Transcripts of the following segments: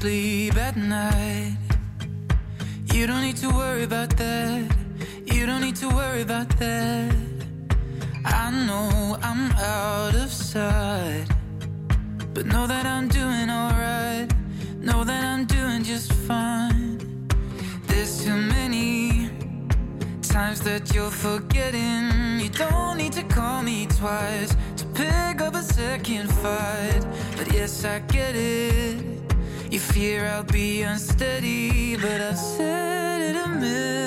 sleep at night. You don't need to worry about that. You don't need to worry about that. I know I'm out of sight. But know that I'm doing alright. Know that I'm doing just fine. There's too many times that you're forgetting. You don't need to call me twice to pick up a second fight. But yes, I get it. Fear I'll be unsteady, but I've said it a million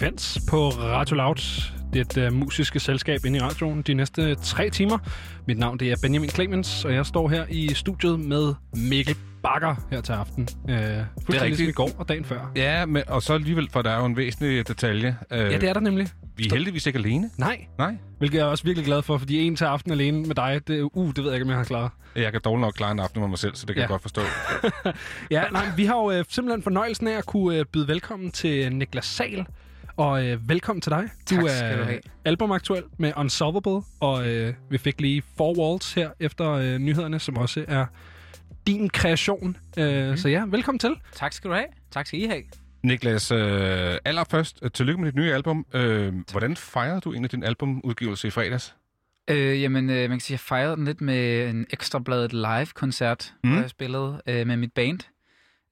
Frekvens på Radio Loud. Det er et uh, musiske selskab inde i radioen de næste tre timer. Mit navn det er Benjamin Clemens, og jeg står her i studiet med Mikkel Bakker her til aften. Uh, fuldstændig ligesom rigtigt. i går og dagen før. Ja, men, og så alligevel, for der er jo en væsentlig detalje. Øh, Ja, det er der nemlig. Vi er heldigvis ikke alene. Nej, Nej. hvilket jeg er også virkelig glad for, fordi en til aften alene med dig, det, uh, det ved jeg ikke, om jeg har klaret. Jeg kan dårligt nok klare en aften med mig selv, så det kan Ja. jeg godt forstå. Ja, nej, vi har jo øh, simpelthen fornøjelsen af at kunne øh, byde velkommen til Niklas Sal. Og øh, velkommen til dig. Du Tak er skal du have. albumaktuel med Unsolvable, og øh, vi fik lige Four Walls her efter øh, nyhederne, som også er din kreation. Øh, Mhm. Så ja, velkommen til. Tak skal du have. Tak skal I have. Niklas, øh, allerførst, øh, tillykke med dit nye album. Øh, hvordan fejrede du egentlig din albumudgivelse i fredags? Øh, jamen, øh, man kan sige, jeg fejrede den lidt med en ekstrabladet live-koncert, mm. Mm. hvor jeg spillede øh, med mit band,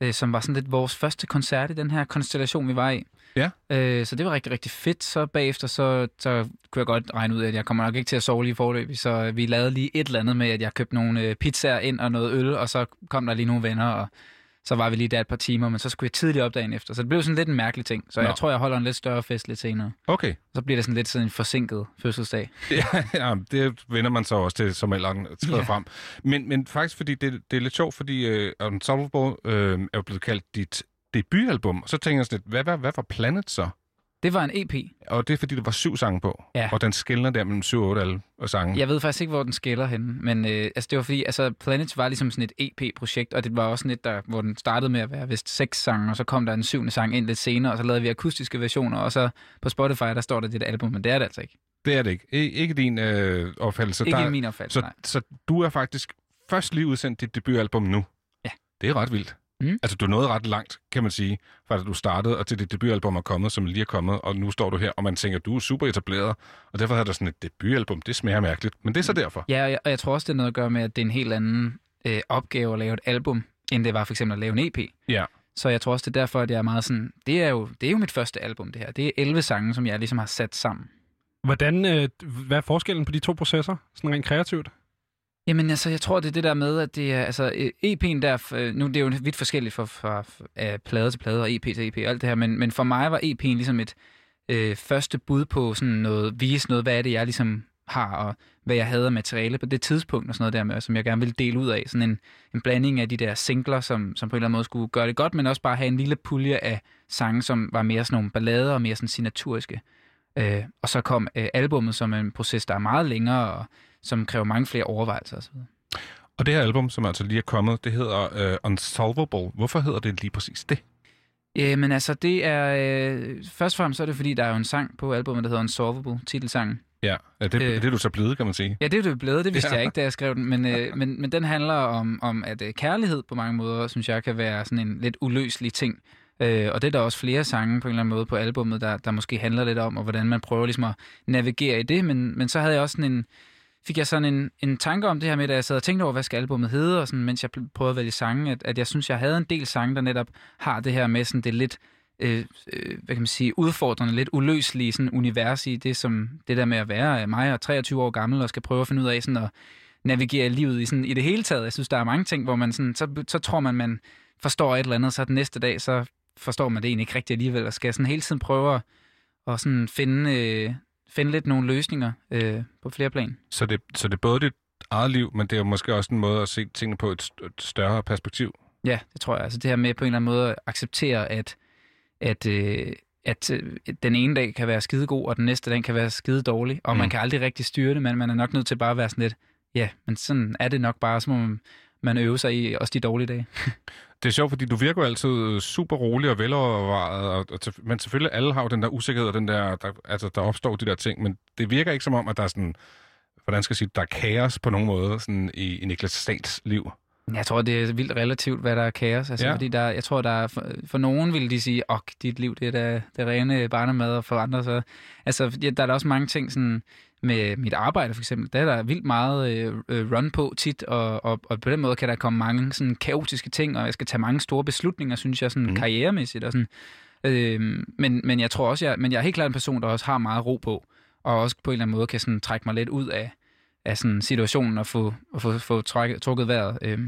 øh, som var sådan lidt vores første koncert i den her konstellation, vi var i. Ja. Øh, så det var rigtig, rigtig fedt. Så bagefter, så, så kunne jeg godt regne ud, at jeg kommer nok ikke til at sove lige forløb. Så øh, vi lavede lige et eller andet med, at jeg købte nogle øh, pizzaer ind og noget øl, og så kom der lige nogle venner, og så var vi lige der et par timer, men så skulle jeg tidligt op dagen efter. Så det blev sådan lidt en mærkelig ting. Så Nå. jeg tror, jeg holder en lidt større fest lidt senere. Okay. Så bliver det sådan lidt sådan en forsinket fødselsdag. Ja, ja, det vender man så også til, som alderen skrider Ja. frem. Men, men faktisk, fordi det, det er lidt sjovt, fordi uh, Unsolvable uh, er jo blevet kaldt dit debutalbum. Så tænker jeg sådan lidt, hvad, hvad, hvad var Planet så? Det var en EP. Og det er fordi, der var syv sange på. Ja. Og den skældner der mellem syv og otte al- og sange. Jeg ved faktisk ikke, hvor den skiller henne, men øh, altså, det var fordi, altså, Planets var ligesom sådan et EP-projekt, og det var også sådan et, der, hvor den startede med at være vist seks sange, og så kom der en syvende sang ind lidt senere, og så lavede vi akustiske versioner, og så på Spotify, der står der det album, men det er det altså ikke. Det er det ikke. I, ikke din øh, opfattelse. Ikke der, min opfattelse, så, nej. så du er faktisk først lige udsendt dit debutalbum nu. Ja. Det er ret vildt. Mm. Altså, du nået ret langt, kan man sige, fra da du startede, og til dit debutalbum er kommet, som lige er kommet, og nu står du her, og man tænker, du er super etableret, og derfor har der sådan et debutalbum. Det smager mærkeligt, men det er så derfor. Ja, og jeg, og jeg tror også, det er noget at gøre med, at det er en helt anden øh, opgave at lave et album, end det var for eksempel at lave en EP. Ja. Så jeg tror også, det er derfor, at jeg er meget sådan, det er jo, det er jo mit første album, det her. Det er 11 sange, som jeg ligesom har sat sammen. Hvordan, øh, hvad er forskellen på de to processer, sådan rent kreativt? Jamen altså, jeg tror, det er det der med, at det er, altså øh, EP'en der, øh, nu det er jo vidt forskelligt fra, fra, fra plade til plade og EP til EP og alt det her, men, men for mig var EP'en ligesom et øh, første bud på sådan noget, vise noget, hvad er det, jeg ligesom har, og hvad jeg havde af materiale på det tidspunkt og sådan noget der med, som jeg gerne ville dele ud af. Sådan en, en blanding af de der singler, som, som på en eller anden måde skulle gøre det godt, men også bare have en lille pulje af sange, som var mere sådan nogle ballader og mere sådan signaturiske. Øh, og så kom øh, albummet som en proces, der er meget længere, og som kræver mange flere overvejelser osv. Og det her album, som altså lige er kommet, det hedder uh, Unsolvable. Hvorfor hedder det lige præcis det? Øh, men altså, det er... Øh, først og fremmest så er det, fordi der er jo en sang på albumet, der hedder Unsolvable, titelsangen. Ja, det, Øh. det er du så blevet, kan man sige. Ja, det er det blevet, det vidste ja. jeg ikke, da jeg skrev den, men, øh, men, men den handler om, om at øh, kærlighed på mange måder, synes jeg, kan være sådan en lidt uløselig ting. Øh, og det er der også flere sange på en eller anden måde på albummet, der, der måske handler lidt om, og hvordan man prøver ligesom at navigere i det, men, men så havde jeg også sådan en, fik jeg sådan en, en tanke om det her med, da jeg sad og tænkte over, hvad skal albumet hedde, og sådan, mens jeg prøvede at vælge sange, at, at jeg synes, jeg havde en del sange, der netop har det her med sådan det lidt, øh, øh, hvad kan man sige, udfordrende, lidt uløselige sådan univers i det, som det der med at være øh, mig og 23 år gammel, og skal prøve at finde ud af sådan at navigere livet i, sådan, i det hele taget. Jeg synes, der er mange ting, hvor man sådan, så, så tror man, man forstår et eller andet, så den næste dag, så forstår man det egentlig ikke rigtigt alligevel, og skal sådan hele tiden prøve at, at sådan finde, øh, finde lidt nogle løsninger øh, på flere plan. Så det, så det er både dit eget liv, men det er jo måske også en måde at se tingene på et, et større perspektiv. Ja, det tror jeg. Altså det her med på en eller anden måde at acceptere, at, at, øh, at øh, den ene dag kan være skide god, og den næste dag kan være skide dårlig, og. Mm. man kan aldrig rigtig styre det, men man er nok nødt til bare at være sådan lidt, ja, men sådan er det nok bare, så må man, man øve sig i også de dårlige dage. Det er sjovt, fordi du virker jo altid super rolig og velovervejet, og, og, men selvfølgelig alle har jo den der usikkerhed, og den der, der, altså, der opstår de der ting, men det virker ikke som om, at der er sådan, hvordan skal jeg sige, der er kaos på nogen måde sådan i, i Niklas Stahls liv. Jeg tror, det er vildt relativt, hvad der er kaos. Altså, Ja. fordi der, jeg tror, der er, for, for nogen vil de sige, at dit liv det er da, det rene barnemad, og for andre så... Altså, ja, der er der også mange ting sådan, med mit arbejde for eksempel. Der er der vildt meget øh, øh, run på tit, og, og, og på den måde kan der komme mange sådan kaotiske ting, og jeg skal tage mange store beslutninger, synes jeg, sådan mm. karrieremæssigt. Og sådan. Øh, men, men jeg tror også, jeg, men jeg er helt klart en person, der også har meget ro på, og også på en eller anden måde kan sådan trække mig lidt ud af, af sådan situationen og få, og få, få trækket, trukket vejret. Øh,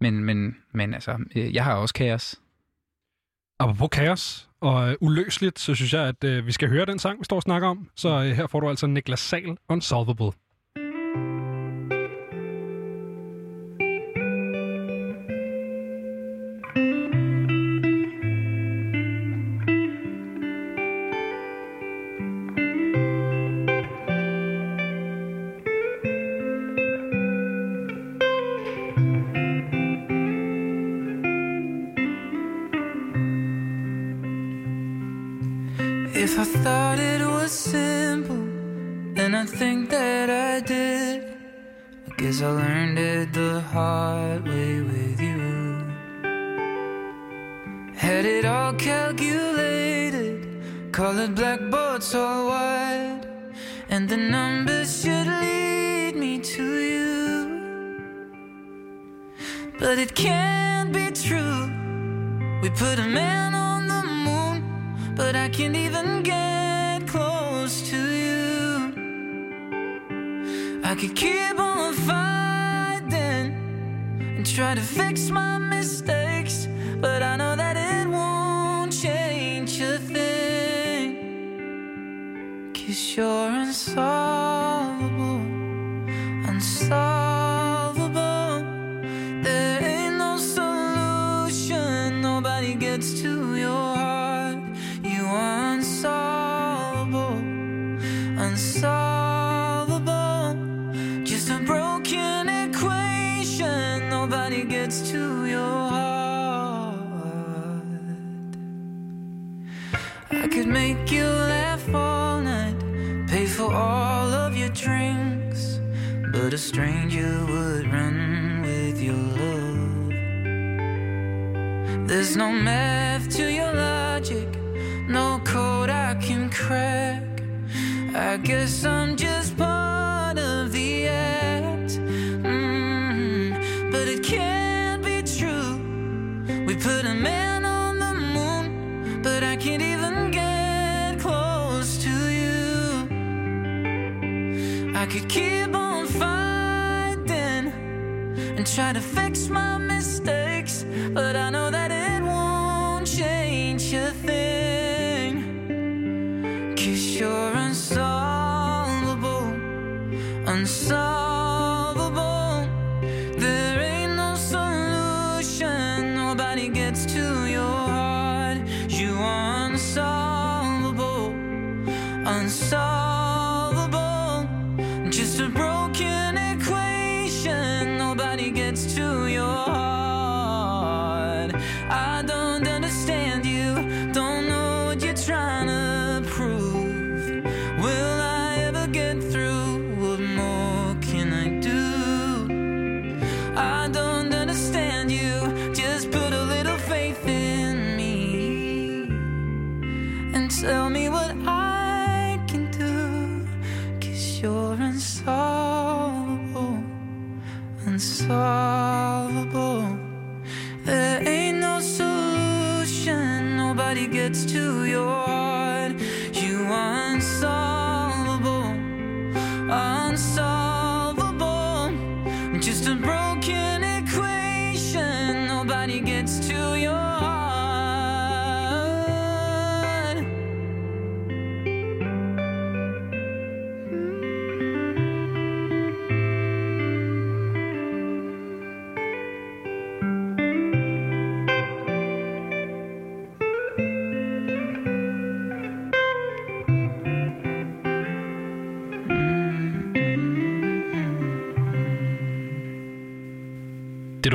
men, men, men altså, øh, jeg har også kaos. Apropos kaos og øh, uløseligt, så synes jeg, at øh, vi skal høre den sang, vi står og snakker om. Så øh, her får du altså Niklas Sal, Unsolvable. Unsolvable, unsolvable. Stranger would run with your love. There's no math to your logic, no code I can crack. I guess I'm just try to fix my mistakes, but I know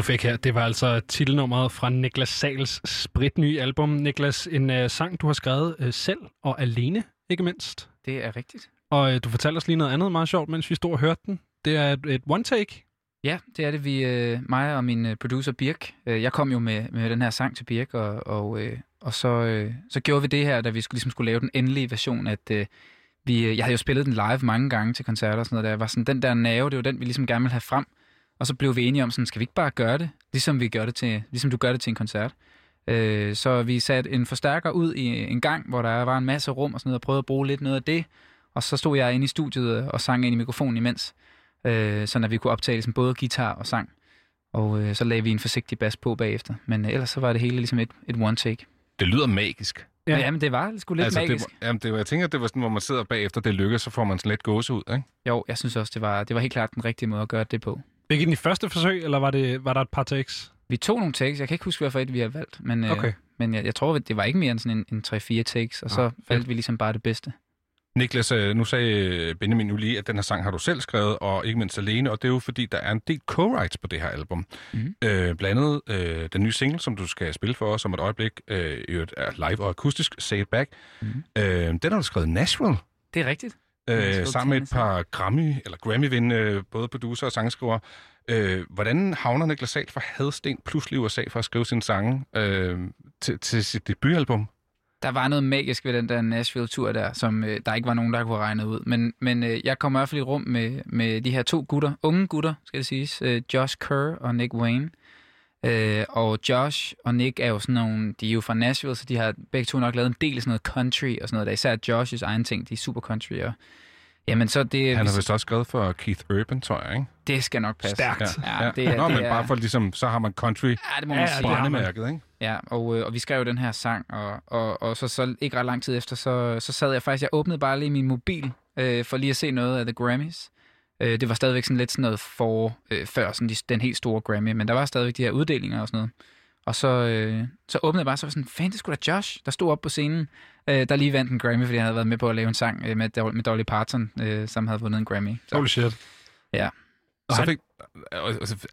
fik her, det var altså titelnummeret fra Niklas Sals spritnye album. Niklas, en uh, sang, du har skrevet uh, selv og alene, ikke mindst. Det er rigtigt. Og uh, du fortalte os lige noget andet meget sjovt, mens vi stod og hørte den. Det er et, et one-take. Ja, det er det. Vi, øh, mig og min producer Birk. Øh, jeg kom jo med, med den her sang til Birk, og, og, øh, og så, øh, så gjorde vi det her, da vi skulle, ligesom skulle lave den endelige version, at øh, vi, jeg havde jo spillet den live mange gange til koncerter og sådan noget, der var sådan, den der nerve, det var den, vi ligesom gerne ville have frem. Og så blev vi enige om sådan, skal vi ikke bare gøre det, ligesom, vi gør det til, ligesom du gør det til en koncert. Øh, så vi satte en forstærker ud i en gang, hvor der var en masse rum og sådan noget, og prøvede at bruge lidt noget af det. Og så stod jeg inde i studiet og sang ind i mikrofonen imens, øh, sådan at vi kunne optage ligesom både guitar og sang. Og øh, så lagde vi en forsigtig bas på bagefter. Men øh, ellers så var det hele ligesom et, et one take. Det lyder magisk. Ja. Ja. Jamen, det var sgu lidt altså, magisk. Det, jamen, det, var- jeg tænker, det var sådan, hvor man sidder bagefter, det lykkes, så får man sådan lidt gåse ud, ikke? Jo, jeg synes også, det var, det var helt klart den rigtige måde at gøre det på. Fik I første forsøg, eller var, det, var der et par takes? Vi tog nogle takes. Jeg kan ikke huske, hvad for et vi har valgt. Men, øh, Okay. men jeg, jeg tror, det var ikke mere end sådan en, en 3-4 takes. Og så Ah, fedt. valgte vi ligesom bare det bedste. Niklas, øh, nu sagde Benjamin nu lige, at den her sang har du selv skrevet, og ikke mindst alene, og det er jo fordi, der er en del co-writes på det her album. Mhm. Øh, blandt andet øh, den nye single, som du skal spille for os om et øjeblik, øh, er live og akustisk, Say It Back. Mhm. Øh, den har du skrevet Nashville, Det er rigtigt. Øh, sammen med et par Grammy, eller Grammy-vindende, øh, både producer og sangskriver. Øh, hvordan havner Niklas Sahl fra Hadsten pludselig i USA for at skrive sine sange øh, til, til sit debutalbum? Der var noget magisk ved den der Nashville-tur der, som øh, der ikke var nogen, der kunne regne ud. Men, men øh, jeg kom i hvert fald i rum med, med de her to gutter, unge gutter, skal det siges, øh, Josh Kerr og Nick Wayne. Øh, og Josh og Nick er jo sådan nogle, de er jo fra Nashville, så de har begge to nok lavet en del af sådan noget country og sådan noget. Der især Josh's egen ting, de er super country. Og, jamen så det, Han har vist også skrevet for Keith Urban, tror jeg, ikke? det skal nok passe. Stærkt. Ja, det er, Nå, det men er, bare for ligesom, så har man country Ja, det må man Ja, brændemærket, ikke? Ja, og, øh, og vi skrev den her sang, og, og, og så, så ikke ret lang tid efter, så, så sad jeg faktisk, jeg åbnede bare lige min mobil, øh, for lige at se noget af The Grammys. Øh, det var stadigvæk sådan lidt sådan noget for, øh, før sådan de, den helt store Grammy, men der var stadigvæk de her uddelinger og sådan noget. Og så, øh, så åbnede jeg bare, så var sådan, fan, det skulle da Josh, der stod op på scenen, øh, der lige vandt en Grammy, fordi han havde været med på at lave en sang øh, med, med Dolly Parton, øh, som havde vundet en Grammy. Så, Holy shit. Og Så fik,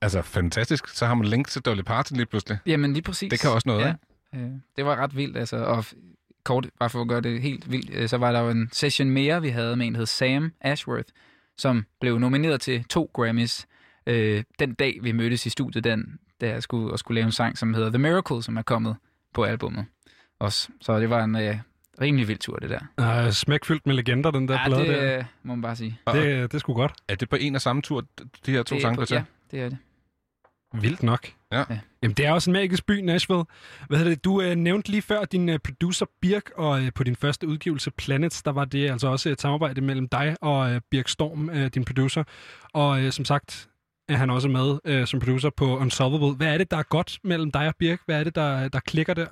altså fantastisk, så har man link til Dolly Parton lige pludselig. jamen lige præcis. Det kan også noget, ja. ikke? Øh, det var ret vildt, altså. Og kort, bare for at gøre det helt vildt, øh, så var der jo en session mere, vi havde med en, der hed Sam Ashworth, som blev nomineret til to Grammys øh, den dag, vi mødtes i studiet, den, da jeg skulle, og skulle lave en sang, som hedder The Miracle, som er kommet på albummet også. Så det var en øh, rimelig vild tur, det der. Uh, smækfyldt med legender, den der Ja, plade det der. øh, må man bare sige. Det, det skulle godt. Er det på en og samme tur, de her to det er sange blev til? Ja, det er det. Vildt nok. Ja. Ja. Jamen, det er også en magisk by, Nashville. Hvad hedder det? Du øh, nævnte lige før din øh, producer Birk, og øh, på din første udgivelse, Planets, der var det altså også et samarbejde mellem dig og øh, Birk Storm, øh, din producer. Og øh, som sagt er han også med øh, som producer på Unsolvable. Hvad er det, der er godt mellem dig og Birk? Hvad er det, der, der klikker der?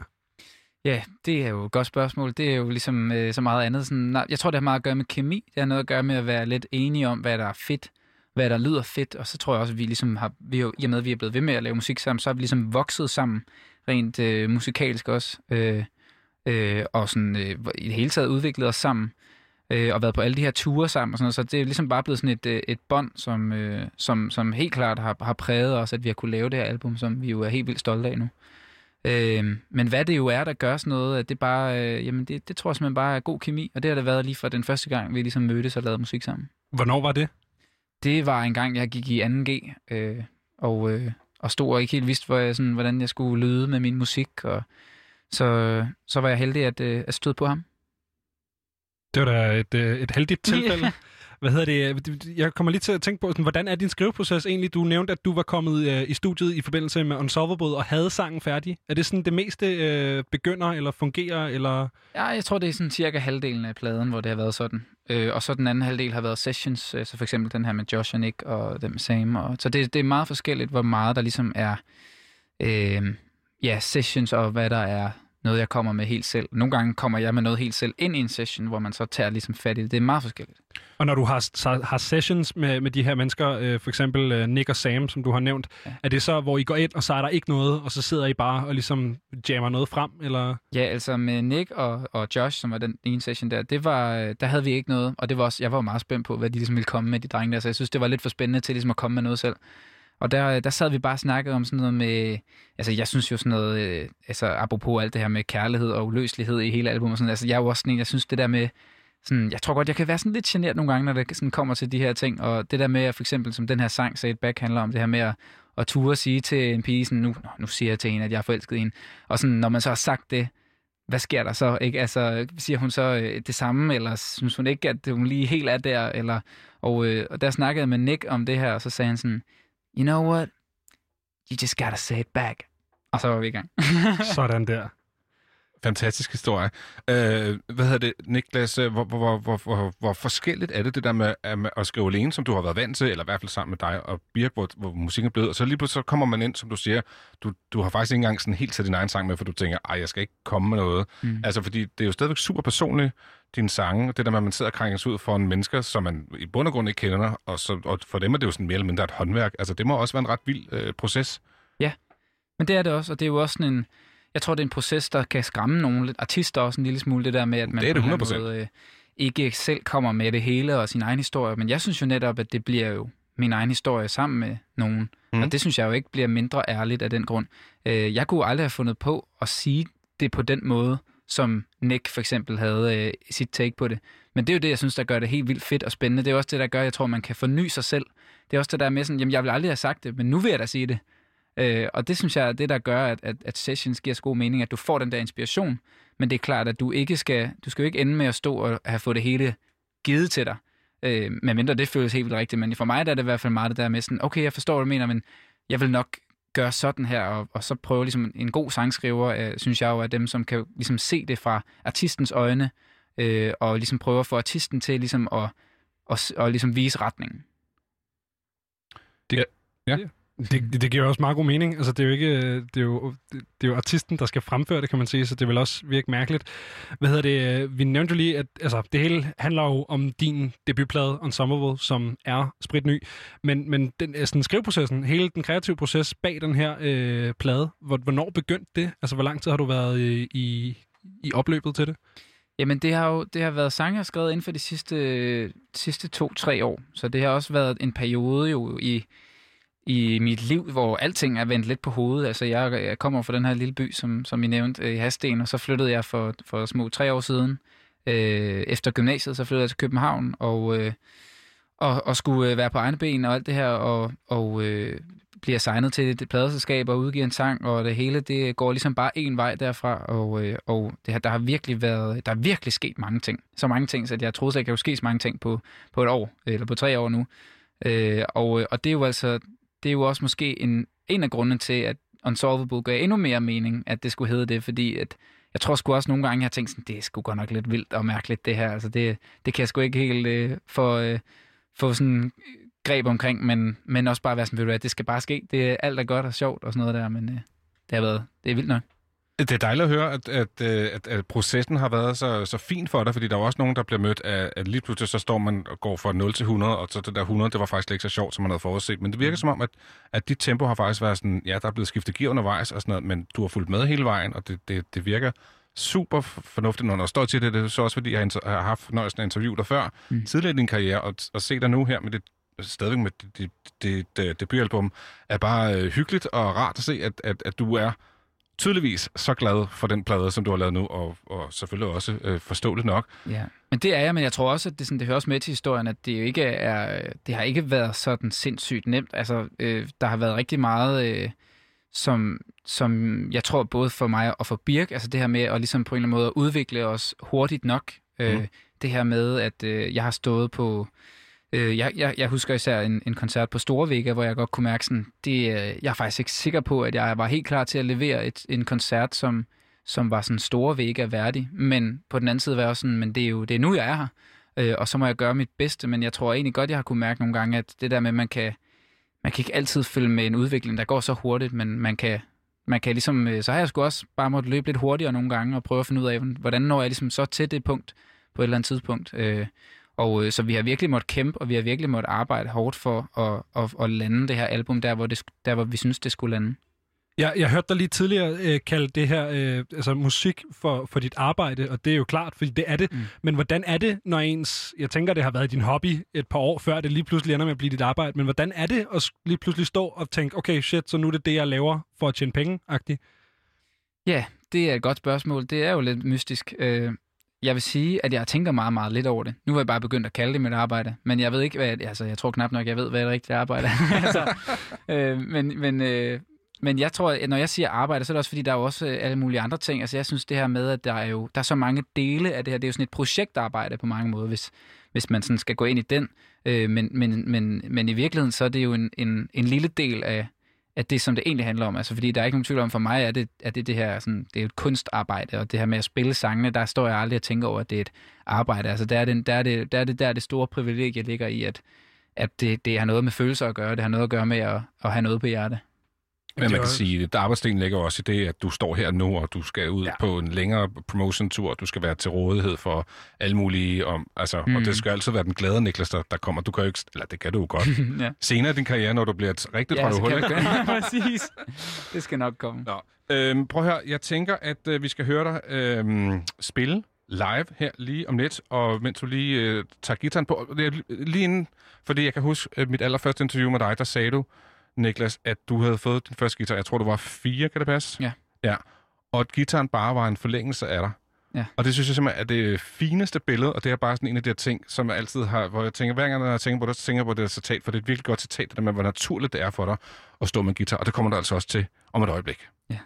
Ja, det er jo et godt spørgsmål. Det er jo ligesom øh, så meget andet. Sådan, nej, jeg tror, det har meget at gøre med kemi. Det har noget at gøre med at være lidt enige om, hvad der er fedt, hvad der lyder fedt. Og så tror jeg også, at vi ligesom har, vi jo, i og med, at vi er blevet ved med at lave musik sammen, så har vi ligesom vokset sammen, rent øh, musikalsk også. Øh, øh, og sådan øh, i det hele taget udviklet os sammen. Øh, og været på alle de her ture sammen og sådan noget. Så det er ligesom bare blevet sådan et, øh, et bånd, som, øh, som, som helt klart har, har præget os, at vi har kunne lave det her album, som vi jo er helt vildt stolte af nu. Øh, men hvad det jo er, der gør sådan noget, at det bare, øh, jamen det, det tror jeg simpelthen bare er god kemi, og det har det været lige fra den første gang, vi ligesom mødtes og lavede musik sammen. Hvornår var det? Det var en gang, jeg gik i 2G, øh, og, øh, og stod og ikke helt vidste, hvor jeg, sådan, hvordan jeg skulle lyde med min musik, og så, så var jeg heldig at, øh, at støde på ham. Det var da et, øh, et heldigt tilfælde. Hvad hedder øh, det? Jeg kommer lige til at tænke på, sådan, hvordan er din skriveproces egentlig? Du nævnte, at du var kommet øh, i studiet i forbindelse med Unsolvable og havde sangen færdig. Er det sådan det meste øh, begynder eller fungerer? Eller... Ja, jeg tror, det er sådan cirka halvdelen af pladen, hvor det har været sådan. Øh, og så den anden halvdel har været sessions, øh, så for eksempel den her med Josh og Nick og den med Sam. Og, så det, det er meget forskelligt, hvor meget der ligesom er øh, ja, sessions og hvad der er noget, jeg kommer med helt selv. Nogle gange kommer jeg med noget helt selv ind i en session, hvor man så tager ligesom fat i det. Det er meget forskelligt. Og når du har, har sessions med, med de her mennesker, øh, for eksempel øh, Nick og Sam, som du har nævnt, ja. Er det så, hvor I går ind, og så er der ikke noget, og så sidder I bare og ligesom jammer noget frem? Eller? Ja, altså med Nick og, og Josh, som var den ene session der, det var, øh, der havde vi ikke noget, og det var også, jeg var jo meget spændt på, hvad de ligesom ville komme med, de drenge der, så jeg synes, det var lidt for spændende til ligesom at komme med noget selv. Og der, der sad vi bare og snakkede om sådan noget med, altså jeg synes jo sådan noget, øh, altså apropos alt det her med kærlighed og uløselighed i hele albumet, sådan, altså jeg er jo også sådan en, jeg synes det der med, sådan, jeg tror godt, jeg kan være sådan lidt generet nogle gange, når det sådan kommer til de her ting, og det der med, at for eksempel som den her sang, Say It Back, handler om det her med at, at ture sige til en pige, sådan, nu, nu siger jeg til hende, at jeg er forelsket i hende, og sådan, når man så har sagt det, hvad sker der så? Ikke? Altså, siger hun så øh, det samme, eller synes hun ikke, at hun lige helt er der? Eller, og, øh, og der snakkede jeg med Nick om det her, og så sagde han sådan, you know what? You just gotta say it back. Og så var vi i gang. Sådan der. Fantastisk historie. Øh, hvad hedder det, Niklas? øh, Hvor, hvor, hvor, hvor, hvor forskelligt er det, det der med, at- med at skrive alene, som du har været vant til, eller i hvert fald sammen med dig og Birk, hvor, hvor musikken er blevet, og så lige pludselig så kommer man ind, som du siger, du, du har faktisk ikke engang sådan helt til din egen sang med, for du tænker, ej, jeg skal ikke komme med noget. Mm. Altså, fordi det er jo stadigvæk super personligt, dine sange, det der med, at man sidder og krænker sig ud for en mennesker, som man i bund og grund ikke kender, og, så, og for dem er det jo sådan mere eller mindre et håndværk. Altså, det må også være en ret vild øh, proces. Men det er det også, og det er jo også sådan en... Jeg tror, det er en proces, der kan skræmme nogle artister også en lille smule, det der med, at man Det er det på en eller 100%. anden måde, øh, ikke selv kommer med det hele og sin egen historie. Men jeg synes jo netop, at det bliver jo min egen historie sammen med nogen. Mm. Og det synes jeg jo ikke bliver mindre ærligt af den grund. Øh, jeg kunne aldrig have fundet på at sige det på den måde, som Nick for eksempel havde øh, sit take på det. Men det er jo det, jeg synes, der gør det helt vildt fedt og spændende. Det er også det, der gør, jeg tror, man kan forny sig selv. Det er også det der med sådan, jamen jeg vil aldrig have sagt det, men nu vil jeg da sige det. Øh, og det synes jeg er det, der gør, at, at, at sessions giver så god mening, at du får den der inspiration, men det er klart, at du ikke skal, du skal jo ikke ende med at stå og have fået det hele givet til dig, øh, medmindre det føles helt vildt rigtigt, men for mig der er det i hvert fald meget det der med sådan, okay, jeg forstår, hvad du mener, men jeg vil nok gøre sådan her, og, og så prøve ligesom en god sangskriver, øh, synes jeg jo er dem, som kan ligesom se det fra artistens øjne, øh, og ligesom prøve at få artisten til ligesom at, og, og ligesom vise retningen. Det, det det giver også meget god mening. Altså, det er jo ikke det er jo, det er jo artisten, der skal fremføre det, kan man sige, så det vil også virke mærkeligt. Hvad hedder det? Vi nævnte jo lige, at altså, det hele handler jo om din debutplade, Unsolvable, som er spritny. Men, men den, altså, den skriveprocessen, hele den kreative proces bag den her øh, plade, hvor, hvornår begyndte det? Altså, hvor lang tid har du været i, i, i opløbet til det? Jamen, det har jo det har været sange, jeg har skrevet inden for de sidste, sidste to-tre år. Så det har også været en periode jo i, i mit liv, hvor alting er vendt lidt på hovedet. Altså, jeg, jeg kommer fra den her lille by, som, som I nævnte, øh, i Hasten, og så flyttede jeg for, for små tre år siden. Øh, efter gymnasiet, så flyttede jeg til København, og, øh, og, og skulle øh, være på egne ben og alt det her, og, og øh, bliver signet til et pladeselskab og udgiver en sang, og det hele, det går ligesom bare en vej derfra, og, øh, og det her, der har virkelig været, der har virkelig sket mange ting. Så mange ting, så jeg troede slet ikke, der kunne ske så mange ting på, på et år, eller på tre år nu. Øh, og, øh, og det er jo altså, det er jo også måske en, en af grundene til, at Unsolvable gør endnu mere mening, at det skulle hedde det, fordi at jeg tror sgu også nogle gange, jeg har tænkt sådan, det er sgu godt nok lidt vildt og mærkeligt, det her. Altså det, det kan jeg sgu ikke helt øh, få, øh, få sådan øh, greb omkring, men, men også bare være sådan, ved du hvad, det skal bare ske. Det er alt er godt og sjovt og sådan noget der, men øh, det har været, det er vildt nok. Det er dejligt at høre, at, at, at, at processen har været så, så fin for dig, fordi der er også nogen, der bliver mødt af, at lige pludselig så står man og går fra 0 til 100, og så det der 100, det var faktisk ikke så sjovt, som man havde forudset. Men det virker som om, at, at dit tempo har faktisk været sådan, ja, der er blevet skiftet gear undervejs og sådan noget, men du har fulgt med hele vejen, og det, det, det virker super fornuftigt, når der står til det. Det er så også, fordi jeg har haft nøjelsen af interview dig før, mm. tidligere i din karriere, og, og se dig nu her med det stadigvæk med dit, dit, dit, dit debutalbum, er bare øh, hyggeligt og rart at se, at, at, at du er tydeligvis så glad for den plade, som du har lavet nu, og, og selvfølgelig også øh, forståeligt nok. Ja, men det er jeg, men jeg tror også, at det, sådan, det hører også med til historien, at det jo ikke er, det har ikke været sådan sindssygt nemt. Altså, øh, der har været rigtig meget, øh, som, som jeg tror både for mig og for Birk, altså det her med at ligesom på en eller anden måde udvikle os hurtigt nok. Øh, mm. Det her med, at øh, jeg har stået på Øh, Øh, jeg, jeg, jeg husker især en, en koncert på Storvægge, hvor jeg godt kunne mærke sådan, det, øh, jeg er faktisk ikke sikker på, at jeg var helt klar til at levere et, en koncert, som, som var sådan store Vega værdig. Men på den anden side var jeg også sådan, men det er jo det er nu, jeg er her. Øh, og så må jeg gøre mit bedste, men jeg tror egentlig godt, jeg har kunne mærke nogle gange, at det der med, at man kan, man kan ikke altid følge med en udvikling, der går så hurtigt, men man kan, man kan ligesom, øh, så har jeg sgu også bare måtte løbe lidt hurtigere nogle gange og prøve at finde ud af, hvordan når jeg ligesom så til det punkt på et eller andet tidspunkt. Øh, og øh, så vi har virkelig måttet kæmpe, og vi har virkelig måttet arbejde hårdt for at, at, at lande det her album der, hvor, det, der, hvor vi synes, det skulle lande. Jeg, jeg hørte dig lige tidligere øh, kalde det her øh, altså musik for, for dit arbejde, og det er jo klart, fordi det er det. Mm. Men hvordan er det, når ens... Jeg tænker, det har været din hobby et par år før, det lige pludselig ender med at blive dit arbejde. Men hvordan er det at lige pludselig stå og tænke, okay, shit, så nu er det det, jeg laver for at tjene penge -agtigt? Ja, det er et godt spørgsmål. Det er jo lidt mystisk. Øh, jeg vil sige, at jeg tænker meget, meget lidt over det. Nu har jeg bare begyndt at kalde det mit arbejde, men jeg ved ikke, hvad... Altså, jeg tror knap nok, jeg ved, hvad det rigtige arbejde er. altså, øh, men, men, øh, men jeg tror, at når jeg siger arbejde, så er det også, fordi der er også øh, alle mulige andre ting. Altså, jeg synes det her med, at der er jo der er så mange dele af det her. Det er jo sådan et projektarbejde på mange måder, hvis, hvis man sådan skal gå ind i den. Øh, men, men, men, men i virkeligheden, så er det jo en, en, en lille del af, at det, som det egentlig handler om. Altså, fordi der er ikke nogen tvivl om, for mig er det, at det, det her sådan, det er et kunstarbejde, og det her med at spille sangene, der står jeg aldrig og tænker over, at det er et arbejde. Altså, der er det, der er det, der er det, der er det store privilegie ligger i, at, at det, det har noget med følelser at gøre, det har noget at gøre med at, at have noget på hjertet. Men man kan sige, at arbejdsdelen ligger også i det, at du står her nu, og du skal ud ja. på en længere promotion-tur, du skal være til rådighed for alle mulige, om, altså, mm. og det skal altid være den glade Niklas, der, der kommer. Du kan jo ikke, eller det kan du jo godt. ja. Senere i din karriere, når du bliver et rigtigt ja, hul. Ja, præcis. Det skal nok komme. Nå. Øhm, prøv at høre, jeg tænker, at øh, vi skal høre dig øhm, spille live her lige om lidt, og mens du lige øh, tager gitaren på, lige inden, fordi jeg kan huske øh, mit allerførste interview med dig, der sagde du, Niklas, at du havde fået din første guitar. Jeg tror, du var fire, kan det passe? Ja. Ja. Og at gitaren bare var en forlængelse af dig. Ja. Og det synes jeg simpelthen er det fineste billede, og det er bare sådan en af de her ting, som jeg altid har, hvor jeg tænker, hver gang jeg tænker på det, så tænker jeg på det citat, for det er et virkelig godt citat, det der med, hvor naturligt det er for dig at stå med en guitar, og det kommer der altså også til om et øjeblik. Ja.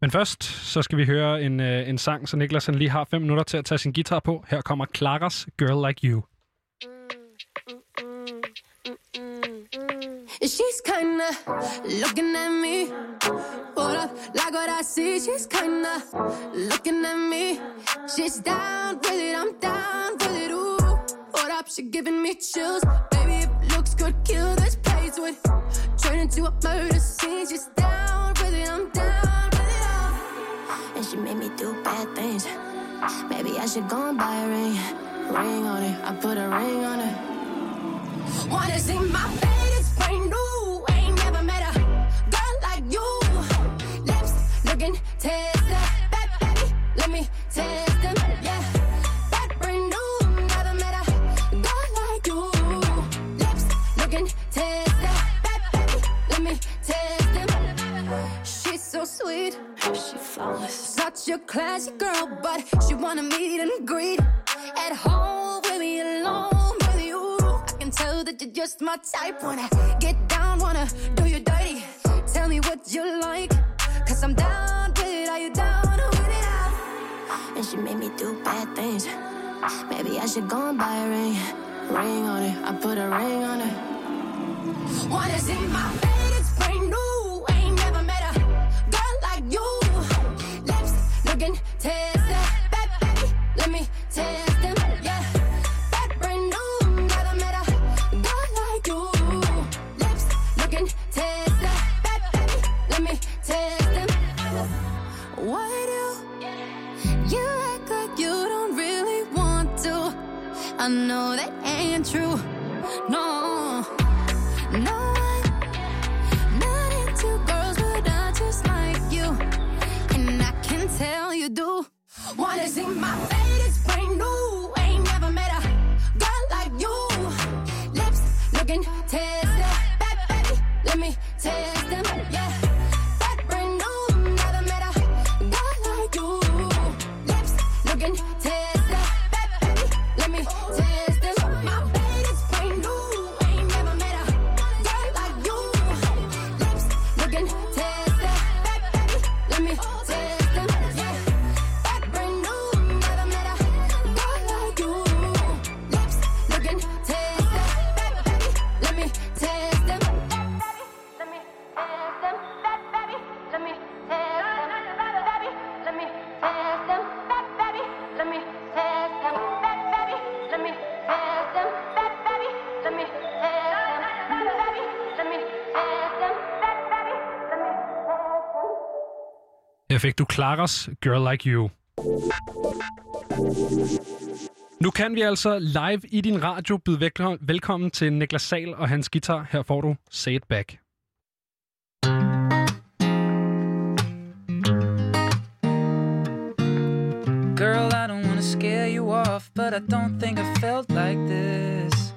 Men først, så skal vi høre en, øh, en sang, så Niklas han lige har fem minutter til at tage sin guitar på. Her kommer Claras Girl Like You. She's kinda looking at me. Hold up, like what I see. She's kinda looking at me. She's down with it, I'm down with it. Ooh, hold up, she giving me chills. Baby, if looks could kill this place would turn into a murder scene. She's down with it, I'm down with it. And she made me do bad things. Maybe I should go and buy a ring, ring on it. I put a ring on it. Wanna see my face? Brand new. Ain't never met a girl like you. Lips looking tasty, just my type. Wanna get down, wanna do you dirty. Tell me what you like. Cause I'm down with it. Are you down with it? And she made me do bad things. Maybe I should go and buy a ring. Ring on it. I put a ring on it. Wanna see my face? It's brand new. Ain't never met a girl like you. I know that ain't true. No, no one, not into girls, but I just like you, and I can tell you do. Wanna see my fate? It's brand new. Du Claras Girl Like You. Nu kan vi altså live i din radio byde velkommen til Niklas Sal og hans guitar. Her får du Say It Back. Girl, I don't wanna scare you off, but I don't think I felt like this.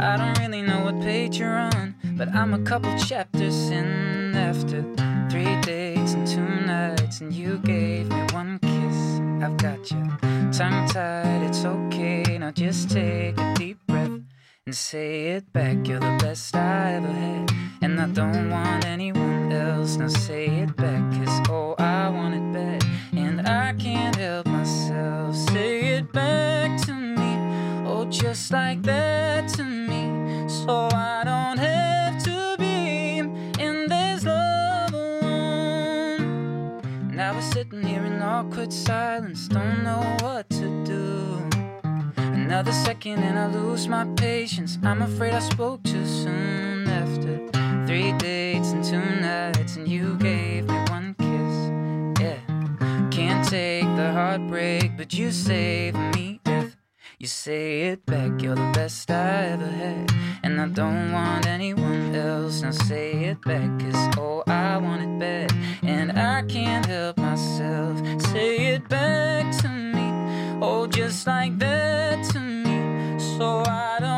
I don't really know what page you're on, but I'm a couple chapters in after three dates and two nights, and you gave me one kiss. I've got you tongue tied, it's okay. Now just take a deep breath and say it back. You're the best I ever had, and I don't want anyone else. Now say it back, cause oh, I want it bad, and I can't help myself. Say it back to me, oh, just like that to me, so I don't have awkward silence, don't know what to do. Another second and I lose my patience. I'm afraid I spoke too soon after three dates and two nights, and you gave me one kiss. Yeah, can't take the heartbreak, but you saved me you say it back. You're the best I ever had, and I don't want anyone else. Now say it back, cause oh, I want it bad, and I can't help myself. Say it back to me, oh, just like that to me, so I don't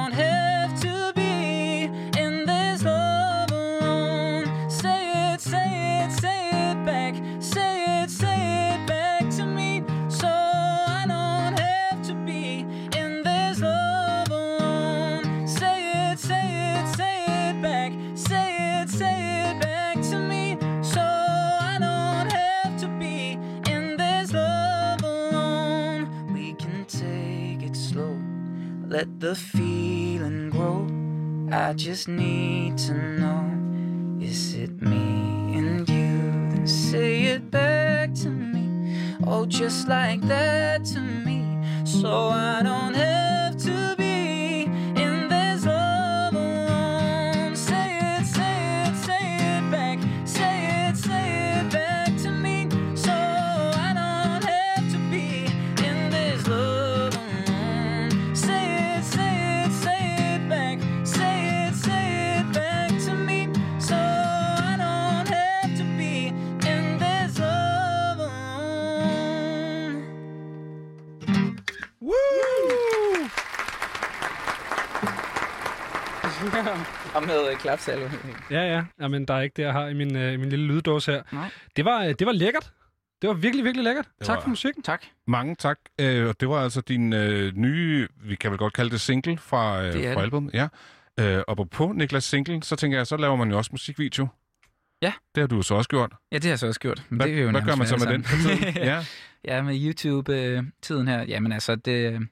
let the feeling grow. I just need to know is it me and you? Then say it back to me. Oh, just like that to me. So I don't have to Og med øh, klapsalve. Ja, ja. Jamen, der er ikke det, jeg har i min, øh, i min lille lyddåse her. Nej. Det var, øh, det var lækkert. Det var virkelig, virkelig lækkert. Det tak var- for musikken. Tak. Mange tak. Øh, og det var altså din øh, nye, vi kan vel godt kalde det single fra, øh, Det fra det. albumet. Ja. Øh, og på Niklas single, så tænker jeg, så laver man jo også musikvideo. Ja. Det har du så også gjort. Ja, det har jeg så også gjort. Men Hvad, det er jo hvad gør man så med den sammen. tiden? ja, ja, med YouTube-tiden her. Jamen altså, det,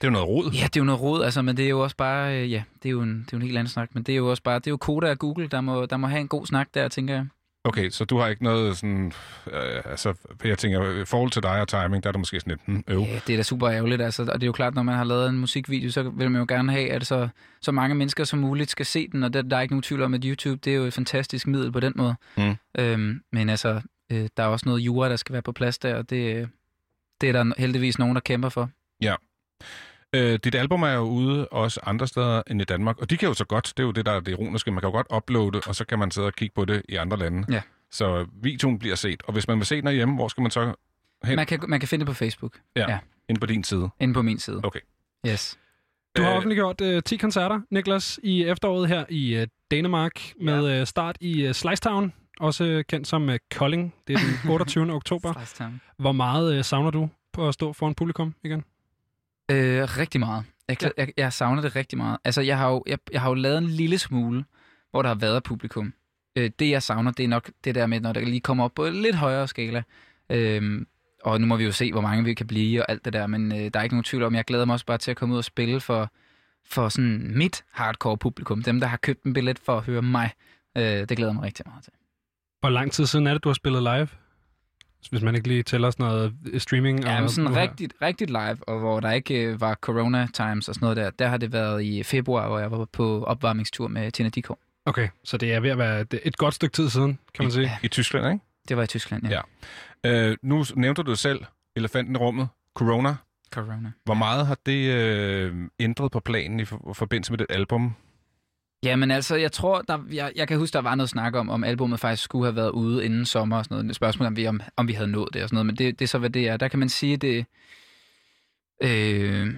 det er jo noget rod. ja, det er jo noget råd, altså, men det er jo også bare, øh, ja, det er jo en, det er jo en helt anden snak, men det er jo også bare, det er jo Koda og Google, der må, der må have en god snak der, tænker jeg. Okay, så du har ikke noget sådan... Øh, altså, jeg tænker, i forhold til dig og timing, der er det måske sådan lidt... Hmm, øv. Ja, det er da super ærgerligt, altså, og det er jo klart, når man har lavet en musikvideo, så vil man jo gerne have, at så, så mange mennesker som muligt skal se den, og der, der er ikke nogen tvivl om, at YouTube, det er jo et fantastisk middel på den måde. Mm. Øhm, men altså, øh, der er også noget jura, der skal være på plads der, og det, øh, det er der heldigvis nogen, der kæmper for. Øh, dit album er jo ude også andre steder end i Danmark, og de kan jo så godt, det er jo det, der er det ironiske, man kan jo godt uploade, og så kan man sidde og kigge på det i andre lande. Ja. Så videoen bliver set, og hvis man vil se den hjemme, hvor skal man så hen? Man kan, man kan finde det på Facebook, Ind på din side. inde på min side. Okay. Yes. Du har Øh, offentliggjort øh, 10 koncerter, Niklas, i efteråret her i øh, Danmark, med øh, start i øh, Slicetown, også øh, kendt som øh, Kolding. Det er den 28. oktober. Hvor meget øh, savner du på at stå foran publikum igen? Øh, rigtig meget. Jeg, Ja. jeg, jeg savner det rigtig meget. Altså, jeg har, jo, jeg, jeg har jo lavet en lille smule, hvor der har været publikum. Øh, det, jeg savner, det er nok det der med, når der lige kommer op på en lidt højere skala. Øhm, og nu må vi jo se, hvor mange vi kan blive og alt det der, men øh, der er ikke nogen tvivl om, jeg glæder mig også bare til at komme ud og spille for, for sådan mit hardcore publikum. Dem, der har købt en billet for at høre mig. Øh, det glæder jeg mig rigtig meget til. Hvor lang tid siden er det, du har spillet live? Hvis man ikke lige tæller sådan noget øh, streaming. Ja, og men sådan her. rigtigt, rigtigt live, og hvor der ikke øh, var corona times og sådan noget der, der har det været i februar, hvor jeg var på opvarmningstur med Tina Dikov. Okay, så det er ved at være et, godt stykke tid siden, kan man sige. I Tyskland, ikke? Det var i Tyskland, ja. Ja. Øh, nu nævnte du selv, elefanten i rummet, corona. Corona. Hvor meget har det øh, ændret på planen i for- forbindelse med det album? Jamen altså, jeg tror, der, jeg, jeg kan huske, der var noget snak om, om albumet faktisk skulle have været ude inden sommer og sådan noget. Spørgsmålet om vi, om, om vi havde nået det og sådan noget, men det, det er så, hvad det er. Der kan man sige, det... Øh,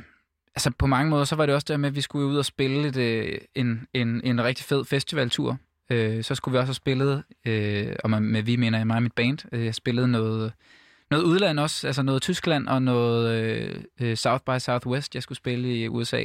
altså på mange måder, så var det også der med, at vi skulle ud og spille et, øh, en, en, en rigtig fed festivaltur. Øh, så skulle vi også have spillet, øh, og med, med vi mener jeg mig og mit band, øh, jeg spillede noget, noget udland også, altså noget Tyskland og noget øh, øh, South by Southwest, jeg skulle spille i USA.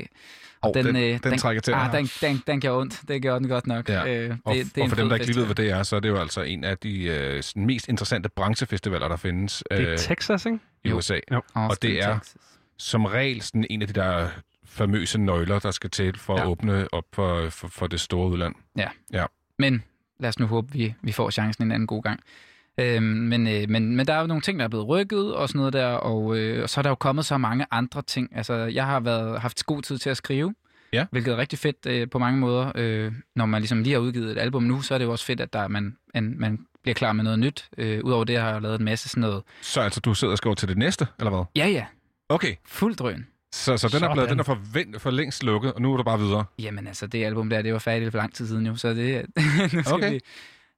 Og den, den, øh, den trækker til. Ah, her. den, den, den gjorde ondt. Det gjorde den godt nok. Ja. Øh, det, og, det er og for dem, der ikke lige ved, hvad det er, så er det jo altså en af de øh, mest interessante branchefestivaler, der findes Det er øh, Texas, ikke? i Jo. USA. Austin, det er- Texas. Som regel sådan en af de der famøse nøgler, der skal til for ja. Ja. at åbne op for, for, for det store udland. Men lad os nu håbe, vi, vi får chancen en anden god gang. Øhm, men, øh, men, men der er jo nogle ting, der er blevet rykket og sådan noget der, og, øh, og så er der jo kommet så mange andre ting. Altså, jeg har været, haft god tid til at skrive, Ja. hvilket er rigtig fedt øh, på mange måder. Øh, når man ligesom lige har udgivet et album nu, så er det jo også fedt, at der, man, man, man bliver klar med noget nyt. Øh, Udover det har jeg lavet en masse sådan noget. Så altså, du sidder og skriver til det næste, eller hvad? Ja, ja, Okay, fuld drøn. så, så den er, blevet, den er for, ven- for længst lukket, og nu er du bare videre. Jamen altså, det album der, det var færdigt for lang tid siden jo, så det... nu skal Okay. vi,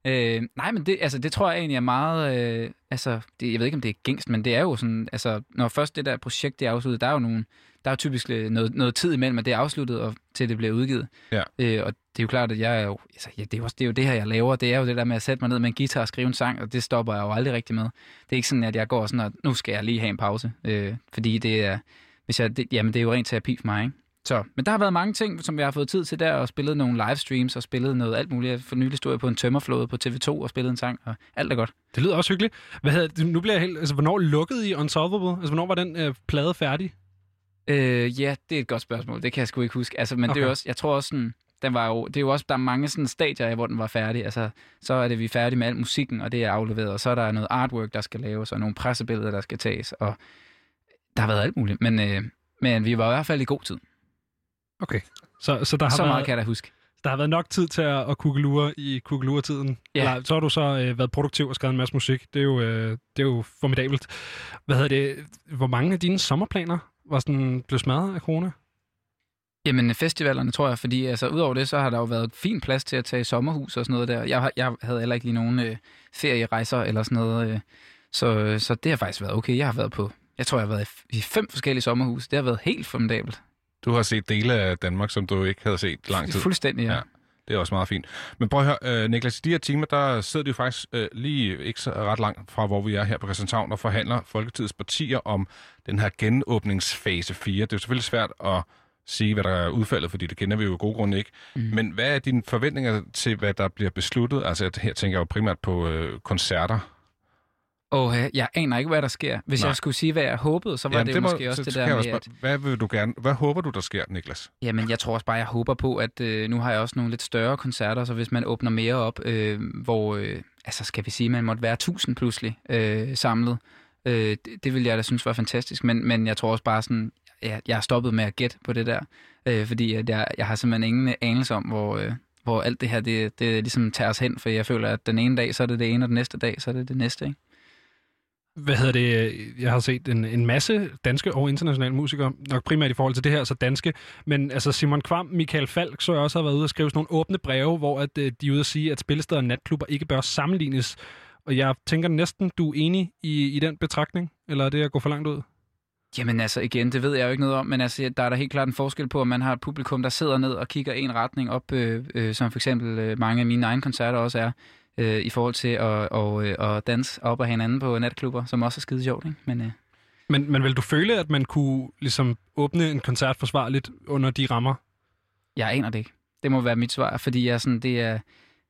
øh, nej, men det, altså, det tror jeg egentlig er meget... Øh, altså, det, jeg ved ikke, om det er gængst, men det er jo sådan... Altså, når først det der projekt det er afsluttet, der er jo nogle... Der er jo typisk øh, noget, noget tid imellem, at det er afsluttet, og til det bliver udgivet. Ja. Øh, og det er jo klart, at jeg er jo... Altså, ja, det, er jo det er jo det her, jeg laver. Det er jo det der med at sætte mig ned med en guitar og skrive en sang, og det stopper jeg jo aldrig rigtig med. Det er ikke sådan, at jeg går sådan, at nu skal jeg lige have en pause. Øh, fordi det er... Hvis jeg, det, jamen, det er jo rent terapi for mig, ikke? Så, men der har været mange ting, som jeg har fået tid til der, og spillet nogle livestreams, og spillet noget alt muligt. Jeg for nylig stod jeg på en tømmerflåde på TV2 og spillede en sang, og alt er godt. Det lyder også hyggeligt. Hvad hedder, det? nu bliver jeg helt... Altså, hvornår lukkede I Unsolvable? Altså, hvornår var den øh, plade færdig? Øh, ja, det er et godt spørgsmål. Det kan jeg sgu ikke huske. Altså, men okay. det er også, jeg tror også sådan, den var jo, det er jo også, der er mange sådan stadier hvor den var færdig. Altså, så er det, vi er færdige med al musikken, og det er afleveret, og så er der noget artwork, der skal laves, og nogle pressebilleder, der skal tages, og der har været alt muligt. Men, øh, men vi var i hvert fald i god tid. Okay. Så, så der, har Så meget været, kan jeg da huske. der har været nok tid til at, at kukkelure i kukkelure-tiden. Ja. Eller, så har du så øh, været produktiv og skrevet en masse musik. Det er jo, øh, det er jo formidabelt. Hvad hedder det? Hvor mange af dine sommerplaner var sådan, blev smadret af corona? Jamen festivalerne, tror jeg, fordi altså, udover det, så har der jo været fin plads til at tage sommerhus og sådan noget der. Jeg, jeg havde heller ikke lige nogen øh, ferierejser eller sådan noget, øh, så, så det har faktisk været okay. Jeg har været på, jeg tror, jeg har været i, i fem forskellige sommerhus. Det har været helt formidabelt. Du har set dele af Danmark, som du ikke havde set lang tid. Fuldstændig, ja. Ja. Det er også meget fint. Men prøv at høre, øh, Niklas, i de her timer, der sidder de jo faktisk øh, lige ikke så ret langt fra, hvor vi er her på Christianshavn, og forhandler Folketidets partier om den her genåbningsfase 4. Det er jo selvfølgelig svært at sige, hvad der er udfaldet, fordi det kender vi jo af gode grunde ikke. Mm. Men hvad er dine forventninger til, hvad der bliver besluttet? Altså her tænker jeg jo primært på øh, koncerter. Og øh, jeg aner ikke, hvad der sker. Hvis Nej. jeg skulle sige, hvad jeg håbede, så var Jamen, det, det må- måske også så det kan der med, også at... Hvad vil du gerne, hvad håber du, der sker, Niklas? Jamen, jeg tror også bare, jeg håber på, at øh, nu har jeg også nogle lidt større koncerter, så hvis man åbner mere op, øh, hvor, øh, altså skal vi sige, man måtte være 1000 pludselig øh, samlet, øh, det, det vil jeg da synes var fantastisk, men, men jeg tror også bare sådan, jeg, jeg har stoppet med at gætte på det der, øh, fordi at jeg, jeg har simpelthen ingen anelse om, hvor, øh, hvor alt det her, det, det ligesom tager os hen, for jeg føler, at den ene dag, så er det det ene, og den næste dag, så er det det næste, ikke? Hvad hedder det? Jeg har set en, en masse danske og internationale musikere, nok primært i forhold til det her, så danske, men altså Simon Kvam, Michael Falk, så jeg også har været ude og skrive sådan nogle åbne breve, hvor at, øh, de er ude at sige, at spillesteder og natklubber ikke bør sammenlignes. Og jeg tænker næsten, du er enig i, i den betragtning, eller er det at gå for langt ud? Jamen altså igen, det ved jeg jo ikke noget om, men altså, der er der helt klart en forskel på, at man har et publikum, der sidder ned og kigger en retning op, øh, øh, som for eksempel øh, mange af mine egne koncerter også er, øh, i forhold til at, og, øh, at danse op og hinanden på natklubber, som også er skide sjovt. Ikke? Men øh, Men, men vil du føle, at man kunne ligesom åbne en koncert forsvarligt under de rammer? jeg aner det ikke. Det må være mit svar, fordi jeg sådan, det er,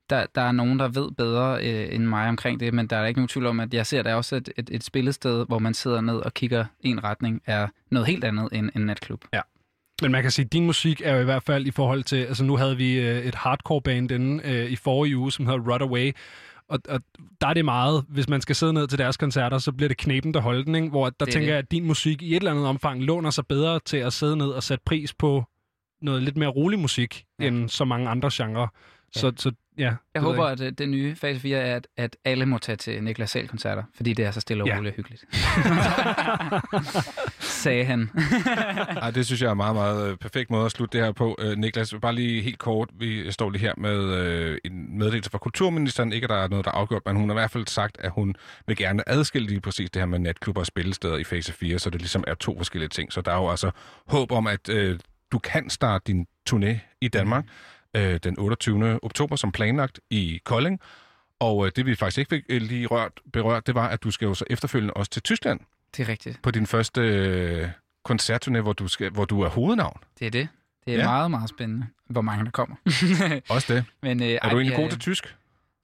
der, der er nogen, der ved bedre øh, end mig omkring det, men der er ikke nogen tvivl om, at jeg ser der også et, et, et spillested, hvor man sidder ned og kigger en retning, er noget helt andet end en natklub. Men man kan sige, at din musik er jo i hvert fald i forhold til... Altså nu havde vi øh, et hardcore band inde øh, i forrige uge, som hedder Away. Og, og der er det meget, hvis man skal sidde ned til deres koncerter, så bliver det knepen, der holder den, ikke? Hvor der Det er tænker det. jeg, at din musik i et eller andet omfang låner sig bedre til at sidde ned og sætte pris på noget lidt mere rolig musik, ja. Ja. end så mange andre genrer. Så, så ja. Jeg håber, ikke. at øh, det nye fase 4 er, at, at alle må tage til Niklas Sahl-koncerter, fordi det er så stille og Ja. roligt og hyggeligt. Sagde han. Ej, det synes jeg er en meget, meget øh, perfekt måde at slutte det her på. Øh, Niklas, bare lige helt kort. Vi står lige her med øh, en meddelelse fra Kulturministeren. Ikke, at der er noget, der er afgjort, men hun har i hvert fald sagt, at hun vil gerne adskille lige præcis det her med natklubber og spillesteder i fase 4, så det ligesom er to forskellige ting. Så der er jo altså håb om, at øh, du kan starte din turné i Danmark øh, den 28. oktober, som planlagt i Kolding. Og øh, det vi faktisk ikke fik øh, lige rørt, berørt, det var, at du skal jo så efterfølgende også til Tyskland Det er rigtigt. på din første øh, koncertturné, hvor du, skal, hvor du er hovednavn. Det er det. Det er Ja. meget, meget spændende, hvor mange der kommer. Også det. Men, øh, Er du egentlig god til tysk?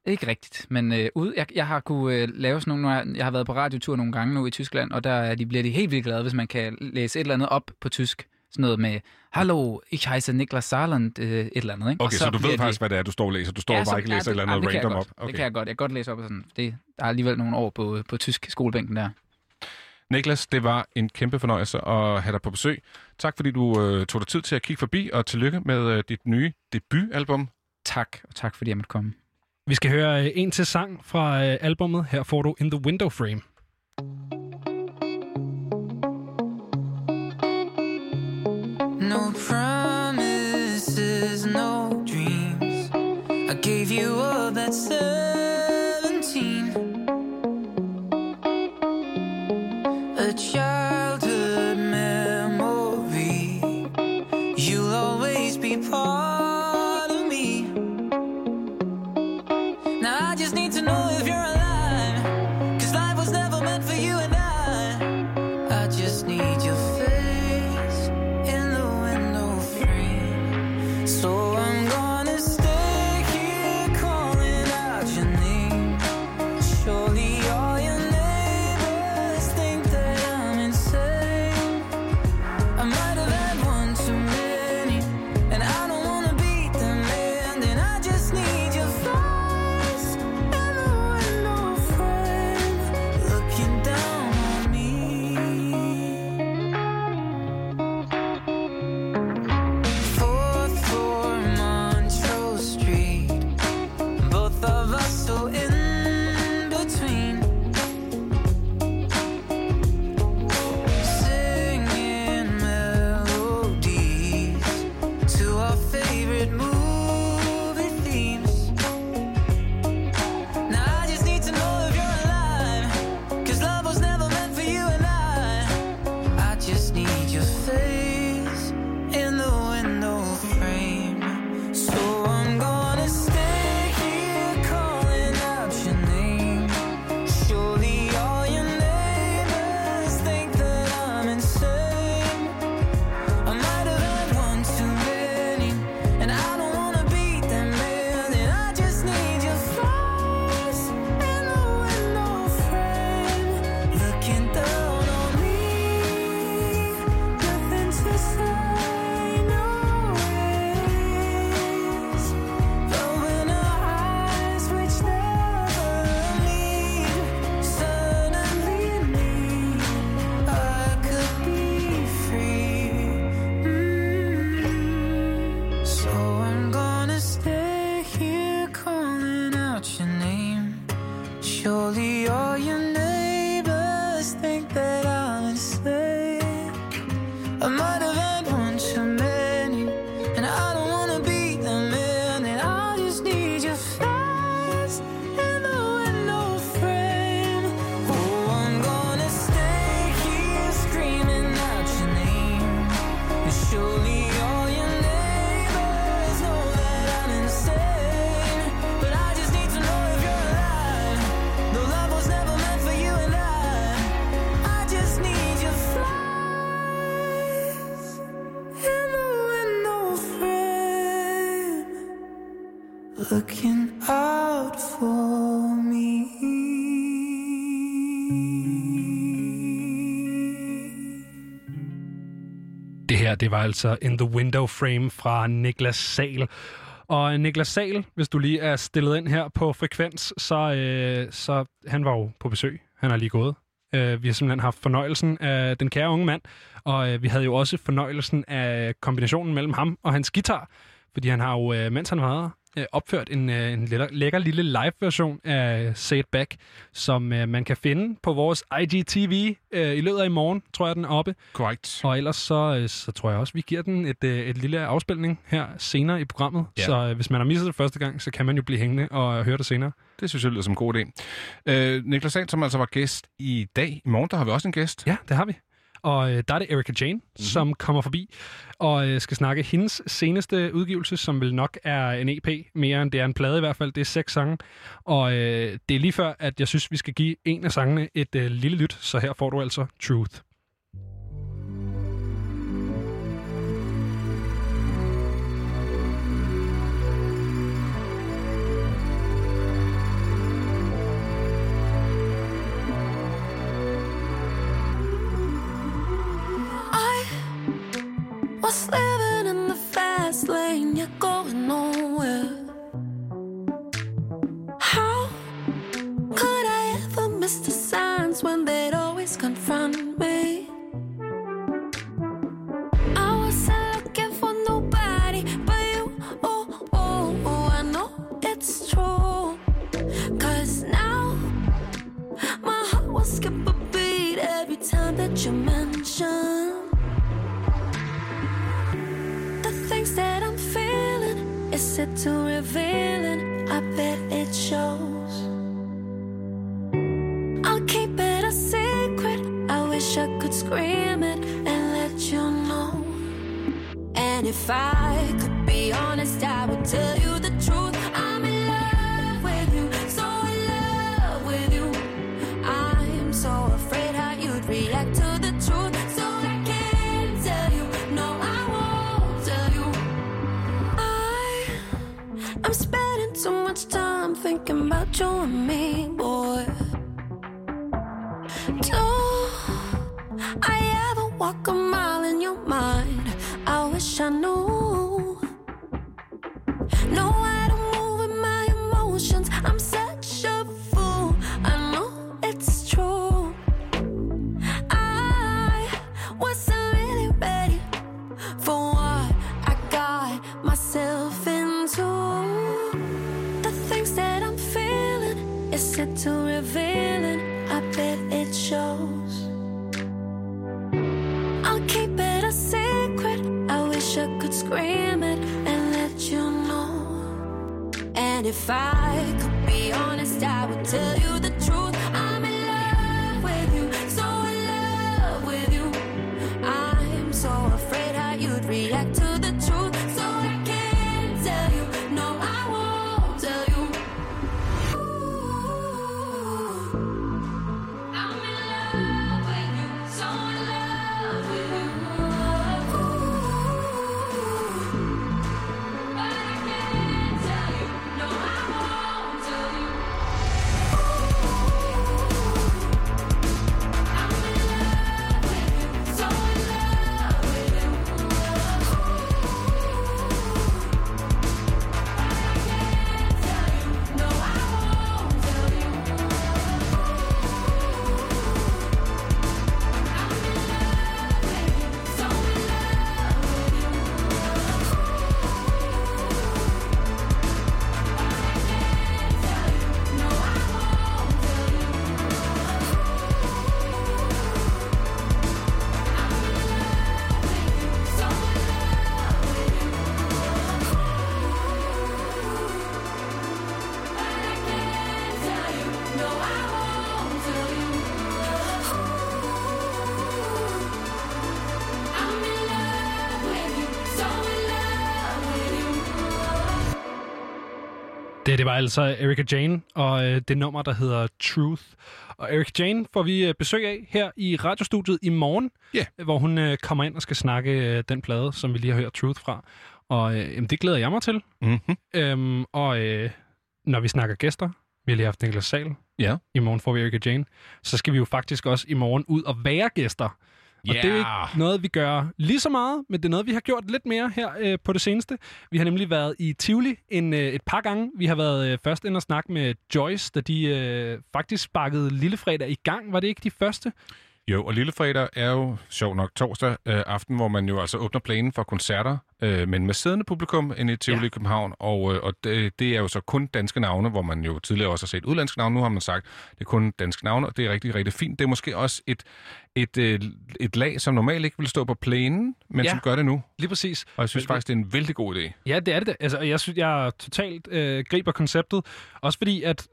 Ikke rigtigt, men øh, ud, jeg, jeg har kunne øh, lave sådan nogle, jeg, jeg har været på radiotur nogle gange nu i Tyskland, og der er de, bliver de helt vildt glade, hvis man kan læse et eller andet op på tysk. Sådan noget med, Hallo, ich heiße Niklas Saarland, øh, et eller andet. Ikke? Okay, Og så, du bliver ved de- faktisk, hvad det er, du står og læser. Du står ja, så- bare ikke og læser et eller det- andet det jeg random op. Okay. Det kan jeg godt. Jeg kan godt læse op og sådan. Det, der er alligevel nogle år på, på tysk skolebænken der. Niklas, det var en kæmpe fornøjelse at have dig på besøg. Tak fordi du øh, tog dig tid til at kigge forbi, og tillykke med øh, dit nye debutalbum. Tak, og tak fordi jeg måtte komme. Vi skal høre øh, en til sang fra øh, albummet. Her får du In the Window Frame. No promises, no dreams. I gave you up at Det det var altså In the Window Frame fra Niklas Sal. Og Niklas Sal, hvis du lige er stillet ind her på frekvens, så, øh, så han var jo på besøg. Han er lige gået. Øh, vi har simpelthen haft fornøjelsen af den kære unge mand, og øh, vi havde jo også fornøjelsen af kombinationen mellem ham og hans guitar, fordi han har jo, øh, mens han var her, øh, opført en, øh, en lækker, lækker lille live-version af Say It Back, som øh, man kan finde på vores IGTV øh, i løbet af i morgen, tror jeg, den er oppe. Korrekt. Og ellers så, øh, så tror jeg også, vi giver den et, øh, et lille afspilning her senere i programmet. Ja. Så øh, hvis man har misset det første gang, så kan man jo blive hængende og høre det senere. Det synes jeg lyder som en god idé. Øh, Niklas Sand, som altså var gæst i dag. I morgen, der har vi også en gæst. Ja, det har vi. Og øh, der er det Erika Jane, mm-hmm. som kommer forbi og øh, skal snakke hendes seneste udgivelse, som vel nok er en EP, mere end det er en plade i hvert fald. Det er seks sange. Og øh, det er lige før, at jeg synes, vi skal give en af sangene et øh, lille lyt, så her får du altså Truth. Fast lane, you're going nowhere. How could I ever miss the signs when they'd always confront me? I wasn't looking for nobody but you. Oh, oh, oh, I know it's true. Cause now my heart will skip a beat every time that you mention too revealing? I bet it shows. I'll keep it a secret. I wish I could scream it and let you know. And if I could be honest, I would tell you the thinking about you and me, boy. Do I ever walk a mile in your mind? I wish I knew. Know how to move with my emotions. I'm such too revealing? I bet it shows. I'll keep it a secret. I wish I could scream it and let you know. And if I could be honest, I would tell you the truth. I'm in love with you, so in love with you. I'm so afraid Det, var altså Erika Jane og øh, det nummer, der hedder Truth. Og Erika Jane får vi øh, besøg af her i radiostudiet i morgen, Ja. hvor hun øh, kommer ind og skal snakke øh, den plade, som vi lige har hørt Truth fra. Og øh, jamen, det glæder jeg mig til. Mm-hmm. Øhm, og øh, når vi snakker gæster, vi har lige haft Niklas Sal. Ja. I morgen får vi Erika Jane. Så skal vi jo faktisk også i morgen ud og være gæster. Og det er ikke noget, vi gør lige så meget, men det er noget, vi har gjort lidt mere her øh, på det seneste. Vi har nemlig været i Tivoli en, øh, et par gange. Vi har været øh, først ind og snakke med Joyce, da de øh, faktisk sparkede Lillefredag i gang. Var det ikke de første? Jo, og Lillefredag er jo sjov nok torsdag øh, aften, hvor man jo altså åbner planen for koncerter, øh, men med siddende publikum inde i Tivoli Ja. København, og, øh, og det, det er jo så kun danske navne, hvor man jo tidligere også har set udlandske navne. Nu har man sagt, det er kun danske navne, og det er rigtig, rigtig fint. Det er måske også et, et, øh, et lag, som normalt ikke vil stå på plænen, men Ja. som gør det nu. Lige præcis. Og jeg synes faktisk, det er en vældig god idé. Ja, det er det. da. Altså, jeg synes, jeg totalt øh, griber konceptet. Også fordi, at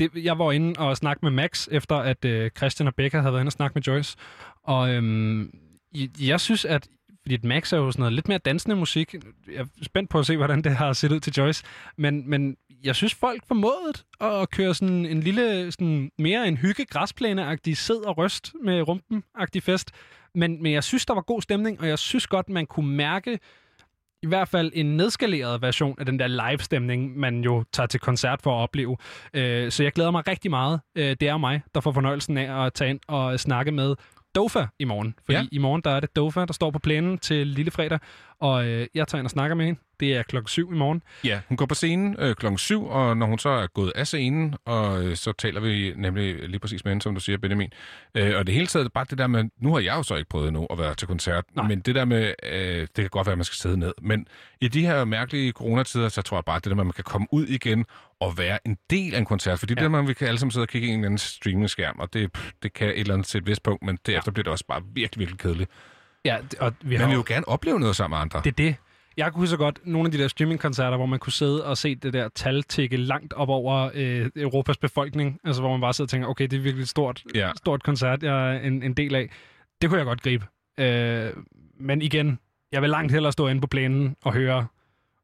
det, jeg var inde og snakke med Max, efter at øh, Christian og Becca havde været inde og snakke med Joyce. Og øhm, jeg, synes, at fordi Max er jo sådan noget lidt mere dansende musik. Jeg er spændt på at se, hvordan det har set ud til Joyce. Men, men jeg synes, folk formåede at køre sådan en lille, sådan mere en hygge græsplæne-agtig sid og røst med rumpen-agtig fest. Men, men jeg synes, der var god stemning, og jeg synes godt, man kunne mærke i hvert fald en nedskaleret version af den der live-stemning, man jo tager til koncert for at opleve. Øh, så jeg glæder mig rigtig meget. Øh, det er mig, der får fornøjelsen af at tage ind og snakke med Dofa i morgen. Fordi ja. I morgen der er det Dofa, der står på plænen til lille fredag, og øh, jeg tager ind og snakker med hende. Det er klokken 7 i morgen. Ja, hun går på scenen øh, klokken 7, og når hun så er gået af scenen, og øh, så taler vi nemlig lige præcis med hende, som du siger, Benjamin. Øh, og det hele taget bare det der med, nu har jeg jo så ikke prøvet endnu at være til koncert, Nej. men det der med, øh, det kan godt være, at man skal sidde ned, men i de her mærkelige coronatider, så tror jeg bare, det der med, at man kan komme ud igen og være en del af en koncert, fordi ja. Ja. det der med, at vi kan alle sammen sidde og kigge i en eller anden streaming-skærm, og det, pff, det kan et eller andet til et vist punkt, men derefter ja. bliver det også bare virkelig, virkelig kedeligt. Ja, og vi Man har vil jo gerne opleve noget sammen med andre. Det er det. Jeg kunne så godt nogle af de der streamingkoncerter, hvor man kunne sidde og se det der tal tikke langt op over øh, Europas befolkning. Altså hvor man bare sidder og tænker, okay, det er virkelig et stort, Ja. stort koncert, jeg er en, en del af. Det kunne jeg godt gribe. Øh, men igen, jeg vil langt hellere stå inde på plænen og høre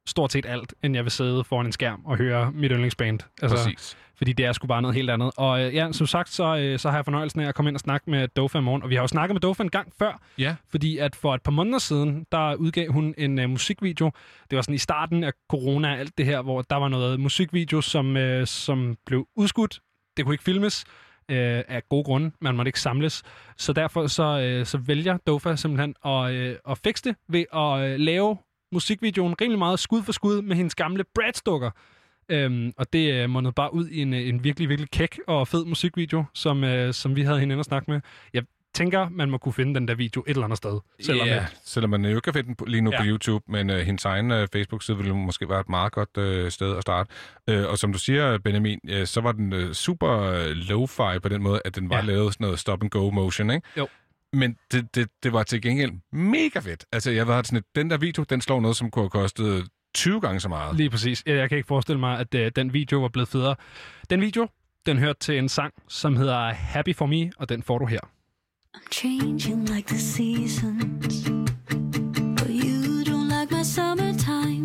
stort set alt, end jeg vil sidde foran en skærm og høre mit yndlingsband. Altså, Præcis. Fordi det er sgu bare noget helt andet. Og øh, ja, som sagt, så, øh, så har jeg fornøjelsen af at komme ind og snakke med Dofa i morgen. Og vi har jo snakket med Dofa en gang før, Ja. fordi at for et par måneder siden, der udgav hun en uh, musikvideo. Det var sådan i starten af corona og alt det her, hvor der var noget musikvideo, som, uh, som blev udskudt. Det kunne ikke filmes uh, af gode grunde. Man måtte ikke samles. Så derfor så, uh, så vælger Dofa simpelthen at, uh, at fikse det ved at lave musikvideoen rimelig meget skud for skud med hendes gamle Brad-stukker. Øhm, og det øh, mundede bare ud i en, øh, en virkelig, virkelig kæk og fed musikvideo, som, øh, som vi havde inde og snakke med. Jeg tænker, man må kunne finde den der video et eller andet sted. Selvom ja, at, selvom man jo ikke kan finde den lige nu ja. på. YouTube, men uh, hendes egen uh, Facebook-side ville måske være et meget godt uh, sted at starte. Uh, og som du siger, Benjamin, uh, så var den uh, super uh, lo-fi på den måde, at den var ja. Lavet sådan noget stop-and-go motion, ikke? Jo. Men det, det, det var til gengæld mega fedt. Altså, jeg var sådan et, den der video, den slår noget, som kunne have kostet 20 gange så meget. Lige præcis. Jeg, jeg kan ikke forestille mig, at øh, den video var blevet federe. Den video, den hørte til en sang, som hedder Happy For Me, og den får du her. I'm changing like the seasons. But you don't like my summertime.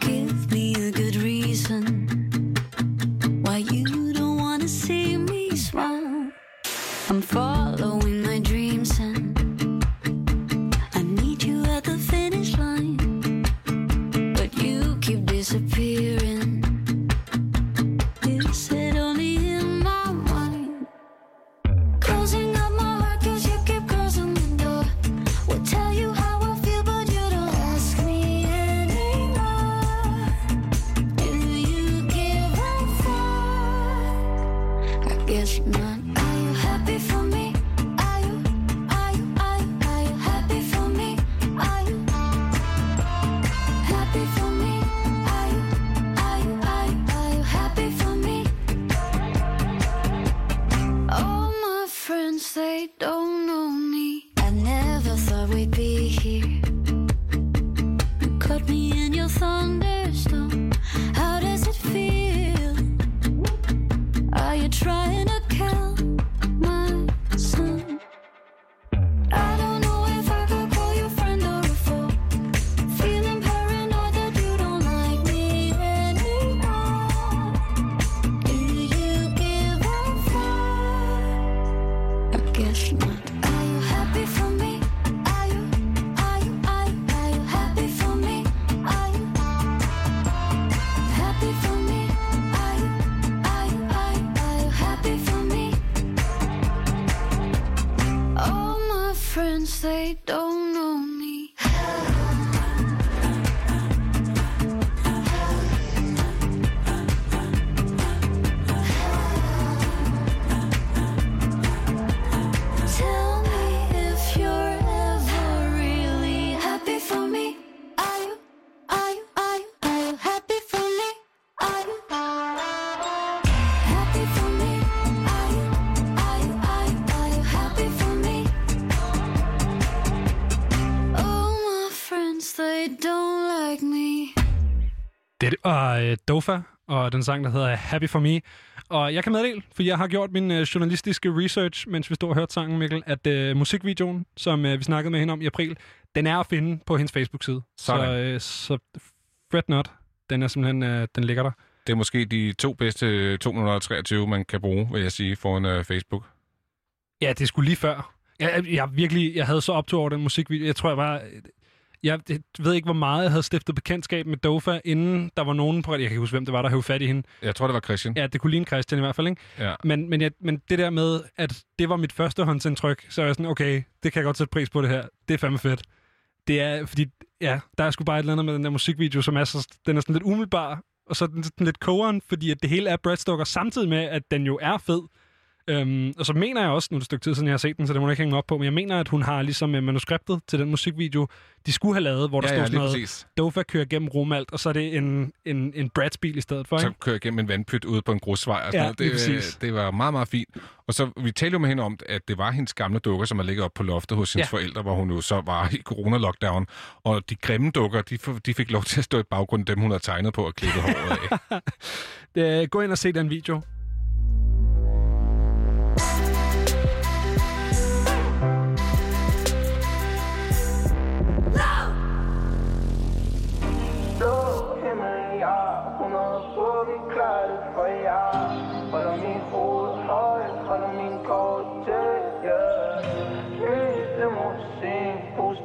Give me a good reason why you don't want to see me smile. I'm following øh, Dofa og den sang, der hedder Happy For Me. Og jeg kan meddele, for jeg har gjort min øh, journalistiske research, mens vi stod og hørte sangen, Mikkel, at øh, musikvideoen, som øh, vi snakkede med hende om i april, den er at finde på hendes Facebook-side. Så, Sådan. øh, så fret not. Den er simpelthen, øh, den ligger der. Det er måske de to bedste 223, man kan bruge, vil jeg sige, foran uh, Facebook. Ja, det skulle lige før. Jeg, jeg, jeg, virkelig, jeg havde så optur over den musikvideo. Jeg tror, jeg var... Jeg jeg ved ikke, hvor meget jeg havde stiftet bekendtskab med Dofa, inden der var nogen på... Jeg kan ikke huske, hvem det var, der havde fat i hende. Jeg tror, det var Christian. Ja, det kunne ligne Christian i hvert fald, ikke? Ja. Men, men, jeg, men det der med, at det var mit første håndsindtryk, så er jeg sådan, okay, det kan jeg godt sætte pris på det her. Det er fandme fedt. Det er, fordi, ja, der er sgu bare et eller andet med den der musikvideo, som er så, den er sådan lidt umiddelbar, og så er den sådan lidt kogeren, fordi at det hele er Brad Stoker, samtidig med, at den jo er fed. Øhm, og så mener jeg også, nu er det et stykke tid siden, jeg har set den, så det må jeg ikke hænge op på, men jeg mener, at hun har ligesom øh, manuskriptet til den musikvideo, de skulle have lavet, hvor der Ja, stod ja, sådan noget, præcis. Dofa kører gennem Romalt, og så er det en, en, en Brads bil i stedet for, ikke? kører jeg gennem en vandpyt ude på en grusvej. Og sådan Ja, noget. det, præcis. det var meget, meget fint. Og så, vi talte jo med hende om, at det var hendes gamle dukker, som er ligget op på loftet hos hendes Ja. forældre, hvor hun jo så var i corona-lockdown. Og de grimme dukker, de, de fik lov til at stå i baggrunden, dem hun havde tegnet på og klippet håret af. Øh, gå ind og se den video.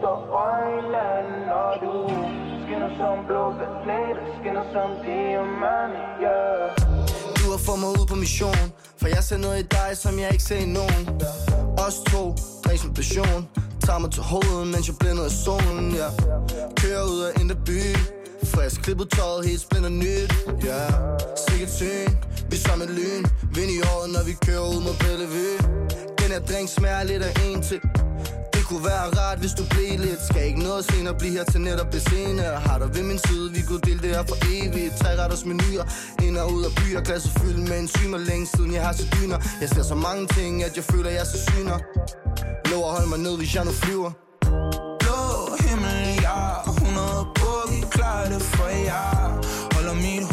Puster øjnene, når du skinner som blå planeter, skinner som diamant, yeah. Du har fået mig ud på mission For jeg ser noget i dig, som jeg ikke ser i nogen Os to, drinks som passion Tager mig til hovedet, mens jeg blænder af solen, ja Yeah. Kører ud af indre by Frisk klippet tøjet, helt splinter nyt, ja yeah. Sikkert syn, vi er som et lyn Vind i året, når vi kører ud mod Bellevue Den her drink smager lidt af en til kunne være rart, hvis du blev lidt. Skal ikke noget senere blive her til netop det senere Har dig ved min side, vi kunne dele det her for evigt. Tre retters menuer, ind og ud af byer. Glasset fyldt med enzymer, længe siden jeg har set dyner. Jeg ser så mange ting, at jeg føler, jeg så syner. Lov at holde mig ned, hvis jeg nu flyver. Blå himmel, jeg ja, 100 bukke, vi klarer det for jer. Holder mit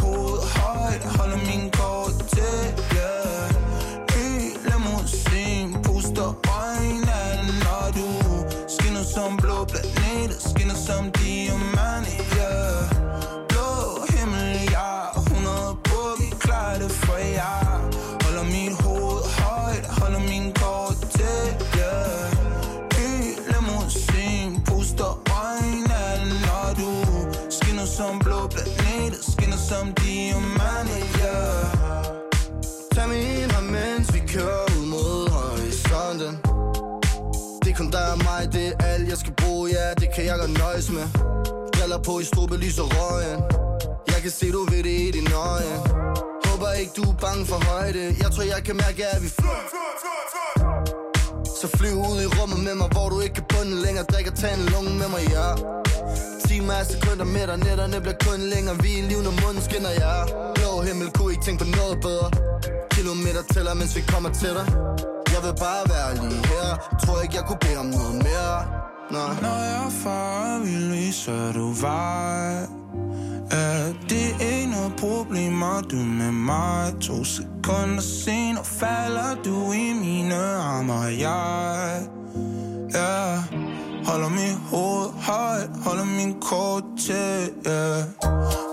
kan jeg godt nøjes med. Briller på i strube, lys og røgen. Jeg kan se, du ved det i din øje Håber ikke, du er bange for højde. Jeg tror, jeg kan mærke, at vi flyver Så flyv ud i rummet med mig, hvor du ikke kan bunde længere. Drik og tag en lunge med mig, ja. Timer er sekunder med dig, nætterne bliver kun længere. Vi er liv, når munden skinner, ja. Blå himmel, kunne ikke tænke på noget bedre. Kilometer tæller, mens vi kommer til dig Jeg vil bare være lige her. Tror ikke, jeg kunne bede om noget mere. Nej Når jeg farer vild, så du vej Er det ikke noget problem, du med mig To sekunder senere falder du i mine arme Og jeg, yeah. Holder mit hoved højt, holder min kort til yeah.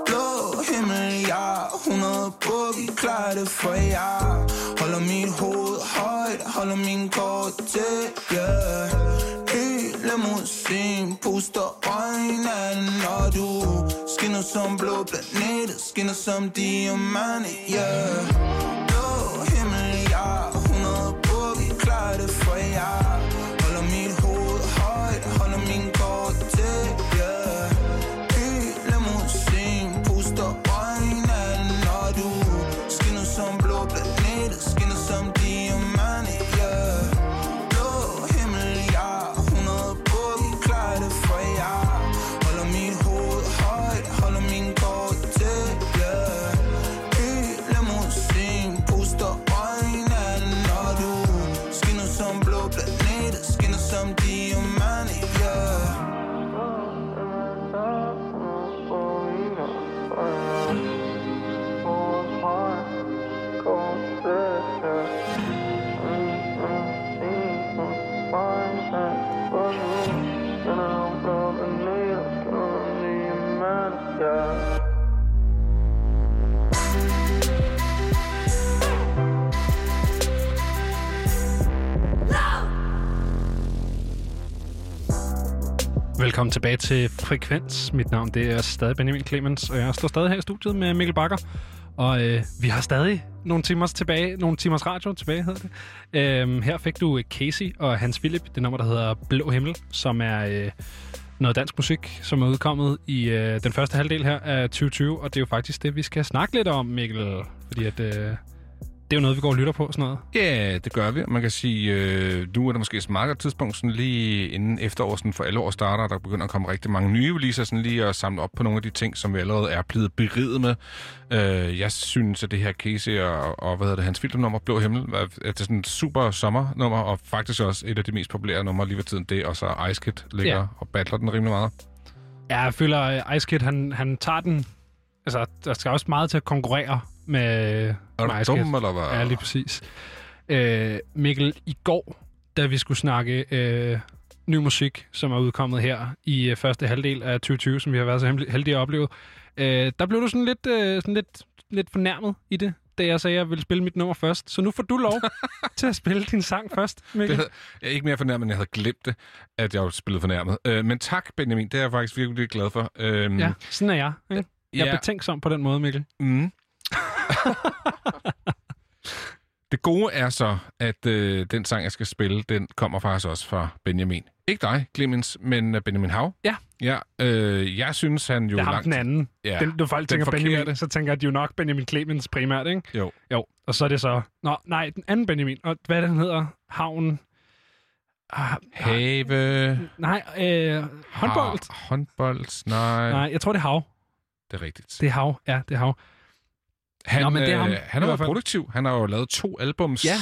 Blå himmel, ja 100 på, vi klarer det for jer Holder mit hoved højt, holder min kort til yeah. Hele musik puster øjnene, når du Skinner som blå planeter, skinner som diamant, yeah. Blå himmel, ja 100 på, vi klarer det for jer. Velkommen tilbage til Frekvens. Mit navn det er stadig Benjamin Clemens, og jeg står stadig her i studiet med Mikkel Bakker. Og øh, vi har stadig nogle timers tilbage, nogle timers radio tilbage, hedder det. Øhm, her fik du Casey og Hans Philip, det nummer, der hedder Blå Himmel, som er øh, noget dansk musik, som er udkommet i øh, den første halvdel her af 2020. Og det er jo faktisk det, vi skal snakke lidt om, Mikkel. Fordi at, øh, er jo noget, vi går og lytter på, sådan noget. Ja, det gør vi. Man kan sige, øh, nu er der måske et godt tidspunkt, sådan lige inden efteråret sådan for alle år starter, der begynder at komme rigtig mange nye releaser, sådan lige at samle op på nogle af de ting, som vi allerede er blevet beriget med. Øh, jeg synes, at det her Casey og, og hvad hedder det, hans filmnummer, Blå Himmel, er, er det sådan et super sommernummer, og faktisk også et af de mest populære numre lige ved tiden. Det og så Ice Kid ligger ja. og battler den rimelig meget. Ja, jeg føler, at Ice Kid, han, han tager den... Altså, der skal også meget til at konkurrere med, Er du dum, eller hvad? Ja, lige præcis. Øh, Mikkel, i går, da vi skulle snakke øh, ny musik, som er udkommet her i øh, første halvdel af 2020, som vi har været så heldige- at opleve, øh, der blev du sådan lidt, øh, sådan lidt, lidt fornærmet i det, da jeg sagde, at jeg ville spille mit nummer først. Så nu får du lov til at spille din sang først, Det Mikkel. havde, jeg er ikke mere fornærmet, end jeg havde glemt det, at jeg var spillet fornærmet. Øh, men tak, Benjamin. Det er jeg faktisk virkelig, virkelig glad for. Øh, Ja, sådan er jeg. Ikke? Jeg er ja. betænksom på den måde, Mikkel. Mm. det gode er så, at øh, den sang, jeg skal spille, den kommer faktisk også fra Benjamin. Ikke dig, Clemens, men øh, Benjamin Hav. Ja. Ja, øh, jeg synes, han jo Det er ham langt... den anden. Ja, Den, du folk tænker forkerte. Benjamin, så tænker de jo nok Benjamin Clemens primært, ikke? Jo. Jo, og så er det så... Nå, nej, den anden Benjamin. Og hvad er det, den hedder? Havn... Ah, Have... nej, øh, håndbold. Har, håndbold, nej. Nej, jeg tror, det er hav. Det er rigtigt. Det er hav, ja, det er hav. Han, Nå, men det er ham, øh, han været fald. produktiv. Han har jo lavet to albums. Ja.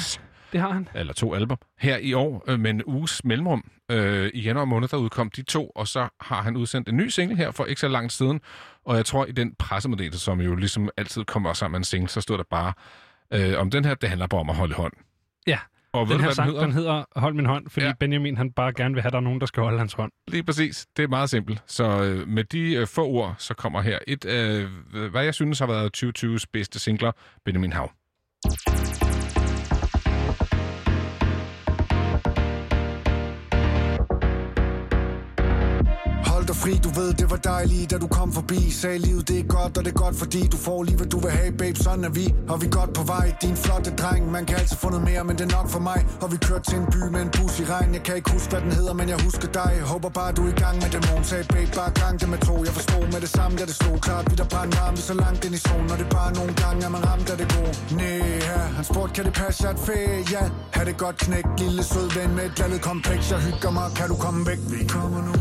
Det har han. eller to album, her i år øh, med en uges mellemrum. Øh, I januar måned, der udkom de to, og så har han udsendt en ny single her for ikke så lang siden. Og jeg tror, i den pressemeddelelse, som jo ligesom altid kommer sammen med en single, så stod der bare, øh, om den her, det handler bare om at holde hånd. Ja, Og Den her sang, den hedder? den hedder Hold min hånd, fordi ja. Benjamin han bare gerne vil have, at der er nogen, der skal holde hans hånd. Lige præcis. Det er meget simpelt. Så øh, med de øh, få ord, så kommer her et, øh, hvad jeg synes har været 2020's bedste singler, Benjamin Hav. Dig fri, du ved, det var dejligt, da du kom forbi. Sagde livet, det er godt, og det er godt, fordi du får lige, hvad du vil have, babe. Sådan er vi, og vi er godt på vej. Din flotte dreng, man kan altid få noget mere, men det er nok for mig. Og vi kørte til en by med en bus i regn. Jeg kan ikke huske, hvad den hedder, men jeg husker dig. Håber bare, du er i gang med dæmon Sagde babe, bare gang det med to Jeg forstod med det samme, da det stod klart. Vi der brændte varmt, vi er så langt ind i solen Og det er bare nogle gange, at man ramt af det gode. Næh, ja, han spurgte, kan det passe, at er fæ? Ja, ha' det godt knæk, lille sød ven med et lallet kompleks. Jeg hygger mig, kan du komme væk? Vi kommer nu.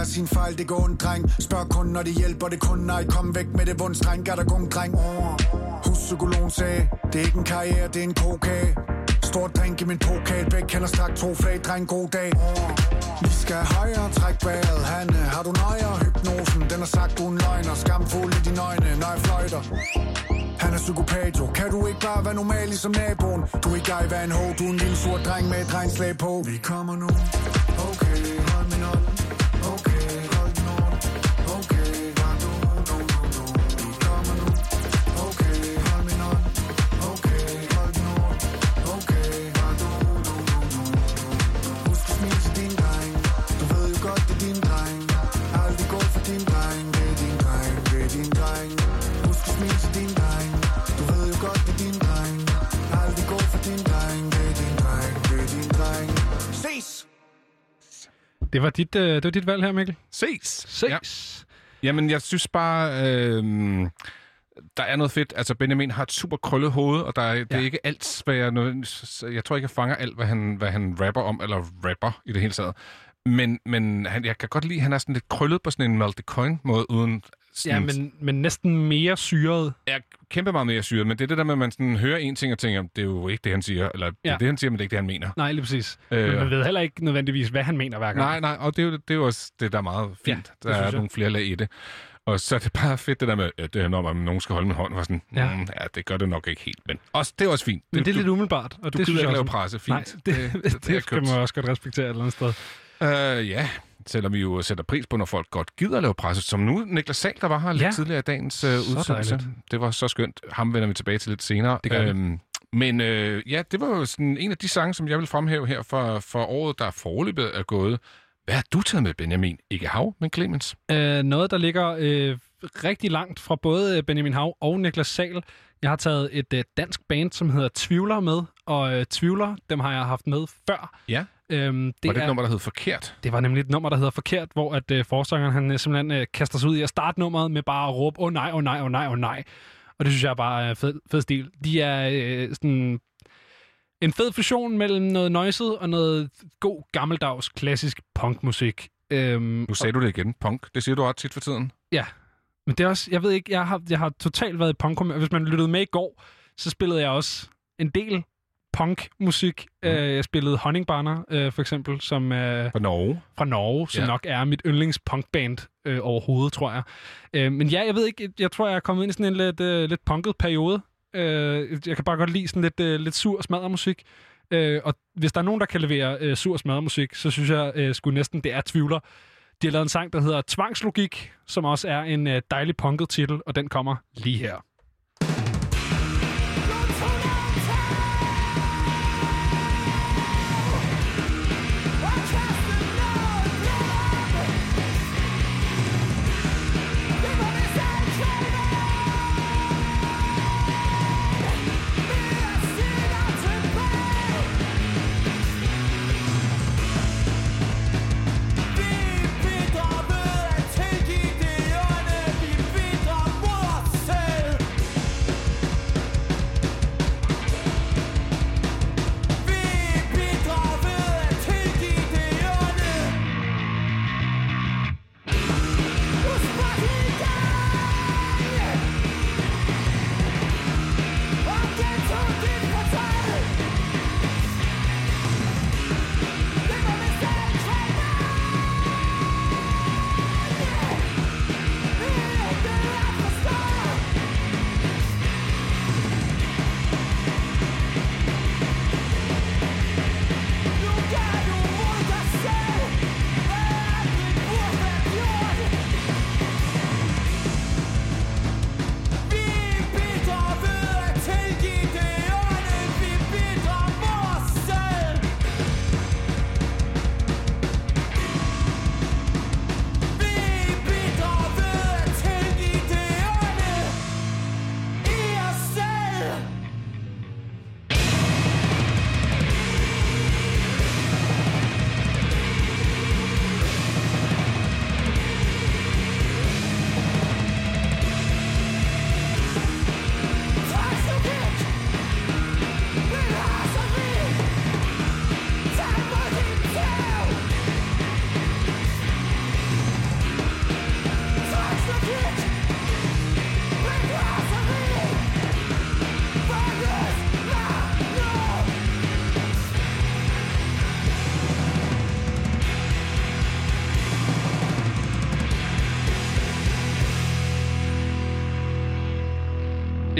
Lærer sin fejl, det går en dreng. Spørg kun, når det hjælper, det kun nej. Kom væk med det vundstreng, gør der gung, dreng. Oh. Huspsykologen sagde Det er ikke en karriere, det er en kokage. Stor drink i min pokal Begge kender strak to flag, dreng, god dag. Oh. Vi skal højere, træk vejret Hanne, har du nøjere hypnosen Den har sagt, du en løgner. Skamfuld i dine øjne, når jeg fløjter. Han er psykopat jo. Kan du ikke bare være normal ligesom naboen? Du er ikke dig, hvad en ho Du er en lille sur dreng med et regnslag på. Vi kommer nu. Okay, hold min hånd. Det var dit, øh, det var dit valg her, Mikkel. Ses! Ses. Ja. Jamen, jeg synes bare, øh, der er noget fedt. Altså, Benjamin har et super krøllet hoved, og der er, ja. det er ikke alt, hvad jeg, jeg tror ikke, jeg fanger alt, hvad han, hvad han rapper om, eller rapper i det hele taget. Men, men han, jeg kan godt lide, at han er sådan lidt krøllet på sådan en Malte Coin-måde, uden... Ja, men, men næsten mere syret. er kæmpe meget mere syret, men det er det der med, at man sådan hører en ting og tænker, det er jo ikke det, han siger, eller det Ja. er det, han siger, men det er ikke det, han mener. Nej, lige præcis. Øh. Men man ved heller ikke nødvendigvis, hvad han mener hver gang. Nej, nej, og det er jo, det er jo også det, der er meget fint. Ja, Ja, det der er jeg. nogle flere lag i det. Og så er det bare fedt, det der med, at det er, når man, nogen skal holde min hånd, var sådan, Ja. ja. Mm, ja, det gør det nok ikke helt, men også, det er også fint. Men det er lidt umiddelbart. Og du det gider ikke lave presse, Nej, fint. det, Det- det, det det, det skal man også godt respektere et eller andet sted. Øh, ja, selvom vi jo sætter pris på, når folk godt gider at lave presse. Som nu, Niklas Sahl, der var her lidt Ja. tidligere i dagens øh, udsendelse. dejligt. Det var så skønt. Ham vender vi tilbage til lidt senere. Det gør. Øhm, men øh, ja, det var jo sådan en af de sange, som jeg vil fremhæve her for, for året, der foreløbet er gået. Hvad har du taget med, Benjamin? Ikke Hav, men Clemens. Øh, noget, der ligger øh, rigtig langt fra både øh, Benjamin Hav og Niklas Sal. Jeg har taget et øh, dansk band, som hedder Tvivler med, og øh, Tvivler, dem har jeg haft med før. Ja. Øhm, det, var det er, et nummer, der hed Forkert? det var nemlig et nummer, der hedder Forkert, hvor at øh, forsangeren han øh, simpelthen øh, kaster sig ud i at starte nummeret med bare at råbe, åh oh, nej, åh oh, nej, åh oh, nej, åh oh, nej. Og det synes jeg bare er fed, fed stil. De er øh, sådan en fed fusion mellem noget noiset og noget god, gammeldags, klassisk punkmusik. Øhm, Nu sagde du det igen. Punk. Det siger du også tit for tiden. Men det er også, jeg ved ikke, jeg har, jeg har totalt været i punk. Hvis man lyttede med i går, så spillede jeg også en del punkmusik. Mm. Øh, jeg spillede Honningbarner, øh, for eksempel, som er Fra Norge. fra Norge, som Ja. nok er mit yndlingspunkband øh, overhovedet, tror jeg. Øh, men ja, jeg ved ikke, jeg tror, jeg er kommet ind i sådan en lidt, øh, lidt punket periode. Øh, jeg kan bare godt lide sådan lidt, øh, lidt sur smaddermusik. Øh, og hvis der er nogen, der kan levere øh, sur smaddermusik, så synes jeg øh, sgu næsten, det er tvivler. De har lavet en sang, der hedder Tvangslogik, som også er en øh, dejlig punket titel, og den kommer lige her.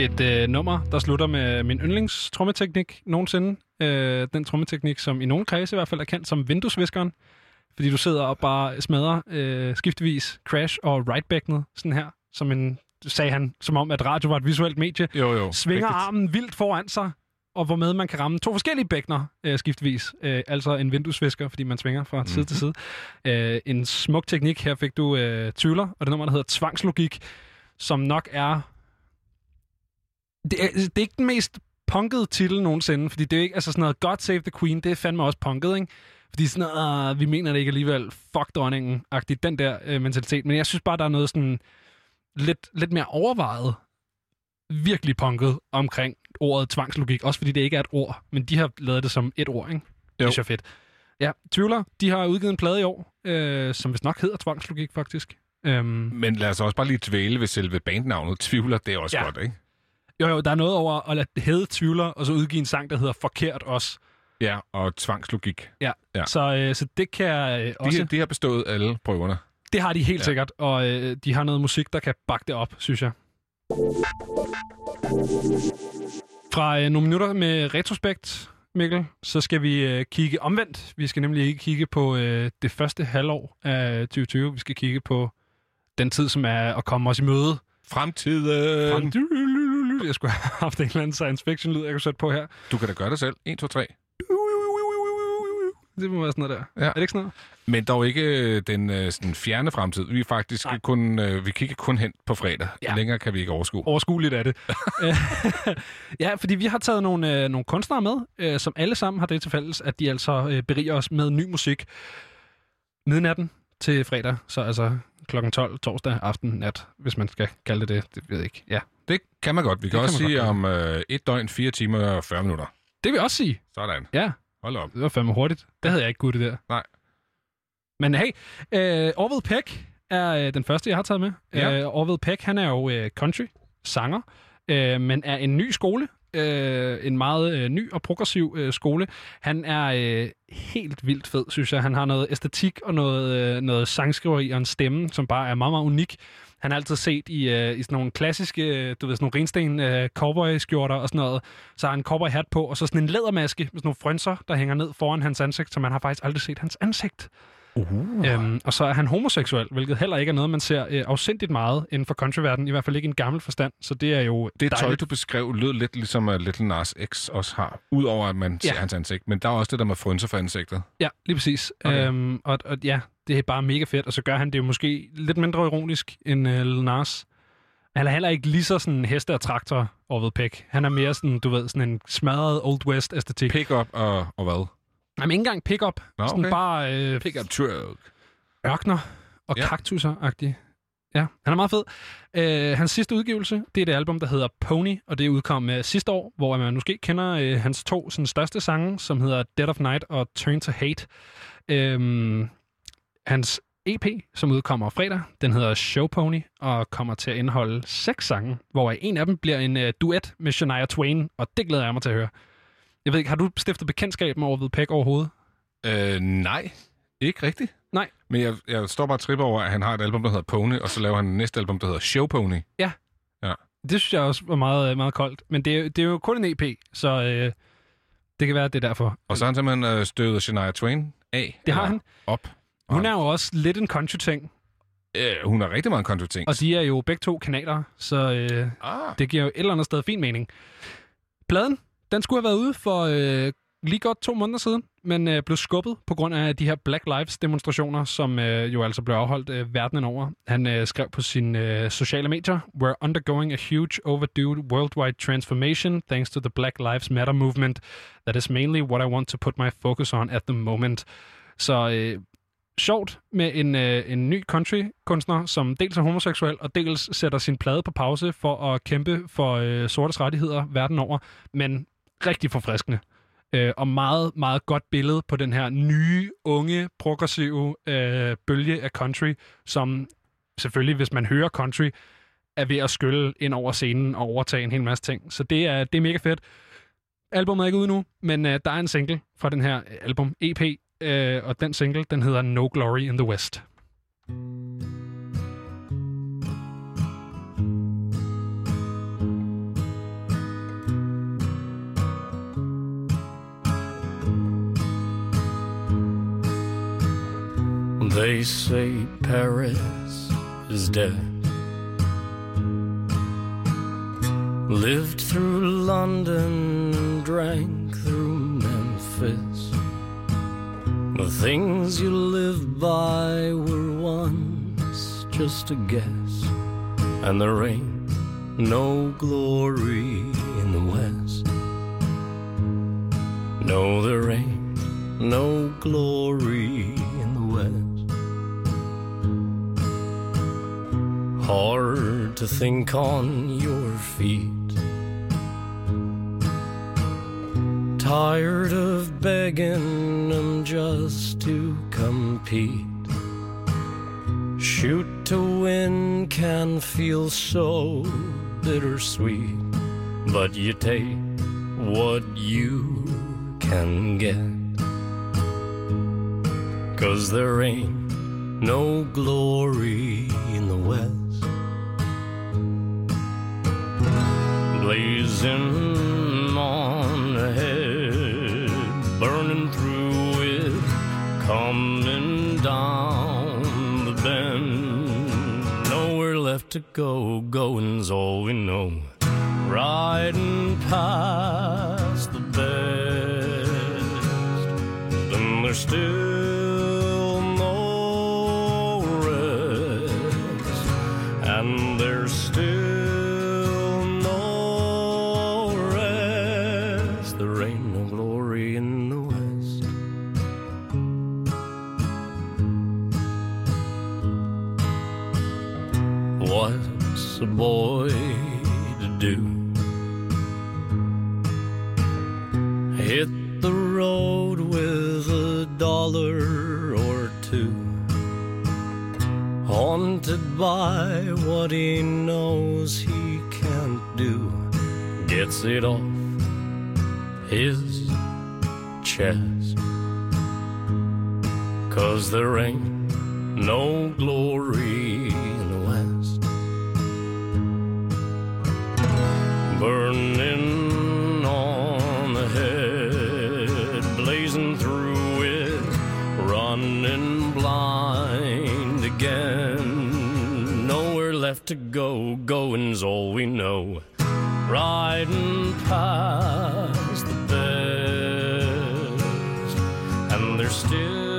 Et øh, nummer, der slutter med min yndlingstrommeteknik nogensinde. Øh, den trommeteknik, som i nogle kredse i hvert fald er kendt som vinduesviskeren. Fordi du sidder og bare smadrer øh, skiftevis crash og rightbækkenet, sådan her, som en, sagde han, som om at radio var et visuelt medie. Jo, jo. Svinger rigtigt. armen vildt foran sig, og hvormed man kan ramme to forskellige bækkener øh, skiftevis. Øh, altså en vinduesvisker, fordi man svinger fra side til side. Øh, en smuk teknik. Her fik du øh, tvivler, og det nummer, der hedder Tvangslogik, som nok er... Det er, det er ikke den mest punkede titel nogensinde, fordi det er ikke altså sådan noget God Save the Queen, det er fandme også punket, ikke? Fordi sådan noget, "Ah, vi mener det ikke alligevel, fuck dronningen-agtigt, den der øh, mentalitet. Men jeg synes bare, der er noget sådan lidt, lidt mere overvejet, virkelig punket omkring ordet tvangslogik. Også fordi det ikke er et ord, men de har lavet det som et ord, ikke? Det Jo. er så fedt. Ja, Tvivler, de har udgivet en plade i år, øh, som vist nok hedder Tvangslogik, faktisk. Øhm, Men lad os også bare lige dvæle ved selve bandnavnet. Tvivler, det er også Ja. godt, ikke? Jo, jo, der er noget over at lade hedde Tvivler, og så udgive en sang, der hedder Forkert også. Ja, og tvangslogik. Ja, Ja. Så, øh, så det kan øh, også... De, de har bestået alle prøverne. Det har de helt Ja. sikkert, og øh, de har noget musik, der kan bakke det op, synes jeg. Fra øh, nogle minutter med retrospekt, Mikkel, så skal vi øh, kigge omvendt. Vi skal nemlig ikke kigge på øh, det første halvår af 2020. Vi skal kigge på den tid, som er at komme os i møde. Fremtiden! Frem- Jeg skulle have haft en eller anden science fiction lyd, jeg kunne sætte på her. Du kan da gøre det selv. 1, 2, 3. Det må være sådan noget der. Ja. Er det ikke sådan noget? Men dog ikke øh, den øh, sådan fjerne fremtid. Vi er faktisk Nej. kun, øh, vi kigger kun hen på fredag. Ja. Længere kan vi ikke overskue. overskueligt er det. ja, fordi vi har taget nogle, nogle kunstnere med, som alle sammen har det til fælles, at de altså beriger os med ny musik midnatten til fredag, så altså klokken 12 torsdag aften nat, hvis man skal kalde det det. Det ved jeg ikke. Ja, Det kan man godt. Vi kan Det også kan man sige godt om øh, et døgn, 4 timer og 40 minutter. det vil jeg også sige. Sådan. Ja, Hold op. det var fandme hurtigt. Det havde jeg ikke guttet der. Nej. Men hey, øh, Orville Peck er øh, den første, jeg har taget med. Ja. Øh, Orville Peck, han er jo øh, country sanger, øh, men er en ny skole. Øh, en meget øh, ny og progressiv øh, skole. Han er øh, helt vildt fed, synes jeg. Han har noget æstetik og noget, øh, noget sangskriveri og en stemme, som bare er meget, meget unik. Han er altid set i, øh, i sådan nogle klassiske, øh, du ved, sådan nogle rensten øh, cowboy-skjorter og sådan noget. Så har han en cowboy-hat på, og så sådan en lædermaske med sådan nogle frynser, der hænger ned foran hans ansigt, så man har faktisk aldrig set hans ansigt. Uh. Øhm, og så er han homoseksuel, hvilket heller ikke er noget, man ser øh, afsindigt meget inden for countryverdenen, i hvert fald ikke i en gammel forstand. Så det er jo Det tøj, du beskrev, lød lidt ligesom uh, Little Nas X også har. Udover at man Ja. ser hans ansigt. Men der er også det der med frynser for ansigtet. Ja, lige præcis. Okay. Øhm, og, og ja, det er bare mega fedt, og så gør han det jo måske lidt mindre ironisk end uh, Lil Nas. Han er heller ikke lige så sådan heste og traktor over Peck. Han er mere sådan, du ved, sådan en smadret Old West-æstetik. Pick up og, og hvad? Jamen ikke engang pick-up. Nå, Sådan okay. bare øh, Pick up truck. ørkner og Ja. ja. kaktusser-agtige. Ja, han er meget fed. Øh, hans sidste udgivelse, det er det album, der hedder Pony, og det udkom øh, sidste år, hvor man måske kender øh, hans to sådan, største sange, som hedder Dead of Night og Turn to Hate. Øhm, hans EP, som udkommer fredag, den hedder Show Pony, og kommer til at indeholde seks sange, hvor en af dem bliver en øh, duet med Shania Twain, og det glæder jeg mig til at høre. Jeg ved ikke, har du stiftet bekendtskab med Orville Peck overhovedet? Øh, nej, ikke rigtigt. Nej. Men jeg, jeg står bare og tripper over, at han har et album, der hedder Pony, og så laver han næste album, der hedder Show Pony. Det synes jeg også var meget, øh, meget koldt. Men det, er- det er jo kun en EP, så øh, det kan være, at det er derfor. Og så har han simpelthen øh, støvet Shania Twain af. Det har han. Op. Hun er jo også lidt en country-ting, Øh, hun har rigtig meget country ting. og de er jo begge to kanaler, så øh, Ah, det giver jo et eller andet sted fin mening. Pladen, den skulle have været ude for øh, lige godt to måneder siden, men øh, blev skubbet på grund af de her Black Lives demonstrationer, som øh, jo altså blev afholdt øh, verdenen over. Han øh, skrev på sine øh, sociale medier, We're undergoing a huge overdue worldwide transformation thanks to the Black Lives Matter movement. That is mainly what I want to put my focus on at the moment. Så øh, sjovt med en, øh, en ny country-kunstner, som dels er homoseksuel, og dels sætter sin plade på pause for at kæmpe for øh, sortes rettigheder verden over, men rigtig forfriskende. Øh, og meget, meget godt billede på den her nye, unge, progressive øh, bølge af country, som selvfølgelig, hvis man hører country, er ved at skylle ind over scenen og overtage en hel masse ting. Så det er, det er mega fedt. Albumet er ikke ude nu, men øh, der er en single fra den her album, EP, øh, og den single, den hedder No Glory in the West. They say Paris is dead. Lived through London, drank through Memphis. The things you live by were once just a guess, and there ain't no glory in the West. No, there ain't no glory Hard to think on your feet. Tired of begging them just to compete. Shoot to win can feel so bittersweet, but you take what you can get. Cause there ain't no glory in the West. Blazing on ahead, burning through it, coming down the bend. Nowhere left to go, going's all we know. Riding past the best, then there's still by what he knows he can't do. Gets it off his chest. Cause there ain't no glory to go, going's all we know. Riding past the best, and there's still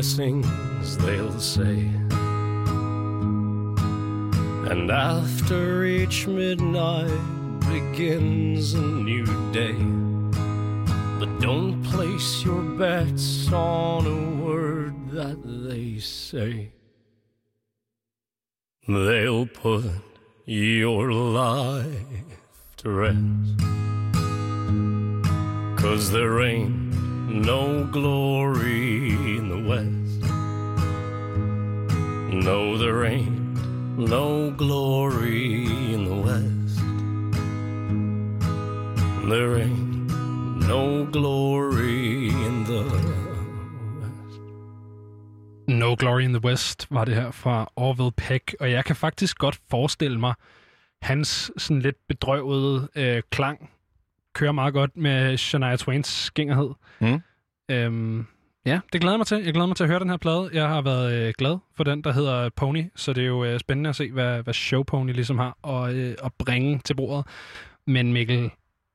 blessings, they'll say. And after each midnight begins a new day. But don't place your bets on a word that they say. They'll put your life to rest. Cause there ain't no glory in the West. No, there ain't no glory in the West. There ain't no glory in the West. No Glory in the West var det her fra Orville Peck, og jeg kan faktisk godt forestille mig, hans sådan lidt bedrøvede øh, klang kører meget godt med Shania Twains skængerhed. Mm. Øhm, ja, det glæder mig til. Jeg glæder mig til at høre den her plade. Jeg har været øh, glad for den, der hedder Pony, så det er jo øh, spændende at se, hvad, hvad Show Pony ligesom har at, øh, at bringe til bordet. Men Mikkel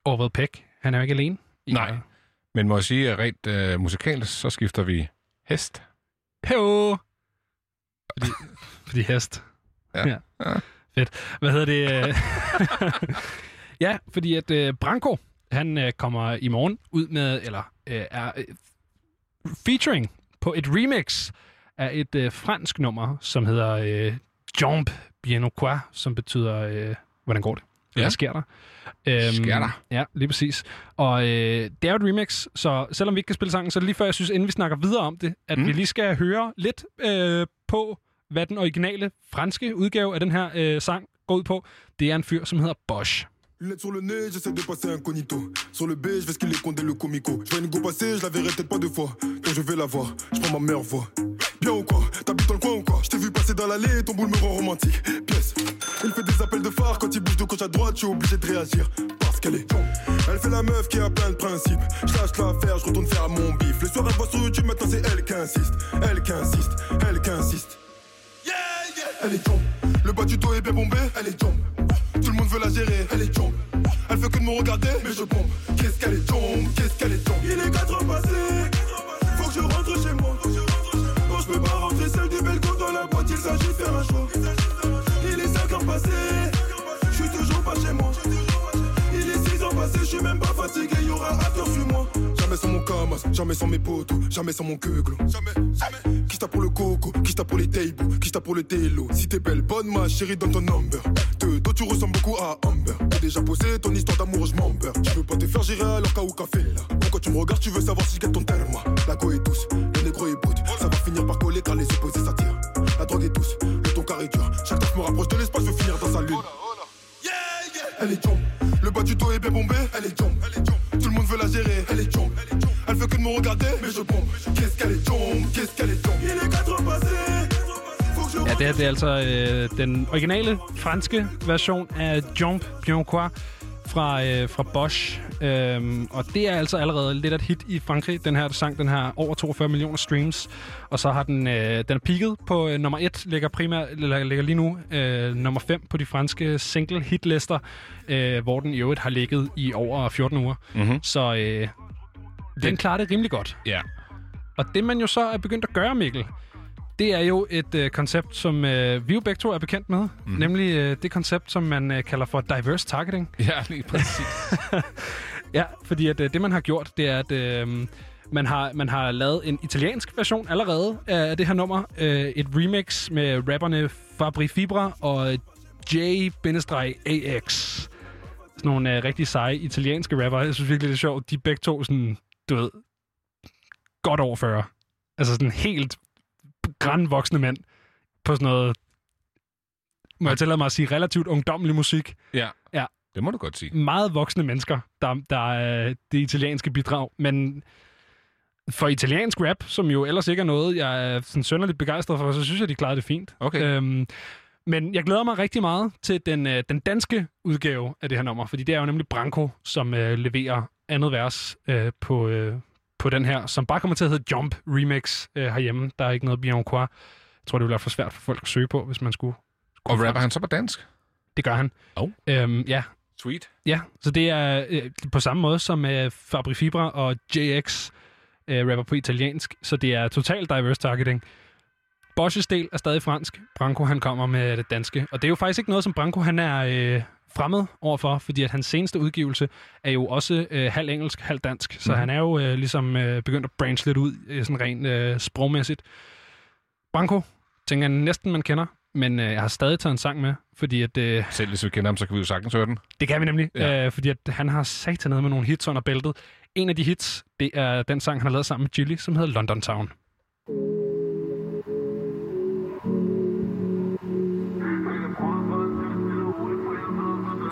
Orville Peck, han er jo ikke alene. i- Nej. Men må jeg sige, at rent øh, musikalisk, så skifter vi hest. Heyo! Fordi, fordi hest. Ja. ja. Ja. Fedt. Hvad hedder det? øh? ja, fordi at øh, Branko, han øh, kommer i morgen ud med, eller øh, er øh, featuring på et remix af et øh, fransk nummer, som hedder øh, Jump Bien quoi, som betyder, øh, hvordan går det? Ja. Hvad sker der? Øhm, Sker der? Ja, lige præcis. Og øh, det er jo et remix, så selvom vi ikke kan spille sangen, så er det lige før, jeg synes, inden vi snakker videre om det, at mm. vi lige skal høre lidt øh, på, hvad den originale franske udgave af den her øh, sang går ud på. Det er en fyr, som hedder Bosch. Lunettes sur le nez, j'essaie de passer incognito. Sur le B, je vais ce qu'il est condé le comico. Je vois une go passer, je la verrai peut-être pas deux fois. Quand je vais la voir, je prends ma meilleure voix. Bien ou quoi? T'habites dans le coin ou quoi? Je t'ai vu passer dans l'allée, ton boule me rend romantique. Pièce. Il fait des appels de phare quand il bouge de gauche à droite, je suis obligé de réagir. Parce qu'elle est. Elle fait la meuf qui a plein de principes. Je lâche l'affaire, je retourne faire mon bif. Le soir, elle voit sur YouTube, maintenant c'est elle qui insiste. Elle qui insiste, elle qui insiste. Elle est tombe. Le bas du dos est bien bombé, elle est tombe. Tout le monde veut la gérer, elle est tombe. Elle fait que de me regarder, mais je bombe. Qu'est-ce qu'elle est tombe, qu'est-ce qu'elle est tombe. Il est 4 heures passées, faut que je rentre je peux pas rentrer seul du balcon dans la boîte, il s'agit de faire un choix. Il est 5 ans passés, je suis toujours pas chez moi. Il est 6 ans passés, je suis même pas fatigué, y aura after sur moi. Jamais sans mon camas, jamais sans mes potos, jamais sans mon queuglo. Jamais, jamais. Qui t'a pour le coco, qui t'a pour les tables, qui t'a pour le télo. Si t'es belle, bonne ma chérie, donne ton number. De dos, tu ressembles beaucoup à Amber. T'as déjà posé ton histoire d'amour, je m'en beurre. Tu veux pas te faire gérer alors qu'à au café là. Pourquoi tu me regardes, tu veux savoir si je gagne ton terme? La go est douce, le négro est brut. Ça va finir par coller car les opposés s'attirent. La drogue est douce, le ton carré dur. Chaque taf me rapproche de l'espace, je veux finir dans sa lune. Elle est jump. Le bas du dos est bien bombé. Elle est jump. Tout le monde veut la gérer. Elle est veut que de me regarder, mais je bombe. Qu'est-ce qu'elle est jump. Qu'est-ce qu'elle est jump. Il est 4 ans passé. Ja, det her det er altså øh, den originale franske version af Jump Bien Quoi fra, øh, fra Bosch. Øhm, og det er altså allerede lidt af et hit i Frankrig. Den her sang, den her over 42 millioner streams. Og så har den, øh, den er peaked på øh, nummer 1, ligger, primært, eller ligger lige nu øh, nummer 5 på de franske single hitlister, øh, hvor den i øvrigt har ligget i over 14 uger. Mhm. Så øh, den klarer det rimelig godt. Ja. Og det, man jo så er begyndt at gøre, Mikkel, det er jo et øh, koncept, som øh, vi jo begge to er bekendt med. Mm. Nemlig øh, det koncept, som man øh, kalder for diverse targeting. Ja, lige præcis. Ja, fordi at, øh, det, man har gjort, det er, at øh, man, har, man har lavet en italiensk version allerede af det her nummer. Øh, et remix med rapperne Fabri Fibra og J-AX. Sådan nogle øh, rigtig seje italienske rapper. Jeg synes virkelig, det er sjovt. De begge to sådan, du ved, godt over 40. Altså sådan helt grænvoksne mænd på sådan noget, må jeg tillade mig at sige, relativt ungdommelig musik. Ja. Ja. Det må du godt sige. Meget voksne mennesker, der, der er det italienske bidrag. Men for italiensk rap, som jo ellers ikke er noget, jeg er sådan sønderligt begejstret for, så synes jeg, de klarede det fint. Okay. Øhm, men jeg glæder mig rigtig meget til den, øh, den danske udgave af det her nummer, fordi det er jo nemlig Branko, som øh, leverer andet vers øh, på, øh, på den her, som bare kommer til at hedde Jump Remix øh, herhjemme. Der er ikke noget Bien Quoi. Jeg tror, det ville være for svært for folk at søge på, hvis man skulle... Og rapper han så på dansk? Det gør han. Oh. Øhm, ja, Sweet. Ja, så det er øh, på samme måde som øh, Fabri Fibra og JX øh, rapper på italiensk, så det er total diverse targeting. Bosch's del er stadig fransk. Branko, han kommer med det danske. Og det er jo faktisk ikke noget, som Branko, han er øh, fremmed overfor, fordi at hans seneste udgivelse er jo også øh, halv engelsk, halv dansk. Så Mhm. han er jo øh, ligesom øh, begyndt at branche lidt ud, øh, sådan rent øh, sprogmæssigt. Branko, tænker jeg næsten, man kender, men øh, jeg har stadig taget en sang med, fordi at... Øh, Selv hvis vi kender ham, så kan vi jo sagtens høre den. det kan vi nemlig, Ja. øh, fordi at han har sat ned med nogle hits under bæltet. En af de hits, det er den sang, han har lavet sammen med Gilly, som hedder London Town.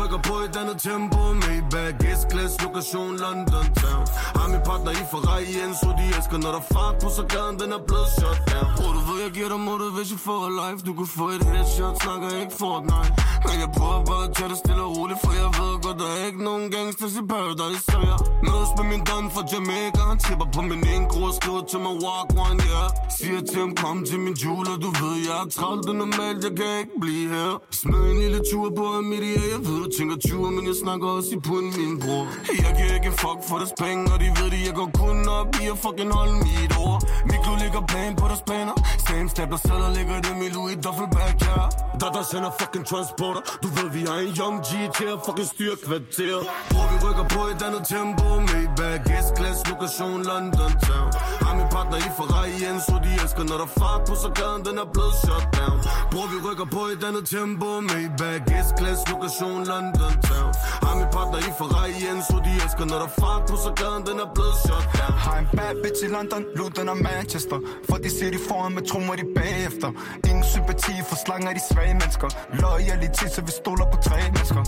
rykker på et andet tempo. Maybach, S-klasse, lokation London Town. Har min partner i Ferrari igen, så de elsker. Når der er fart på, så gaden den er blevet shot down. Bror, du ved, jeg giver dig motivation for a life. Du kan få et headshot, snakker ikke Fortnite. Men jeg prøver bare at tage det stille og roligt For jeg ved godt, der er ikke nogen gangsters i Paradise Så jeg mødes med min don fra Jamaica. Han tipper på min intro og skriver til mig walk one, yeah. Siger til ham, kom til min jeweler Du ved, jeg er travlt, det normalt, jeg kan ikke blive her. Smid en lille tur på Amidia Jeg ved, du tænker 20, men jeg snakker også i pund, min bror. Jeg giver ikke en fuck for deres penge Og de ved det, jeg går kun op i at fucking holde mit ord. Mikro ligger plan på deres planer Same step, der selv ligger dem i Louis Duffelbag, ja. Der der sender fucking transporter. Du ved, vi er en young G til at fucking styre kvarteret. Bror, vi rykker på et andet tempo. Maybach, S-class, lokation London Town. Har min partner i Ferrari igen, så de elsker Når der fart på, så gaden den er blevet shut down. Bror, vi rykker på et andet tempo. Maybach, S-class, lokation London London Town. Har min partner i Ferrari igen, så de elsker Når der fart på, så gaden den er blevet shot down. Har en bad bitch i London, Luton og Manchester. For de ser de foran, med trummer de bagefter. Ingen sympati for slanger de svage mennesker. Loyalitet, så vi stoler på tre mennesker.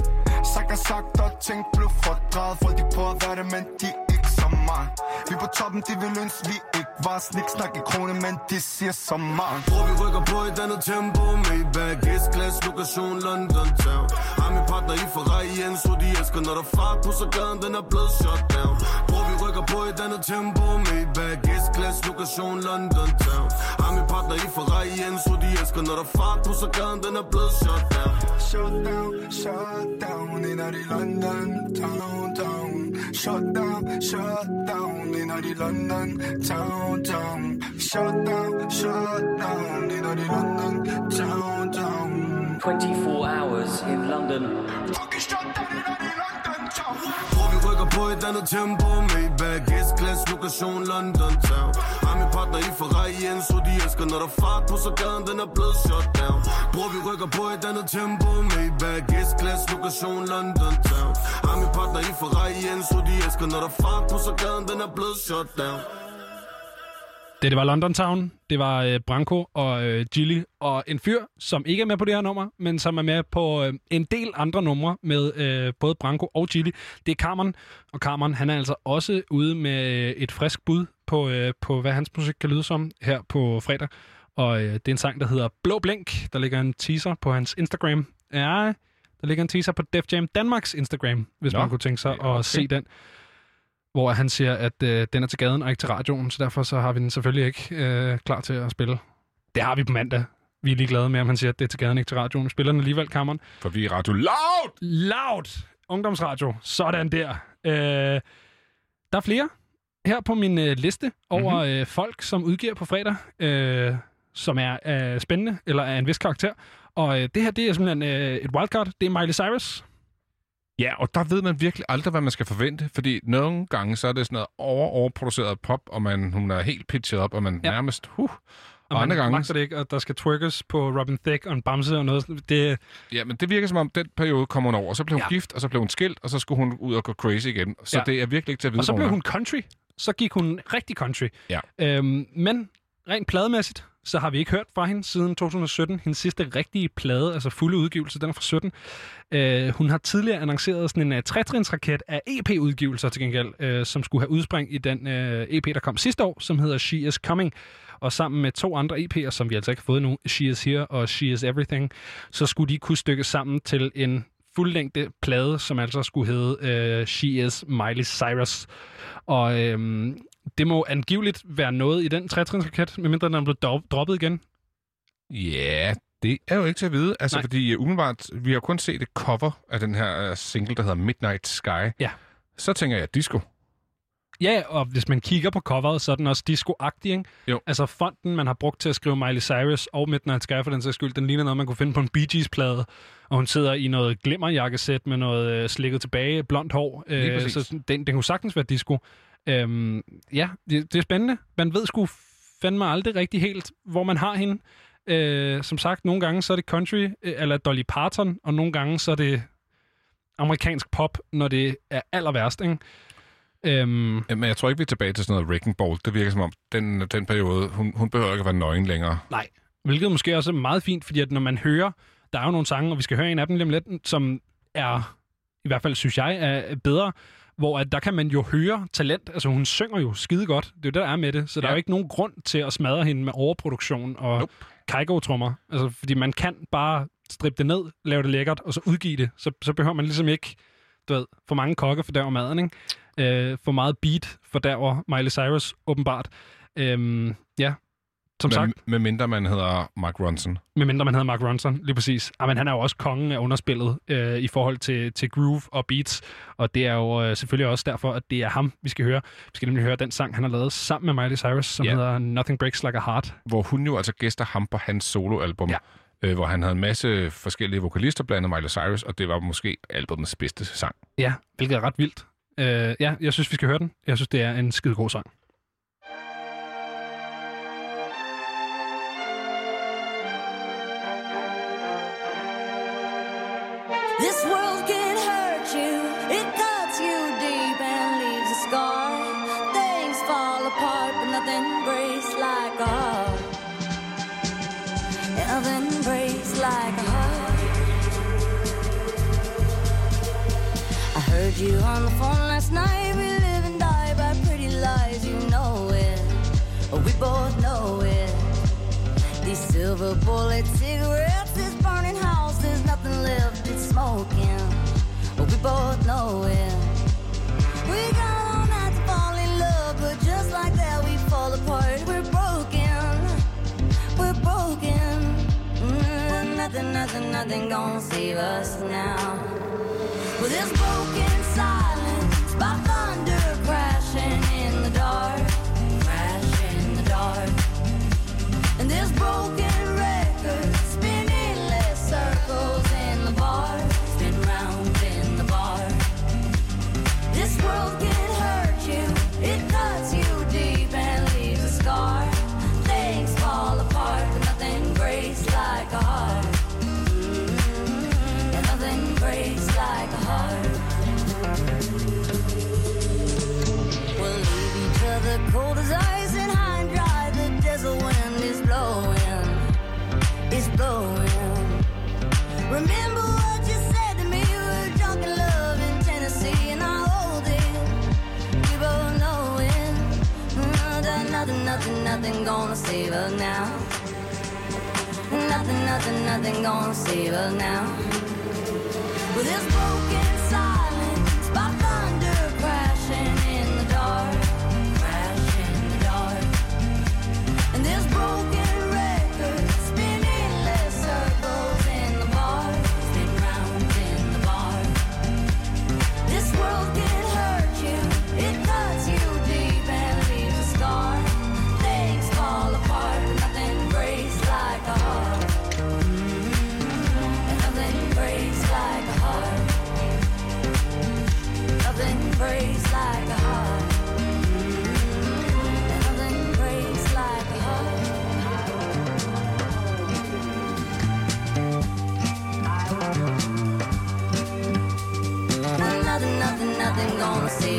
Sagt er sagt og ting blev fordrejet. Folk de prøver at være det, men de ikke mig Vi på toppen, de vil ønske, vi ikke var. Snik, snak i krone, men de siger så meget Bror, vi rykker på et andet tempo. Maybach, S-Class, lokation London Town. Har min partner i Ferrari igen, så de elsker Når der er fart på, så gaden den er blevet shut down. Bror, vi rykker på et andet tempo. Maybach, S-Class, lokation London Town. Har min partner i Ferrari igen, så de elsker Når der er fart på, så gaden den er blevet shut down. Shut down, shut down. Ind i London town, town. Shut down, shut down Ind i London town, town Shut down, shut down Ind i London town, town 24 hours in London. Bror, vi rykker på et andet tempo Maybach, S-Class, lokation London Town. Har min partner i Ferrari igen, så de elsker Når der fart på, så gaden den er blevet shut down. Bror, vi rykker på et andet tempo Maybach, S-Class, lokation London Town. Har min partner i Ferrari igen, så de elsker Når der fart på, så gaden den er blevet shut down. Det, det var London Town, det var øh, Branko og øh, Gilly, og en fyr, som ikke er med på det her nummer, men som er med på øh, en del andre numre med øh, både Branko og Gilly. Det er Carmen, og Carmen, han er altså også ude med øh, et frisk bud på, øh, på, hvad hans musik kan lyde som her på fredag. Og øh, det er en sang, der hedder Blå Blink. Der ligger en teaser på hans Instagram. Ja, der ligger en teaser på Def Jam Danmarks Instagram, hvis Nå, man kunne tænke sig okay. at se den hvor han siger, at øh, den er til gaden og ikke til radioen, så derfor så har vi den selvfølgelig ikke øh, klar til at spille. Det har vi på mandag. Vi er lige glade med, om han siger, at det er til gaden, ikke til radioen. Spiller den alligevel, Cameron. For vi er radio loud! Loud! Ungdomsradio. Sådan der. Øh, der er flere her på min øh, liste over mm-hmm. øh, folk, som udgiver på fredag, øh, som er øh, spændende eller er en vis karakter. Og øh, det her, det er simpelthen øh, et wildcard. Det er Miley Cyrus. Ja, og der ved man virkelig aldrig, hvad man skal forvente, fordi nogle gange så er det sådan noget over overproduceret pop, og man, hun er helt pitchet op, og man ja. nærmest... Uh, Og, og andre gange... magter det ikke, og der skal twerkes på Robin Thicke og en bamse og noget. Det, Ja, men det virker som om, den periode kom hun over, så blev hun Ja. gift, og så blev hun skilt, og så skulle hun ud og gå crazy igen. Så Ja. det er virkelig ikke til at vide, og så blev er. hun country. Så gik hun rigtig country. Ja. Øhm, men rent plademæssigt, så har vi ikke hørt fra hende siden 2017. Hendes sidste rigtige plade, altså fulde udgivelse, den er fra 17. Øh, hun har tidligere annonceret sådan en uh, trætrinsraket af EP-udgivelser til gengæld, øh, som skulle have udspring i den øh, EP, der kom sidste år, som hedder She Is Coming. Og sammen med to andre EP'er, som vi altså ikke har fået nu, She Is Here og She Is Everything, så skulle de kunne stykke sammen til en fuldlængde plade, som altså skulle hedde øh, She Is Miley Cyrus. Og øhm, det må angiveligt være noget i den trætrinsraket, medmindre den er blevet dro- droppet igen. Ja, det er jo ikke til at vide. Altså, Nej. Fordi uh, umiddelbart, vi har kun set et cover af den her uh, single, der hedder Midnight Sky. Ja. Så tænker jeg, disco. Ja, og hvis man kigger på coveret, så er den også disco-agtig, ikke? Jo. Altså fonten, man har brugt til at skrive Miley Cyrus og Midnight Sky for den sags skyld, den ligner noget, man kunne finde på en Bee Gees-plade. Og hun sidder i noget glimmerjakkesæt med noget øh, slikket tilbage, blondt hår. Lige Øh, så den, den kunne sagtens være disco. Øhm, ja, det, det er spændende. Man ved sgu fandme aldrig rigtig helt, hvor man har hende. Øh, som sagt, nogle gange så er det country, øh, eller Dolly Parton, og nogle gange så er det amerikansk pop, når det er aller værst, ikke? Øhm, Men jeg tror ikke, vi er tilbage til sådan noget Wrecking Ball. Det virker som om, den, den periode, hun, hun behøver ikke at være nøgen længere. Nej, hvilket måske også er meget fint, fordi at når man hører, der er jo nogle sange, og vi skal høre en af dem lige om lidt, som er, i hvert fald synes jeg, er bedre, hvor at der kan man jo høre talent. Altså hun synger jo skide godt. Det er jo det, der er med det. Så ja. der er jo ikke nogen grund til at smadre hende med overproduktion og nope. kajgo-trommer. Altså, fordi man kan bare strippe det ned, lave det lækkert, og så udgive det. Så, så behøver man ligesom ikke, du ved, for mange kokke for der maden, ikke? Øh, for meget beat for der Miley Cyrus, åbenbart. Øhm, ja, som med, sagt. Med mindre man hedder Mark Ronson. Medmindre man hedder Mark Ronson, lige præcis. Ah, men han er jo også kongen af underspillet øh, i forhold til, til groove og beats. Og det er jo øh, selvfølgelig også derfor, at det er ham, vi skal høre. Vi skal nemlig høre den sang, han har lavet sammen med Miley Cyrus, som Ja. hedder Nothing Breaks Like a Heart. Hvor hun jo altså gæster ham på hans soloalbum. Ja. Øh, hvor han havde en masse forskellige vokalister, blandt andet Miley Cyrus, og det var måske albumets bedste sang. Ja, hvilket er ret vildt. Øh, ja, jeg synes, vi skal høre den. Jeg synes, det er en skide god sang. This world can hurt you, it cuts you deep and leaves a scar. Things fall apart, but nothing breaks like a heart. Nothing breaks like a heart. I heard you on the phone last night. We live and die by pretty lies, you know it. We both know it. These silver bullet cigarettes, this burning house, there's nothing left smoking. But we both know it. We got all night to fall in love, but just like that, we fall apart. We're broken, we're broken. Mm, nothing, nothing, nothing gonna save us now. With this broken silence, by thunder crashing in the dark, crash in the dark. And this broken other cold as high and dry. The desert wind is blowing, blowing. Remember what you said to me? Love in Tennessee, and I hold it. We both know it. That nothing, nothing, nothing gonna save us now. Nothing, nothing, nothing gonna save us now. This broken silence, by thunder crashing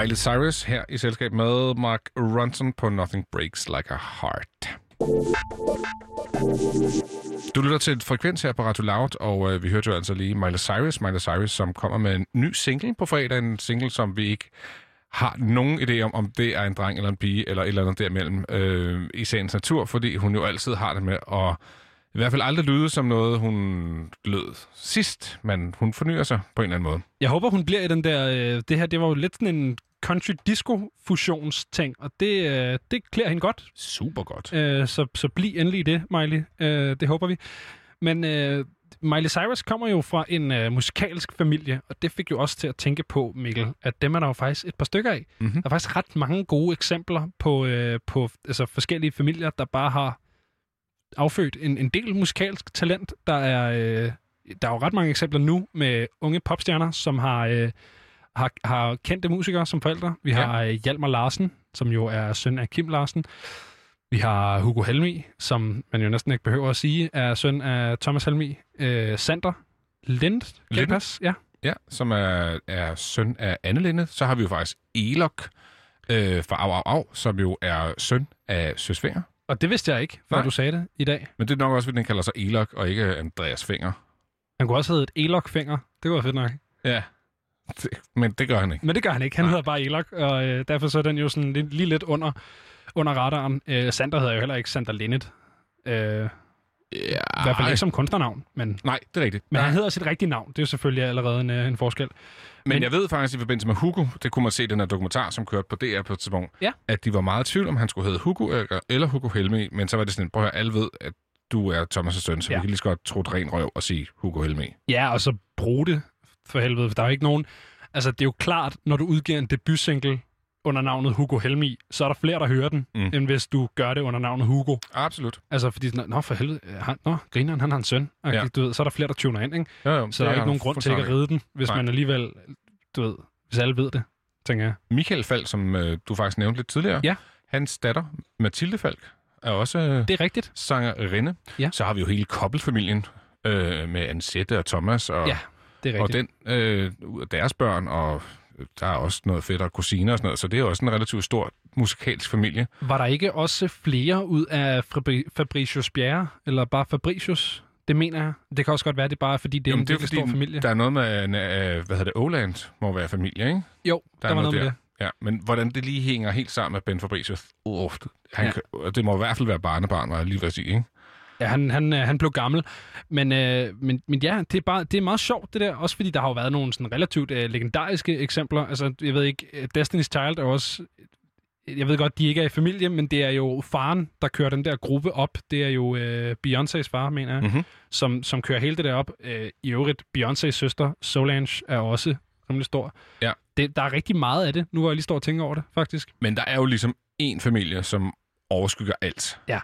Miley Cyrus her i selskab med Mark Ronson på Nothing Breaks Like a Heart. Du lytter til et frekvens her på Radio Loud, og øh, vi hørte jo altså lige Miley Cyrus. Miley Cyrus, som kommer med en ny single på fredag. En single, som vi ikke har nogen idé om, om det er en dreng eller en pige, eller et eller andet derimellem øh, i sagens natur, fordi hun jo altid har det med at i hvert fald aldrig lyde som noget, hun lød sidst, men hun fornyer sig på en eller anden måde. Jeg håber, hun bliver i den der... Øh, det her, det var jo lidt sådan en country disco fusionsting, og det, øh, det klæder hende godt. Super godt. Øh, så, så bliv endelig i det, Miley. Øh, det håber vi. Men øh, Miley Cyrus kommer jo fra en øh, musikalsk familie, og det fik jo også til at tænke på, Mikkel, at dem er der jo faktisk et par stykker af. Mm-hmm. Der er faktisk ret mange gode eksempler på, øh, på altså forskellige familier, der bare har affødt en, en del musikalsk talent. Der er, øh, der er jo ret mange eksempler nu med unge popstjerner, som har, øh, har, har kendte musikere som forældre. Vi har ja. Hjalmar Larsen, som jo er søn af Kim Larsen. Vi har Hugo Helmi, som man jo næsten ikke behøver at sige, er søn af Thomas Helmi. Øh, Sander Lind, Lind. Ja. Ja, som er, er søn af Anne Linde. Så har vi jo faktisk Elok øh, fra Au Au Au, som jo er søn af Søs Finger. Og det vidste jeg ikke, før Nej. du sagde det i dag. Men det er nok også, fordi den kalder sig Elok, og ikke Andreas Finger. Han kunne også hedde et Elok-finger. Det var fedt nok. Ja, det, men det gør han ikke. Men det gør han ikke. Han hedder bare Elok, og øh, derfor så er den jo sådan lige, lige lidt under, under radaren. Øh, Sander hedder jo heller ikke Sander Linnet. Øh, ja, I hvert fald ikke som kunstnernavn, men, Nej, det er rigtigt. men Nej. han hedder sit rigtige navn. Det er jo selvfølgelig allerede en, øh, en forskel. Men jeg ved faktisk i forbindelse med Hugo, det kunne man se i den her dokumentar, som kørte på DR på et tidspunkt, Ja. at de var meget i tvivl, om han skulle hedde Hugo eller, eller Hugo Helmi, men så var det sådan, prøv at høre, alle ved, at du er Thomas' søn, så Ja. vi kan lige så godt tro ren røv og sige Hugo Helmi. Ja, og så bruge det for helvede, for der er jo ikke nogen... Altså, det er jo klart, når du udgiver en debutsingle under navnet Hugo Helmi, så er der flere, der hører den, Mm. end hvis du gør det under navnet Hugo. Absolut. Altså, fordi nå for helvede, han, nå, grineren, han har en søn. Og, Ja. Du ved, så er der flere, der tuner ind, ikke? Jo, jo, så der er ikke nogen grund til ikke at ride den, hvis Nej. man alligevel, du ved, hvis alle ved det, tænker jeg. Michael Falk, som øh, du faktisk nævnte lidt tidligere, Ja. hans datter, Mathilde Falk, er også øh, Det er rigtigt. sangerinde. Ja. Så har vi jo hele kobbelfamilien øh, med Ansette og Thomas og, Ja, det er og rigtigt. den, øh, deres børn, og der er også noget fedt og kusiner og sådan noget, så det er også en relativt stor musikalsk familie. Var der ikke også flere ud af Fabri- Fabricius Bjerre, eller bare Fabricius? Det mener jeg. Det kan også godt være, det er bare fordi, det er Jamen, en virkelig stor familie. der er noget med, øh, hvad hedder det, Oland må være familie, ikke? Jo, der, der var noget med det. Ja, men hvordan det lige hænger helt sammen med Ben Fabricius, uh, han, Ja. ja. det må i hvert fald være barnebarn, var jeg lige ved at sige, ikke? Ja, han, han, øh, han blev gammel. Men, øh, men, men ja, det er, bare, det er meget sjovt, det der. Også fordi der har jo været nogle sådan relativt øh, legendariske eksempler. Altså, jeg ved ikke, øh, Destiny's Child er også... Jeg ved godt, de ikke er i familie, men det er jo faren, der kører den der gruppe op. Det er jo øh, Beyoncés far, mener jeg, Mhm. som, som kører hele det der op. Øh, I øvrigt, Beyoncés søster, Solange, er også rimelig stor. Ja. Det, der er rigtig meget af det, nu hvor jeg lige står og tænker over det, faktisk. Men der er jo ligesom en familie, som overskygger alt. Ja.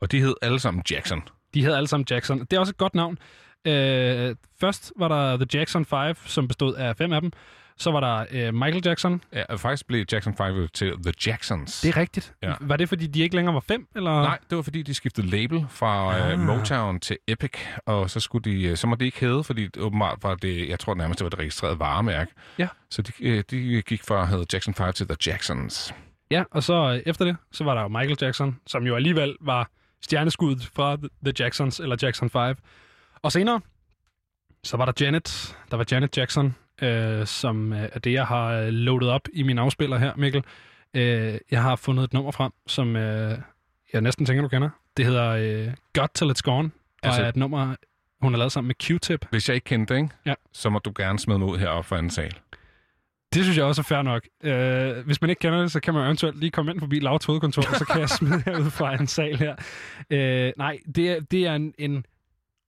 Og de hed alle sammen Jackson. De hedder alle sammen Jackson. Det er også et godt navn. Øh, først var der The Jackson 5, som bestod af fem af dem. Så var der øh, Michael Jackson. Ja, og faktisk blev Jackson 5 jo til The Jacksons. Det er rigtigt. Ja. Var det, fordi de ikke længere var fem? Eller? Nej, det var fordi, de skiftede label fra ah. Ah. Motown til Epic, og så, skulle de, øh, så må det ikke hedde, fordi åbenbart var det, jeg tror nærmest, det var det registrerede varemærke. Ja. Så de, øh, de gik fra at hedde Jackson 5 til The Jacksons. Ja, og så øh, efter det, så var der jo Michael Jackson, som jo alligevel var stjerneskuddet fra The- Jacksons, eller Jackson 5. Og senere, så var der Janet. Der var Janet Jackson, øh, som øh, er det, jeg har øh, loadet op i min afspiller her, Mikkel. Øh, jeg har fundet et nummer frem, som øh, jeg næsten tænker, du kender. Det hedder øh, Got Till It's Gone, og Altså- er et nummer, hun har lavet sammen med Q-Tip. Hvis jeg ikke kendte det, ikke? Ja. så må du gerne smide mig ud heroppe for en sal. Det synes jeg også er fair nok. Øh, hvis man ikke kender det, så kan man eventuelt lige komme ind forbi Lavts hovedkontor, og så kan jeg smide jer ud fra en sal her. Øh, nej, det er, det er en, en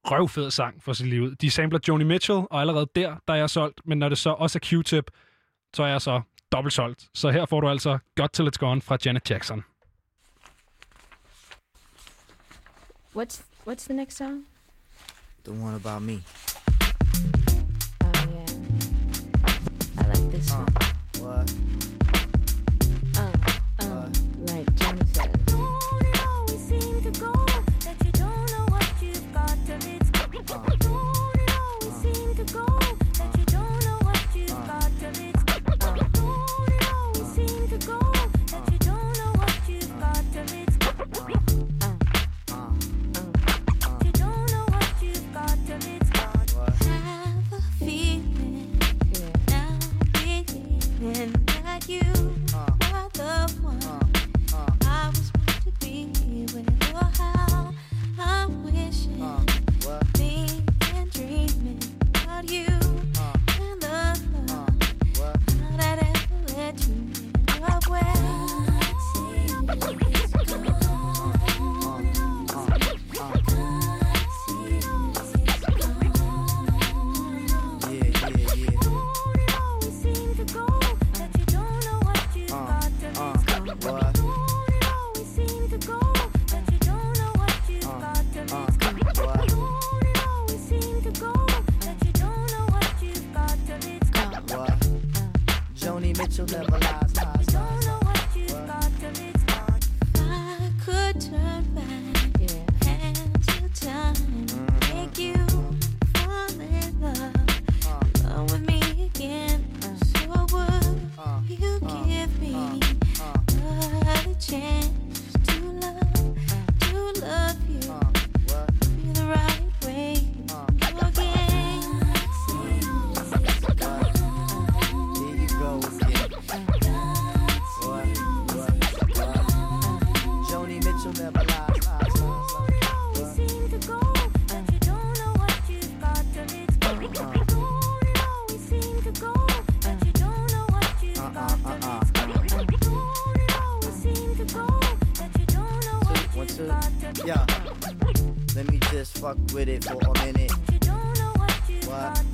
røvfed sang for sit liv. De sampler Joni Mitchell, og allerede der, der er jeg solgt. Men når det så også er Q-tip, så er jeg så dobbelt solgt. Så her får du altså Got Till It's Gone fra Janet Jackson. What's what's the next song? The one about me. I it for a minute. What?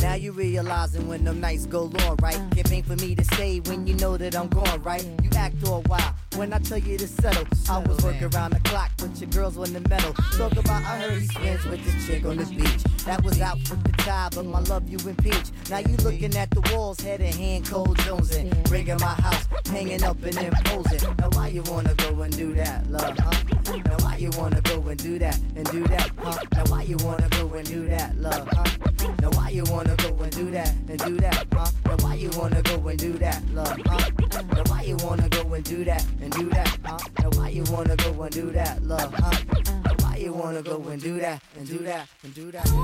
Now you realizing when them nights go long, right? Can't pay for me to say when you know that I'm gone, right? You act all wild when I tell you to settle. I was working around the clock, but your girls on the metal. Talk about I heard he's friends with this chick on the beach. That was out with the tie, but my love you impeach. Now you looking at the walls, head in hand, cold Jonesing. Rigging my house, hanging up and imposing. Now why you wanna go and do that, love, huh? Now why you wanna go and do that and do that, huh? Now why you wanna go and do that, love, huh? Now why you wanna go and do that and do that, huh? Now why you wanna go and do that, love, huh? Now why you wanna go and do that and do that, huh? Now why you wanna go and do that, love, huh? Now why you wanna go and do that and do that and do that?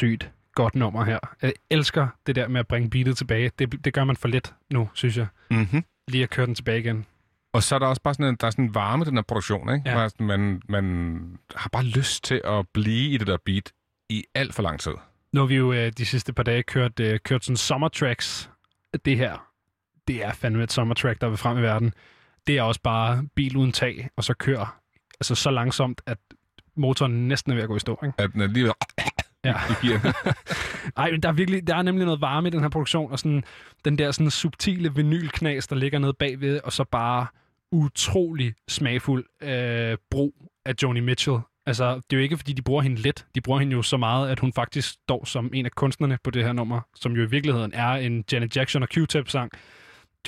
Sindssygt godt nummer her. Jeg elsker det der med at bringe beatet tilbage. Det, det gør man for let nu, synes jeg. Mm-hmm. Lige at køre den tilbage igen. Og så er der også bare sådan en, der er sådan en varme den her produktion, ikke? Ja. Man, man har bare lyst til at blive i det der beat i alt for lang tid. Nu har vi jo øh, de sidste par dage kørt, øh, kørt sådan summer tracks. Det her, det er fandme et summer track, der vil frem i verden. Det er også bare bil uden tag, og så kører altså så langsomt, at motoren næsten er ved at gå i stå. Ikke? At den er lige ved Ja. i. Ej, men der er virkelig, der er nemlig noget varme i den her produktion, og sådan, den der sådan subtile vinylknas, der ligger nede bagved, og så bare utrolig smagfuld øh, brug af Joni Mitchell. Altså, det er jo ikke, fordi de bruger hende let. De bruger hende jo så meget, at hun faktisk står som en af kunstnerne på det her nummer, som jo i virkeligheden er en Janet Jackson og Q-Tip-sang.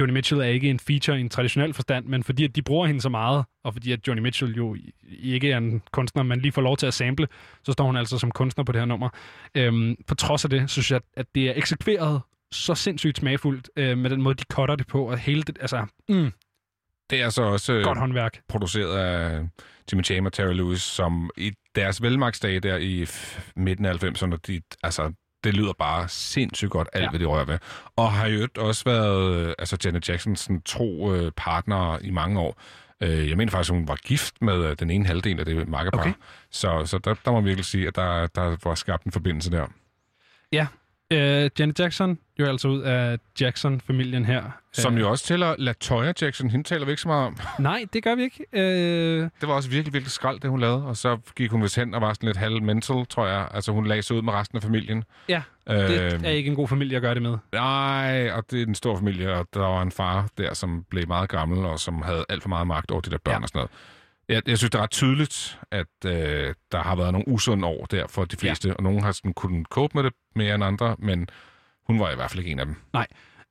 Joni Mitchell er ikke en feature i en traditionel forstand, men fordi at de bruger hende så meget, og fordi at Joni Mitchell jo ikke er en kunstner, man lige får lov til at sample, så står hun altså som kunstner på det her nummer. Øhm, på trods af det, synes jeg, at det er eksekveret så sindssygt smagfuldt øh, med den måde, de cutter det på, og hele det, altså, mm, Det er så også øh, godt håndværk. produceret af Jimmy Jam og Terry Lewis, som i deres velmagsdage der i midten af 90'erne, de, altså, det lyder bare sindssygt godt, alt Ja. hvad de rører ved. Og har jo også været øh, altså Janet Jacksons tro øh, partner i mange år. Øh, jeg mener faktisk, at hun var gift med den ene halvdel af det makkerpar. Okay. Så, så der, der må man virkelig sige, at der, der var skabt en forbindelse der. Ja, øh, Janet Jackson, jo altså ud af Jackson-familien her. Som Øh, jo også tæller Latoya Jackson. Hende taler vi ikke så meget om. Nej, det gør vi ikke. Øh, Det var også virkelig, virkelig skrald, det hun lavede. Og så gik hun vist hen og var sådan lidt halv mental, tror jeg. Altså hun lagde sig ud med resten af familien. ja, det Øhm. er ikke en god familie at gøre det med. Nej, og det er en stor familie, og der var en far der, som blev meget gammel, og som havde alt for meget magt over de der børn ja. og sådan noget. Jeg, jeg synes, det er ret tydeligt, at øh, der har været nogle usunde år der for de fleste, ja. og nogen har sådan kunnet cope med det mere end andre, men hun var i hvert fald ikke en af dem. Nej.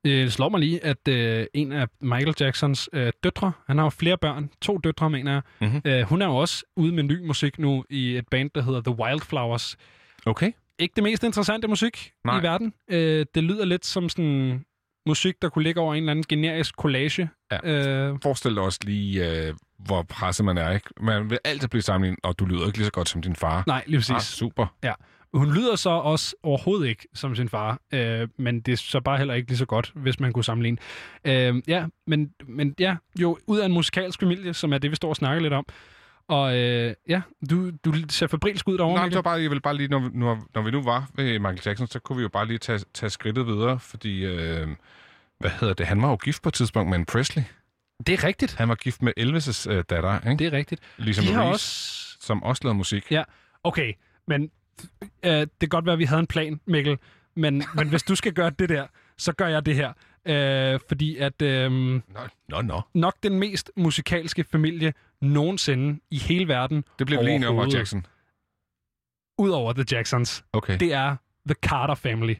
Øh, Det slår mig lige, at øh, en af Michael Jacksons øh, døtre, han har jo flere børn, to døtre, mener jeg. Mhm. Øh, hun er jo også ude med ny musik nu i et band, der hedder The Wildflowers. Okay. Ikke det mest interessante musik Nej. i verden. Øh, det lyder lidt som sådan musik, der kunne ligge over en eller anden generisk collage. Ja. Øh, Forestil dig også lige, øh, hvor presset man er. Ikke? Man vil altid blive sammenlignet, og du lyder ikke lige så godt som din far. nej, lige præcis. Ah, super. Ja. Hun lyder så også overhovedet ikke som sin far, øh, men det er så bare heller ikke lige så godt, hvis man kunne sammenligne. Øh, ja, men, men ja, jo ud af en musikalsk familie, som er det, vi står og snakker lidt om. Og øh, ja, du, du ser fabrilsk ud derovre, Nej, det var bare, jeg vil bare lige, når når, når vi nu var ved Michael Jackson, så kunne vi jo bare lige tage, tage skridtet videre, fordi, øh, hvad hedder det, han var jo gift på et tidspunkt med en Presley. Det er rigtigt. Han var gift med Elvis' øh, datter, ikke? Det er rigtigt. Ligesom De også... som også lavede musik. Ja, okay, men øh, det kan godt være, at vi havde en plan, Mikkel, men, men hvis du skal gøre det der, så gør jeg det her. Øh, fordi at øh, Nå, nå, nå. nok den mest musikalske familie nogensinde i hele verden, Det bliver vi lige om, overhovedet, Jackson. Udover The Jacksons, Okay. det er The Carter Family.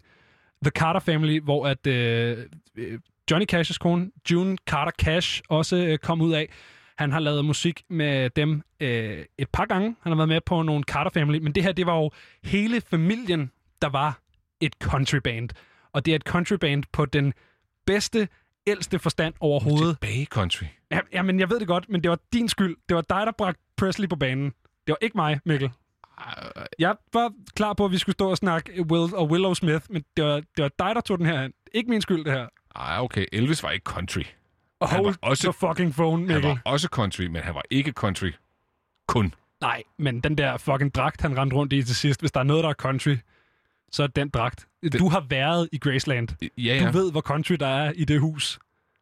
The Carter Family, hvor at øh, øh, Johnny Cash's kone, June Carter Cash, også øh, kom ud af. Han har lavet musik med dem øh, et par gange. Han har været med på nogle Carter Family, men det her, det var jo hele familien, der var et countryband. Og det er et countryband på den bedste, ældste forstand overhovedet. Tilbage country. Ja, ja, men jeg ved det godt, men det var din skyld. Det var dig, der bragte Presley på banen. Det var ikke mig, Mikkel. Jeg var klar på, at vi skulle stå og snakke Will og Willow Smith, men det var, det var dig, der tog den her. Ikke min skyld, det her. Ej, okay. Elvis var ikke country. Og Han var også- the fucking phone, Han Mikkel. var også country, men han var ikke country. Kun. Nej, men den der fucking dragt, han rendte rundt i til sidst, hvis der er noget, der er country, så er den dragt. Du har været i Graceland. Ja, ja. Du ved, hvor country der er i det hus.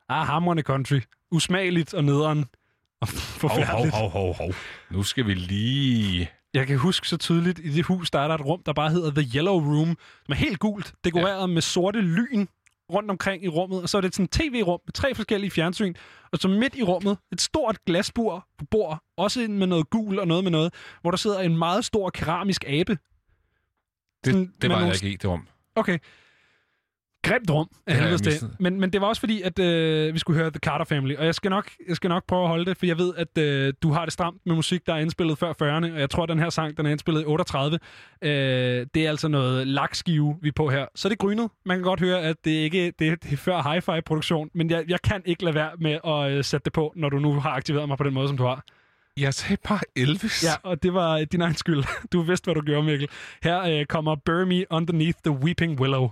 Ah, hamrende country. Usmageligt og nederen. Og forfærdeligt. hov, hov, hov, hov. Nu skal vi lige... Jeg kan huske så tydeligt, i det hus, der er der et rum, der bare hedder The Yellow Room, som er helt gult, dekoreret ja. med sorte lyn rundt omkring i rummet, og så er det sådan et tv-rum med tre forskellige fjernsyn, og så midt i rummet et stort glasbur på bord, også med noget gul og noget med noget, hvor der sidder en meget stor keramisk abe. Sådan Det, det med var nogle jeg ikke i, det rum. Okay. Grimt rum af Det helvedes til. Men, men det var også fordi, at øh, vi skulle høre The Carter Family. Og jeg skal nok, jeg skal nok prøve at holde det, for jeg ved, at øh, du har det stramt med musik, der er indspillet før 40'erne. Og jeg tror, at den her sang, den er indspillet i 38. Øh, det er altså noget lakskive, vi er på her. Så er det grynet. Man kan godt høre, at det ikke det, er- det er før hi-fi-produktion. Men jeg, jeg kan ikke lade være med at øh, sætte det på, når du nu har aktiveret mig på den måde, som du har. Jeg sagde bare Elvis. Ja, og det var øh, din egen skyld. Du vidste, hvad du gjorde, Mikkel. Her øh, kommer Bury Me Underneath the Weeping Willow.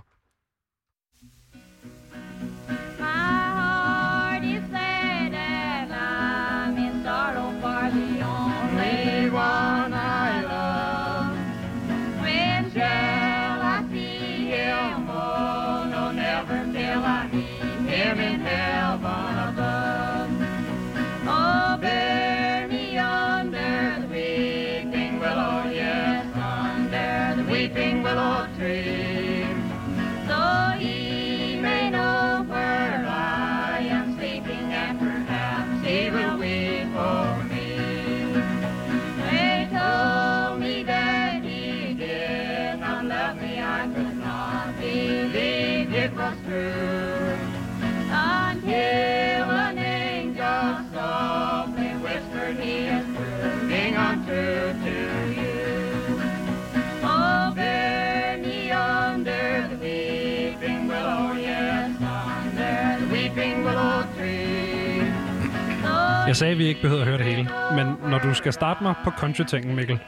Jeg sagde, at vi ikke behøvede at høre det hele. Men når du skal starte mig på country-tingen, Mikkel,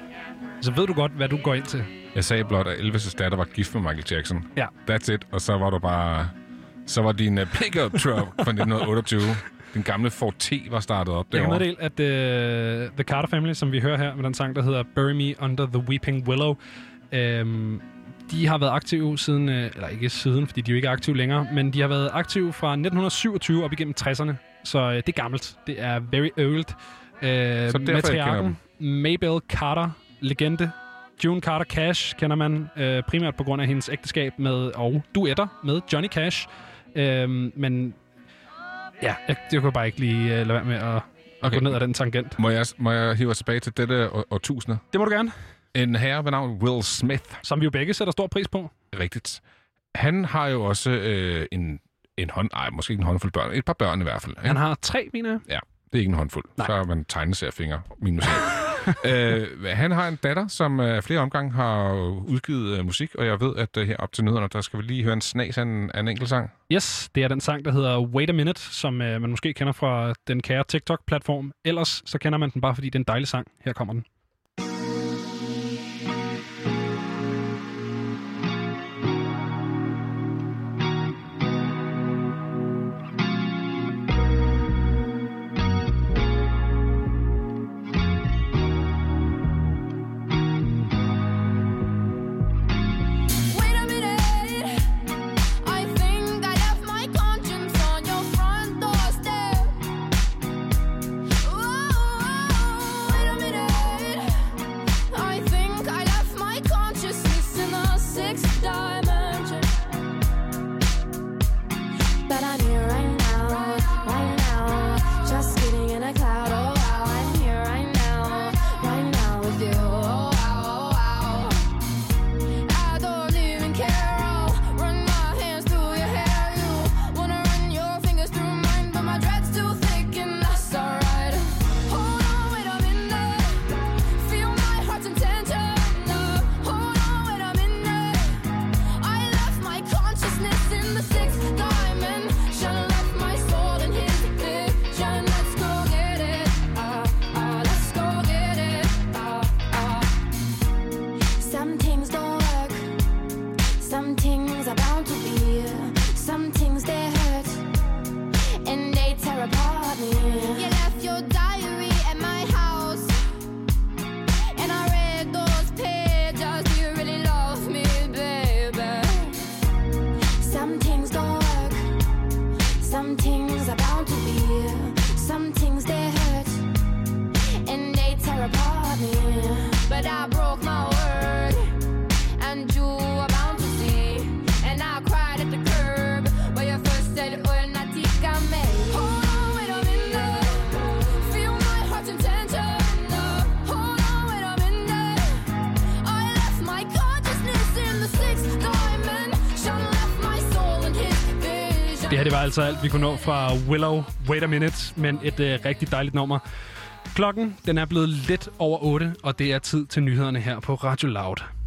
så ved du godt, hvad du går ind til. Jeg sagde blot, at Elvis' datter var gift med Michael Jackson. Ja. That's it. Og så var du bare... Så var din uh, pickup truck fra 1928, din gamle Ford T, var startet op Jeg kan derovre. meddele, at uh, The Carter Family, som vi hører her med den sang, der hedder Bury Me Under the Weeping Willow, øhm, de har været aktive siden, øh, eller ikke siden, fordi de er jo ikke aktive længere, men de har været aktive fra 1927 op igennem 60'erne. Så øh, det er gammelt. Det er very old. Øh, kender matriarken, Mabel Carter, legende. June Carter Cash kender man øh, primært på grund af hendes ægteskab med, og duetter med Johnny Cash. Øh, men ja, jeg, jeg kunne bare ikke lige øh, lade være med at, okay. at gå ned ad den tangent. Må jeg, må jeg hive os tilbage til dette år- årtusinde? Det må du gerne. En herre ved navn Will Smith. Som vi jo begge sætter stor pris på. Rigtigt. Han har jo også øh, en, en hånd... Ej, måske ikke en håndfuld børn. Et par børn i hvert fald. ikke? Han har tre, mener jeg. Ja, det er ikke en håndfuld. Nej. Så er man tegneseriefinger minus en. øh, han har en datter, som øh, flere omgange har udgivet øh, musik, og jeg ved, at øh, her op til nyhederne, der skal vi lige høre en snas af en, af en enkelt sang. Yes, det er den sang, der hedder Wait a Minute, som øh, man måske kender fra den kære TikTok-platform. Ellers så kender man den bare, fordi det er en dejlig sang. Her kommer den. altså alt, vi kunne nå fra Willow Wait a Minute, men et øh, rigtig dejligt nummer. Klokken den er blevet lidt over 8, og det er tid til nyhederne her på Radio Loud.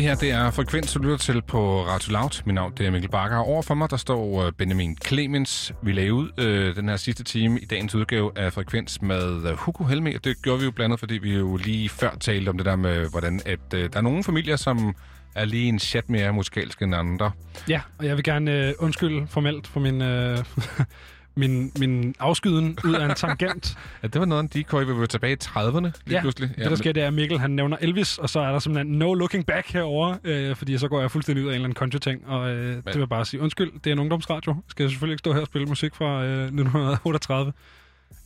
Det her, det er Frekvens, du lytter til på Radio Loud. Mit navn det er Mikkel Bakker, og over for mig, der står øh, Benjamin Clemens. Vi lagde ud øh, den her sidste time i dagens udgave af Frekvens med øh, Hugo Helme. Det gjorde vi jo blandt andet, fordi vi jo lige før talte om det der med, hvordan at, øh, der er nogle familier, som er lige en chat mere musikalske end andre. Ja, og jeg vil gerne øh, undskylde formelt for min... Øh, min, min afskyden ud af en tangent. Ja, det var noget af en decoy, vi var tilbage i 30'erne lige ja, pludselig. det der sker, det er, at Mikkel han nævner Elvis, og så er der simpelthen no looking back herover, øh, fordi så går jeg fuldstændig ud af en eller anden country-ting, og øh, det vil jeg bare sige, undskyld, det er en ungdomsradio. Skal jeg selvfølgelig ikke stå her og spille musik fra øh, 1938?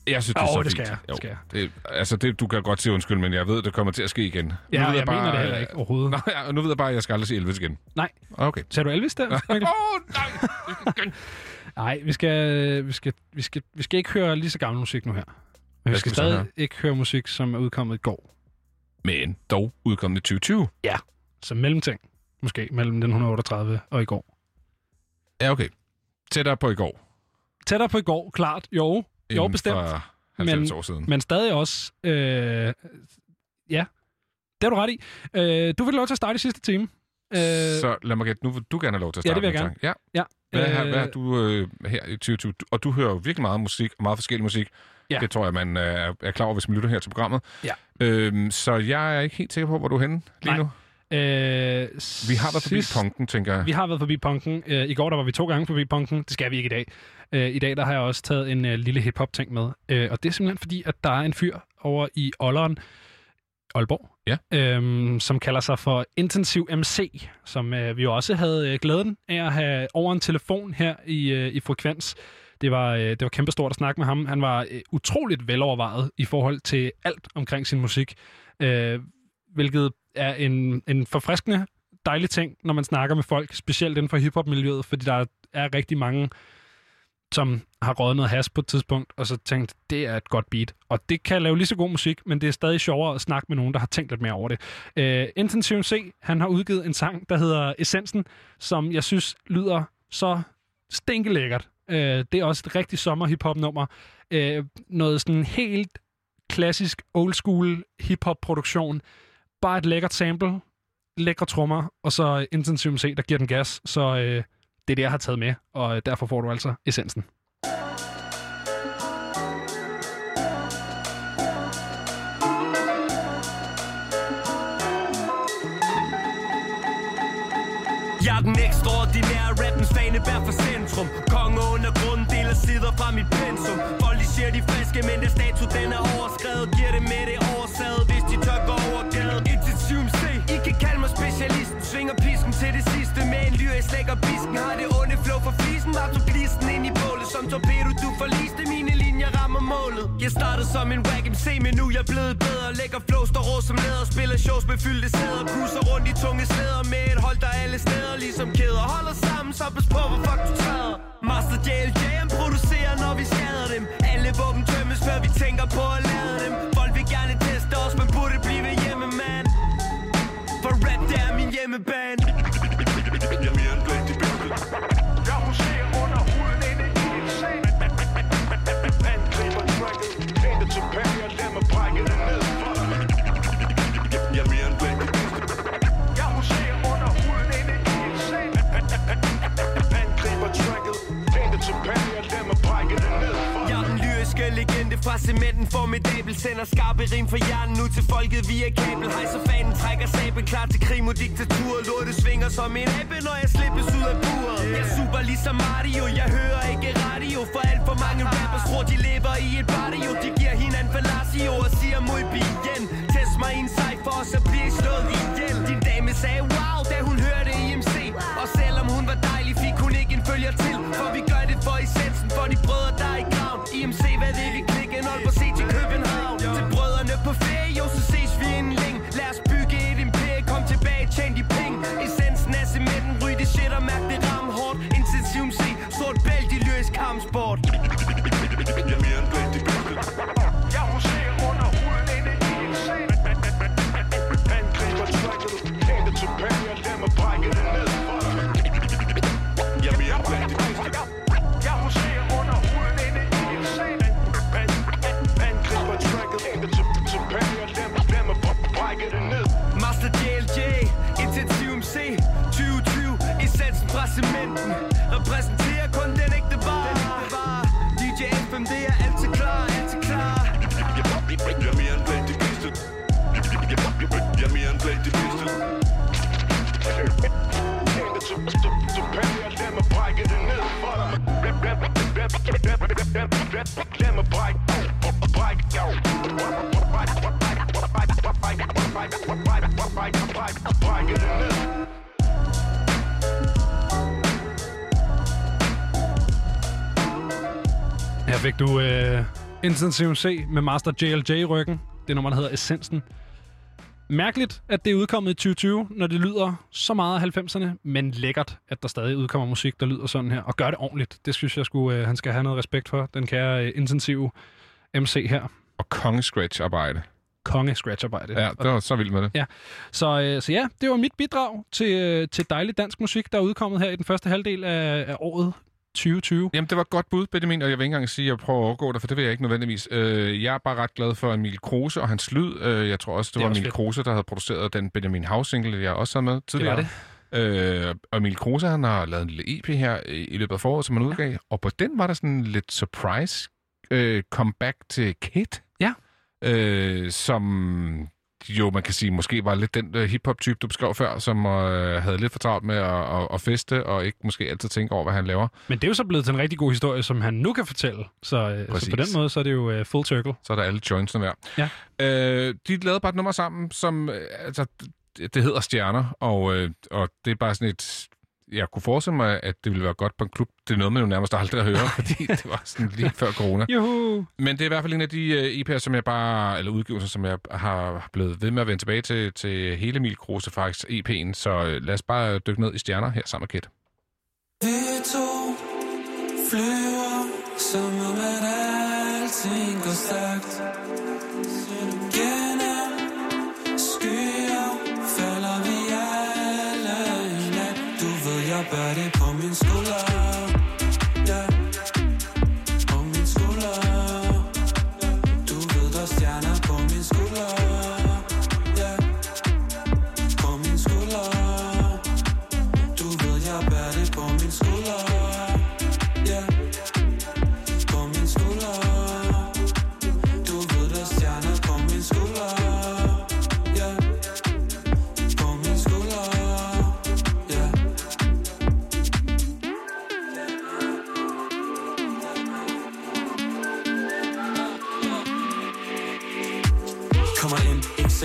Jeg synes, det er Åh, så det skal fint. jeg, det skal jeg. Det, altså, det, du kan godt sige undskyld, men jeg ved, det kommer til at ske igen. Ja, Nu ved jeg mener det heller ikke overhovedet. Nej, ja, nu ved jeg bare, at jeg skal aldrig se Elvis igen. Nej. Okay. Sagde du Elvis der? Åh, nej! Nej, vi skal, vi, skal, vi, skal, vi skal ikke høre lige så gammel musik nu her. Men vi skal skal vi så stadig høre? ikke høre musik, som er udkommet i går. Men dog udkommet i 2020. Ja. Som mellemting. Måske mellem 1938 og i går. Ja, okay. Tættere på i går. Tættere på i går, klart. Jo, jo Inden bestemt. for 90 år siden. Men stadig også... Øh, ja, det har du ret i. Øh, du vil lov til at starte i sidste time. Øh, Så lad mig gætte, nu vil du gerne have lov til at Ja, starte det vil jeg sang. Ja. ja. Hvad, Øh, øh, hvad er du øh, her i 2020? Du- Og du hører jo virkelig meget musik, meget forskellig musik. Ja. Det tror jeg, man øh, er, er klar over, hvis man lytter her til programmet. Ja. Øhm, så jeg er ikke helt sikker på, hvor du er henne lige Nej. nu. Øh, Vi har været forbi sidst- punken, tænker jeg. Vi har været forbi punken. Øh, I går der var vi to gange forbi punken. Det skal vi ikke i dag. Øh, I dag der har jeg også taget en øh, lille hip-hop-ting med. Øh, og det er simpelthen fordi, at der er en fyr over i Olleren, Aalborg, Ja. øhm, som kalder sig for Intensiv MC, som øh, vi jo også havde øh, glæden af at have over en telefon her i, øh, i Frekvens. Det var, øh, det var kæmpestort at snakke med ham. Han var øh, utroligt velovervejet i forhold til alt omkring sin musik, øh, hvilket er en, en forfriskende dejlig ting, når man snakker med folk, specielt inden for hiphop-miljøet, fordi der er rigtig mange, som har røget noget has på et tidspunkt, og så tænkt, det er et godt beat. Og det kan lave lige så god musik, men det er stadig sjovere at snakke med nogen, der har tænkt lidt mere over det. Øh, Intensiv C, han har udgivet en sang, der hedder Essensen, som jeg synes lyder så stinkelækkert. Øh, det er også et rigtig sommer hiphop nummer. Øh, noget sådan helt klassisk old school hiphop produktion. Bare et lækkert sample, lækre trommer, og så Intensiv C, der giver den gas. Så øh, det er det, jeg har taget med, og derfor får du altså essensen. Jeg er den ekstraordinære rappens fanebær for centrum. Konge under grunden deler sider fra mit pensum. Folk de siger de friske, men det status den er overskrevet. Giver det med det oversaget, hvis de tør gå over gaden kan kalde mig specialisten. Svinger pisken til det sidste med en lyr Jeg slækker pisken har det onde flow for flisen. Var du glisten ind i bålet. Som torpedo Du forliste mine linjer, rammer målet. Jeg startede som en whack MC, men nu jeg blevet bedre. Lægger flow, står rå som læder. Spiller shows med fyldte sæder. Cruiser rundt i tunge slæder med et hold, der alle steder Ligesom kæder. Holder sammen, så pas på, hvor fuck du træder. Master JLJM producerer, når vi skader dem. Alle våben tømmes, før vi tænker på at lade. Cementen får mit æbel sender skarpe rim for hjernen ud til folket via kabel. Hejser fanen, trækker sabel klar til krig mod diktatur. Lortet svinger som en abe, når jeg slippes ud af buret. Jeg super ligesom Mario, jeg hører ikke radio. For alt for mange rappers tror de lever i et barrio. De giver hinanden fallacio og siger mod igen Test mig i en cypher, og så bliver I slået ihjel. Din dame sagde wow, da hun hørte i og selvom hun var dejlig, fik hun ikke en følger til. For vi gør det for essensen, for de brødre der er i graven. IMC, hvad det vi klikke, en på C til København. præsenterer kun den ægte bar. DJ FM, det er altid klar, altid klar. Jeg er mere end blandt de bedste. Jeg er mere end blandt de bedste. Lad mig brække det ned for dig. Lad mig brække fik du uh, Intensiv C med Master JLJ i ryggen. Det nummer, der hedder Essensen. Mærkeligt, at det er udkommet i 2020, når det lyder så meget af 90'erne, men lækkert, at der stadig udkommer musik, der lyder sådan her, og gør det ordentligt. Det synes jeg, skulle, uh, han skal have noget respekt for, den kære uh, intensiv MC her. Og konge-scratch-arbejde. Konge-scratch-arbejde. Ja, det var så vildt med det. Ja, så, øh, så ja, det var mit bidrag til, øh, til dejlig dansk musik, der er udkommet her i den første halvdel af, af året 2020. Jamen, det var et godt bud, Benjamin, og jeg vil ikke engang sige, at jeg prøver at overgå dig, for det vil jeg ikke nødvendigvis. Øh, jeg er bare ret glad for Emil Kruse og hans lyd. Øh, jeg tror også, det, Det var Emil. Kruse, der havde produceret den Benjamin House-single, jeg også havde med tidligere. det. Øh, og Emil Kruse, han har lavet en lille EP her i, i løbet af foråret, som han udgav, ja. og på den var der sådan lidt surprise øh, comeback til Kid. Ja. Øh, som jo, man kan sige, måske var lidt den uh, hip-hop-type, du beskrev før, som uh, havde lidt for travlt med at, at, at feste, og ikke måske altid tænke over, hvad han laver. Men det er jo så blevet til en rigtig god historie, som han nu kan fortælle. Så, øh, så på den måde, så er det jo uh, full circle. Så er der alle jointsene værd. Ja. Øh, de lavede bare et nummer sammen, som, øh, altså, det det hedder Stjerner, og, øh, og det er bare sådan et, jeg kunne forestille mig, at det ville være godt på en klub. Det er noget, man jo nærmest aldrig at høre, fordi det var sådan lige før corona. Juhu. Men det er i hvert fald en af de EP'er, som jeg bare, eller udgivelser, som jeg har blevet ved med at vende tilbage til, til hele Emil Kruse faktisk EP'en. Så øh, lad os bare dykke ned i Stjerner her sammen med. Vi to flyver, som om at alting går stærkt. Ved, det på min sko?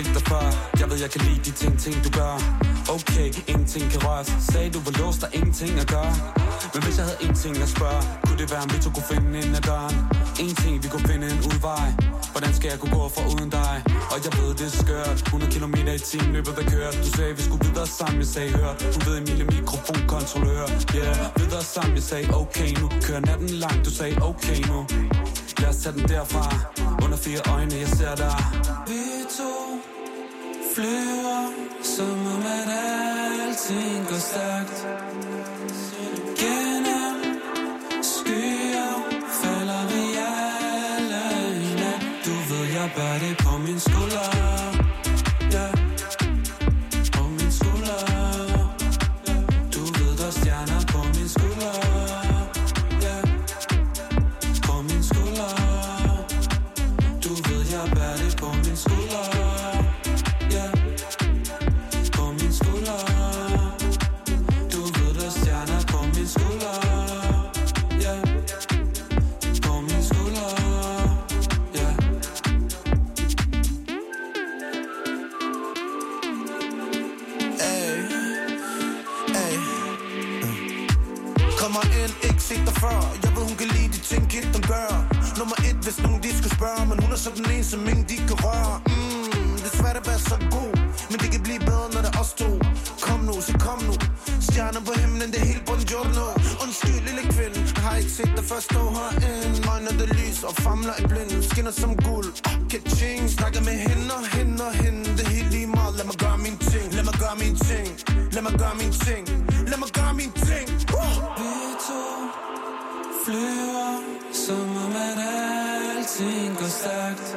Set dig før Jeg ved, jeg kan lide de ting, ting du gør. Okay, ingenting kan røres Sagde du var låst, der ingenting at gøre? Men hvis jeg havde en ting at spørge Kunne det være, om vi to kunne finde ind ad døren? En ting, vi kunne finde en udvej. Hvordan skal jeg kunne gå for uden dig? Og jeg ved, det er skørt. 100 km i timen løbet der kørt Du sagde, vi skulle videre sammen, jeg sagde hør. Du ved, Emilie mikrofonkontrollør. Yeah, videre sammen, jeg sagde okay nu Kører natten lang, du sagde okay nu. Lad os tage den derfra fire øjne, jeg ser dig. Vi to flyver Som om at alting går stærkt. Gennem skyer Falder vi alle i nat. Du ved, jeg bærer det på min skulder. Som ingen de kan røre. Mm, Det er svært at være så god Men det kan blive bedre, når det er os to. Kom nu, så kom nu. Stjerner på himlen, det er helt buongiorno Undskyld, lille kvinde. Jeg har ikke set dig før stå herinde Øjner det lys og famler i blinden Skinner som guld, ah, ka-ching. Snakker med hende og hende og hende. Det er helt lige meget, lad mig gøre min ting. Lad mig gøre min ting. Lad mig gøre min ting. Lad mig gøre min ting. Uh! Vi to flyver Som om at alting går stærkt.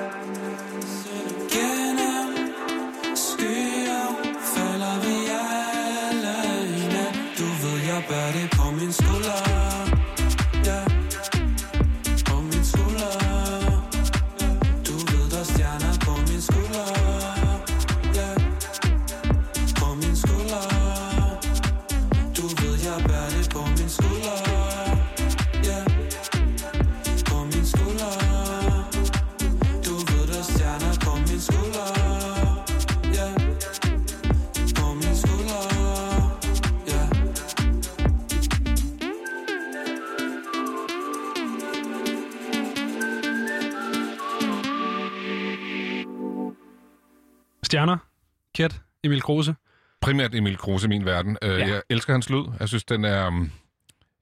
Emil Kruse. Primært Emil Kruse i min verden. Øh, Ja. Jeg elsker hans lyd. Jeg synes, den er...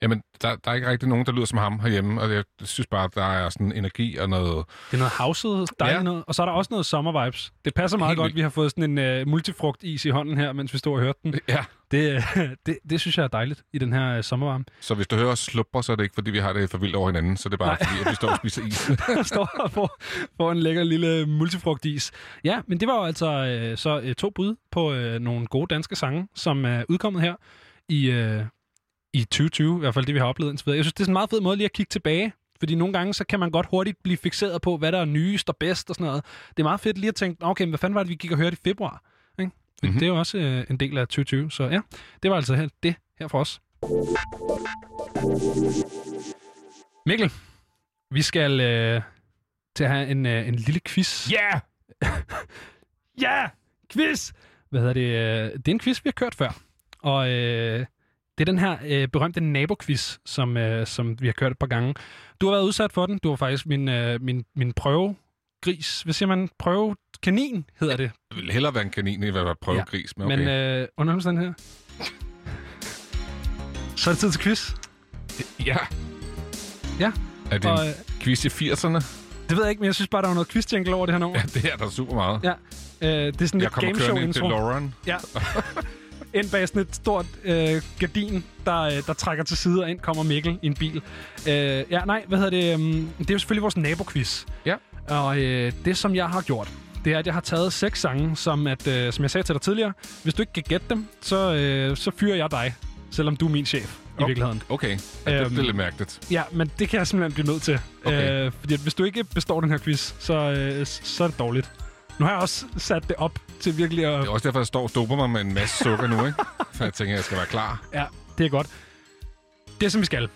Jamen, der, der er ikke rigtig nogen, der lyder som ham herhjemme, og jeg synes bare, der er sådan energi og noget... Det er noget houset, dejligt Ja. noget. Og så er der også noget sommer-vibes. Det passer meget Helt godt, vildt. vi har fået sådan en uh, multifrugt-is i hånden her, mens vi stod og hørte den. Ja. Det, øh, det, det synes jeg er dejligt i den her uh, sommervarme. Så hvis du hører os slupper, så er det ikke, fordi vi har det for vildt over hinanden, så det er bare Nej. fordi, at vi står og spiser is. Står og får, får en lækker lille multifrugtis. Ja, men det var jo altså øh, så øh, to bud på øh, nogle gode danske sange, som er udkommet her i, øh, i 2020, i hvert fald det, vi har oplevet indtil videre. Jeg synes, det er sådan en meget fed måde lige at kigge tilbage, fordi nogle gange, så kan man godt hurtigt blive fixeret på, hvad der er nyest og bedst og sådan noget. Det er meget fedt lige at tænke, okay, men hvad fanden var det, vi gik og hørte i februar? Ikke? Mm-hmm. Det er jo også øh, en del af 2020, så ja, det var altså her, det her for os. Mikkel, vi skal øh, til at have en, øh, en lille quiz. Ja! Yeah! Ja! Quiz! Hvad hedder det? øh, Det er en quiz, vi har kørt før. Og øh, det er den her øh, berømte nabo-quiz, som, øh, som vi har kørt et par gange. Du har været udsat for den. Du var faktisk min, øh, min, min prøvegris. Hvad siger man? Prøvekanin hedder det. Jeg vil hellere være en kanin, end at være prøvegris, men okay. Men øh, under omstændigheder. Så er det tid til quiz. Ja. Ja. Er det Og, en øh, quiz i 80'erne? Det ved jeg ikke, men jeg synes bare, der var noget quiz over det her nummer. Ja, det er der super meget. Ja. Øh, det er sådan Jeg et kommer gameshow kørende ind til intro. Lauren. Ja. ind bag sådan et stort øh, gardin, der, øh, der trækker til side, og ind kommer Mikkel i en bil. Øh, ja, nej, hvad hedder det? Um, det er jo selvfølgelig vores naboquiz. Ja. Og øh, det, som jeg har gjort, det er, at jeg har taget seks sange, som, at, øh, som jeg sagde til dig tidligere. Hvis du ikke kan gætte dem, så, øh, så fyrer jeg dig, selvom du er min chef i virkeligheden. Okay, ja, det, Øhm, det er lidt mærkeligt. Ja, men det kan jeg simpelthen blive nødt til. Okay. Øh, fordi hvis du ikke består den her quiz, så, øh, så er det dårligt. Nu har jeg også sat det op til virkelig at... Det er også derfor, jeg står og doper mig med en masse sukker nu, ikke? For jeg tænker, jeg skal være klar. Ja, det er godt. Det, som vi skal,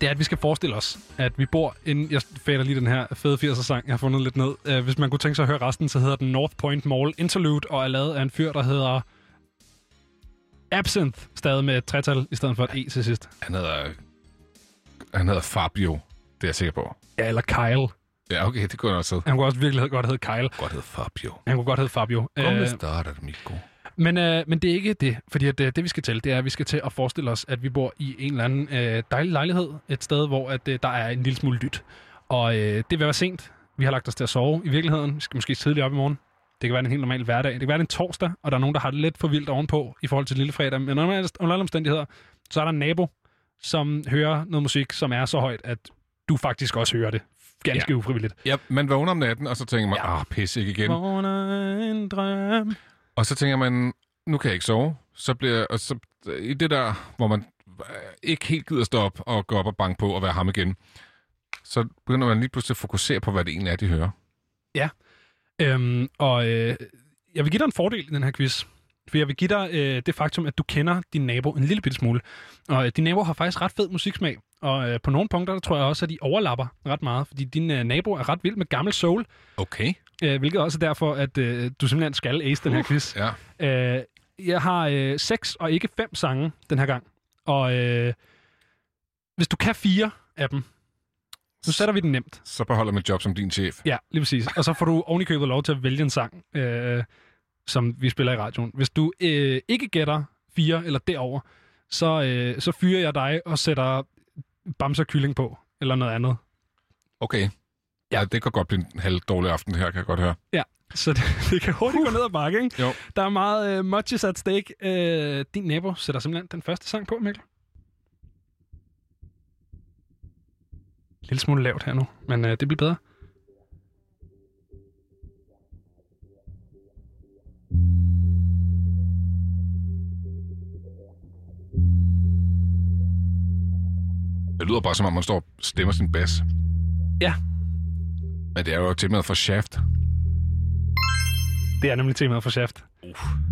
det er, at vi skal forestille os, at vi bor inden... Jeg fader lige den her fede 80'er-sang, jeg har fundet lidt ned. Uh, hvis man kunne tænke sig at høre resten, så hedder den North Point Mall Interlude, og er lavet af en fyr, der hedder... Absinthe, stadig med et tretal, i stedet for et E til sidst. Han hedder, han hedder Fabio, det er jeg sikker på. Ja, eller Kyle. Ja, okay, det kunne jeg også hedde. Han kunne også virkelig godt hedde Kyle. Godt hedde Fabio. Han kunne godt hedde Fabio. Kom, Øh, starter Miko. Men, øh, men det er ikke det, fordi at, øh, det vi skal til, det er, at vi skal til at forestille os, at vi bor i en eller anden øh, dejlig lejlighed, et sted, hvor at, øh, der er en lille smule lyt. Og øh, det vil være sent. Vi har lagt os til at sove i virkeligheden. Vi skal måske tidligt op i morgen. Det kan være en helt normal hverdag. Det kan være det en torsdag, og der er nogen, der har det lidt for vildt ovenpå i forhold til lille fredag. Men under alle omstændigheder, så er der en nabo, som hører noget musik, som er så højt, at du faktisk også hører det. Ganske Ja. ufrivilligt. Ja, man vågner om natten, og så tænker man, ah, pisse ikke igen. Vågner en drøm. Og så tænker man, nu kan jeg ikke sove. Så bliver og så, i det der, hvor man øh, ikke helt gider stå op og gå op og banke på og være ham igen, så begynder man lige pludselig at fokusere på, hvad det egentlig er, de hører. Ja. Øhm, og øh, jeg vil give dig en fordel i den her quiz. For jeg vil give dig øh, det faktum, at du kender din nabo en lille bitte smule. Og øh, din nabo har faktisk ret fed musiksmag. Og øh, på nogle punkter, der tror jeg også, at de overlapper ret meget. Fordi din øh, nabo er ret vild med gammel soul. Okay. Øh, hvilket også er derfor, at øh, du simpelthen skal ace den her quiz. Ja. Øh, jeg har øh, seks og ikke fem sange den her gang. Og øh, hvis du kan fire af dem, så sætter vi den nemt. Så beholder mit job som din chef. Ja, lige præcis. Og så får du ovenikøbet lov til at vælge en sang, øh, som vi spiller i radioen. Hvis du øh, ikke gætter fire eller derover, så, øh, så fyrer jeg dig og sætter bamser kylling på, eller noget andet. Okay. Ja, det kan godt blive en halv dårlig aften, her, kan jeg godt høre. Ja, så det, det kan hurtigt gå ned ad bakke, ikke? Jo. Der er meget øh, muches at stake. Øh, din nabo sætter simpelthen den første sang på, Mikkel. Lille smule lavt her nu, men øh, det bliver bedre. Det lyder bare som om, man står og stemmer sin bas. Ja. Men det er jo temaet for Shaft. Det er nemlig temaet for Shaft.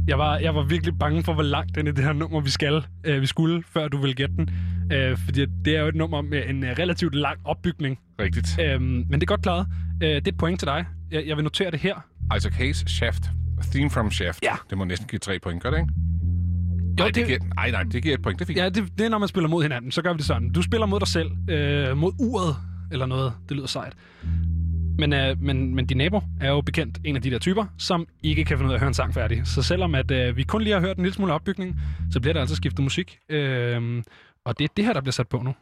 Jeg var, jeg var virkelig bange for, hvor langt ind i det her nummer vi skal, øh, vi skulle, før du vil gætte den. Øh, fordi det er jo et nummer med en øh, relativt lang opbygning. Rigtigt. Øhm, men det er godt klaret. Øh, det er et point til dig. Jeg, jeg vil notere det her. Isaac Hayes, Shaft. A theme from Shaft. Ja. Det må næsten give tre point, gør det ikke? Nej, det... det- giver, nej, nej, det giver et point. Det er fint. Ja, det, det er, når man spiller mod hinanden. Så gør vi det sådan. Du spiller mod dig selv. Øh, mod uret, eller noget. Det lyder sejt. Men, øh, men, men din nabo er jo bekendt en af de der typer, som ikke kan finde ud af at høre en sang færdig. Så selvom at, øh, vi kun lige har hørt en lille smule opbygning, så bliver der altså skiftet musik. Øh, og det er det her, der bliver sat på nu.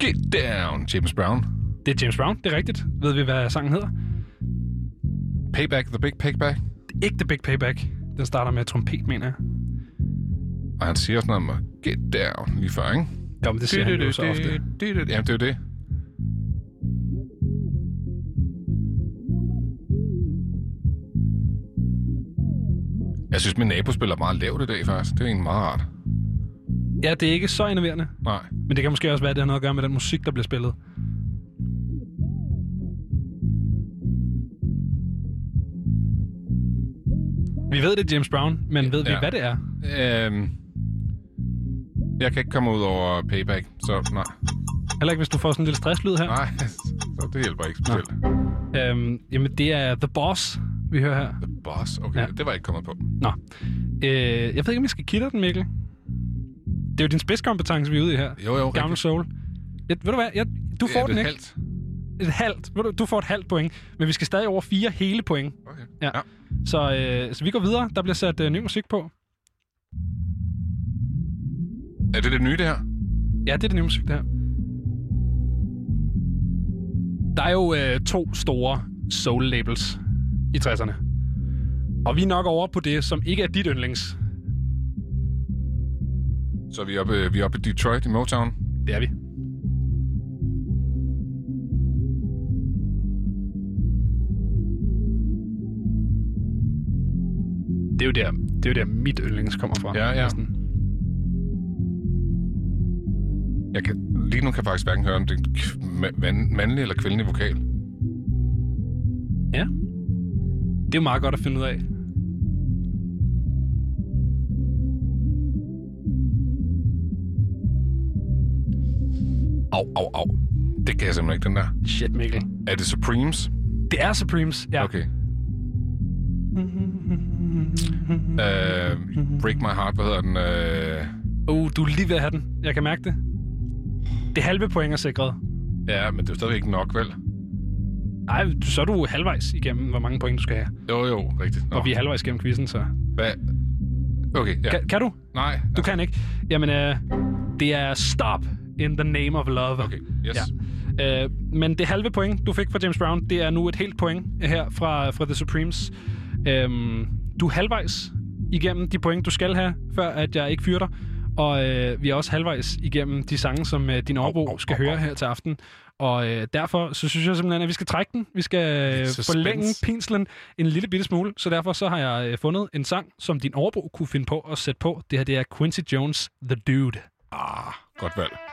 Get down, James Brown. Det er James Brown, det er rigtigt. Ved vi, hvad sangen hedder? Payback, The Big Payback. Ikke The Big Payback. Den starter med trompet, mener jeg. Og han siger sådan noget med, get down, lige før, ikke? Jo, men det siger han jo så ofte. Jamen, det er jo det. Jeg synes, min nabo spiller meget lavt i dag, faktisk. Det er egentlig meget rart. Ja, det er ikke så enerverende. Nej. Men det kan måske også være, at det har noget at gøre med den musik, der bliver spillet. Vi ved, det James Brown, men ved vi, Ja. hvad det er? Øhm, jeg kan ikke komme ud over payback, så nej. Heller ikke, hvis du får sådan en lille stresslyd her? Nej, så det hjælper ikke specielt. Øhm, jamen, det er The Boss, vi hører her. The Boss, okay. Ja. Det var jeg ikke kommet på. Nå. Øh, jeg ved ikke, om jeg skal kitte den, Mikkel. Det er jo din spidskompetence, vi er ude i her. Jo, jo, Gammel rigtigt. soul. Jeg, ved du hvad? Jeg, du får er den ikke. halvt. Et halvt. Du, du får et halvt point, men vi skal stadig over fire hele point. Okay. Ja. ja. Så, øh, så vi går videre. Der bliver sat øh, ny musik på. Er det det nye, det her? Ja, det er det nye musik, det her. Der er jo øh, to store soul-labels i 60'erne. Og vi er nok over på det, som ikke er dit yndlings. Så er vi oppe, vi er oppe i Detroit i Motown. Det er vi. Det er jo der, det er jo der mit yndlings kommer fra. Ja, ja. næsten. Jeg kan, lige nu kan jeg faktisk hverken høre, om det er mandlig eller kvindelig vokal. Ja. Det er jo meget godt at finde ud af. Au, au, au. Det kan jeg simpelthen ikke, den der. Shit, Mikkel. Er det Supremes? Det er Supremes, ja. Okay. Uh, Break My Heart, hvad hedder den? Uh... Uh, du er lige ved at have den. Jeg kan mærke det. Det halve point er sikret. Ja, men det er stadigvæk ikke nok, vel? Nej, så er du halvvejs igennem, hvor mange point du skal have. Jo, jo, rigtigt. Nå. Og vi er halvvejs igennem quizzen, så... Hvad? Okay, ja. Kan, kan du? Nej. Du kan ikke. Jamen, øh, det er Stop in the Name of Love. Okay, yes. Ja. Øh, men det halve point, du fik fra James Brown, det er nu et helt point her fra, fra The Supremes. Øhm, du er halvvejs igennem de point, du skal have, før at jeg ikke fyrer dig. Og øh, vi er også halvvejs igennem de sange, som øh, din overbo skal høre her til aften. Og øh, derfor så synes jeg simpelthen, at vi skal trække den. Vi skal øh, forlænge pinslen en lille bitte smule. Så derfor så har jeg øh, fundet en sang, som din overbo kunne finde på at sætte på. Det her det er Quincy Jones, The Dude. Ah, godt valg.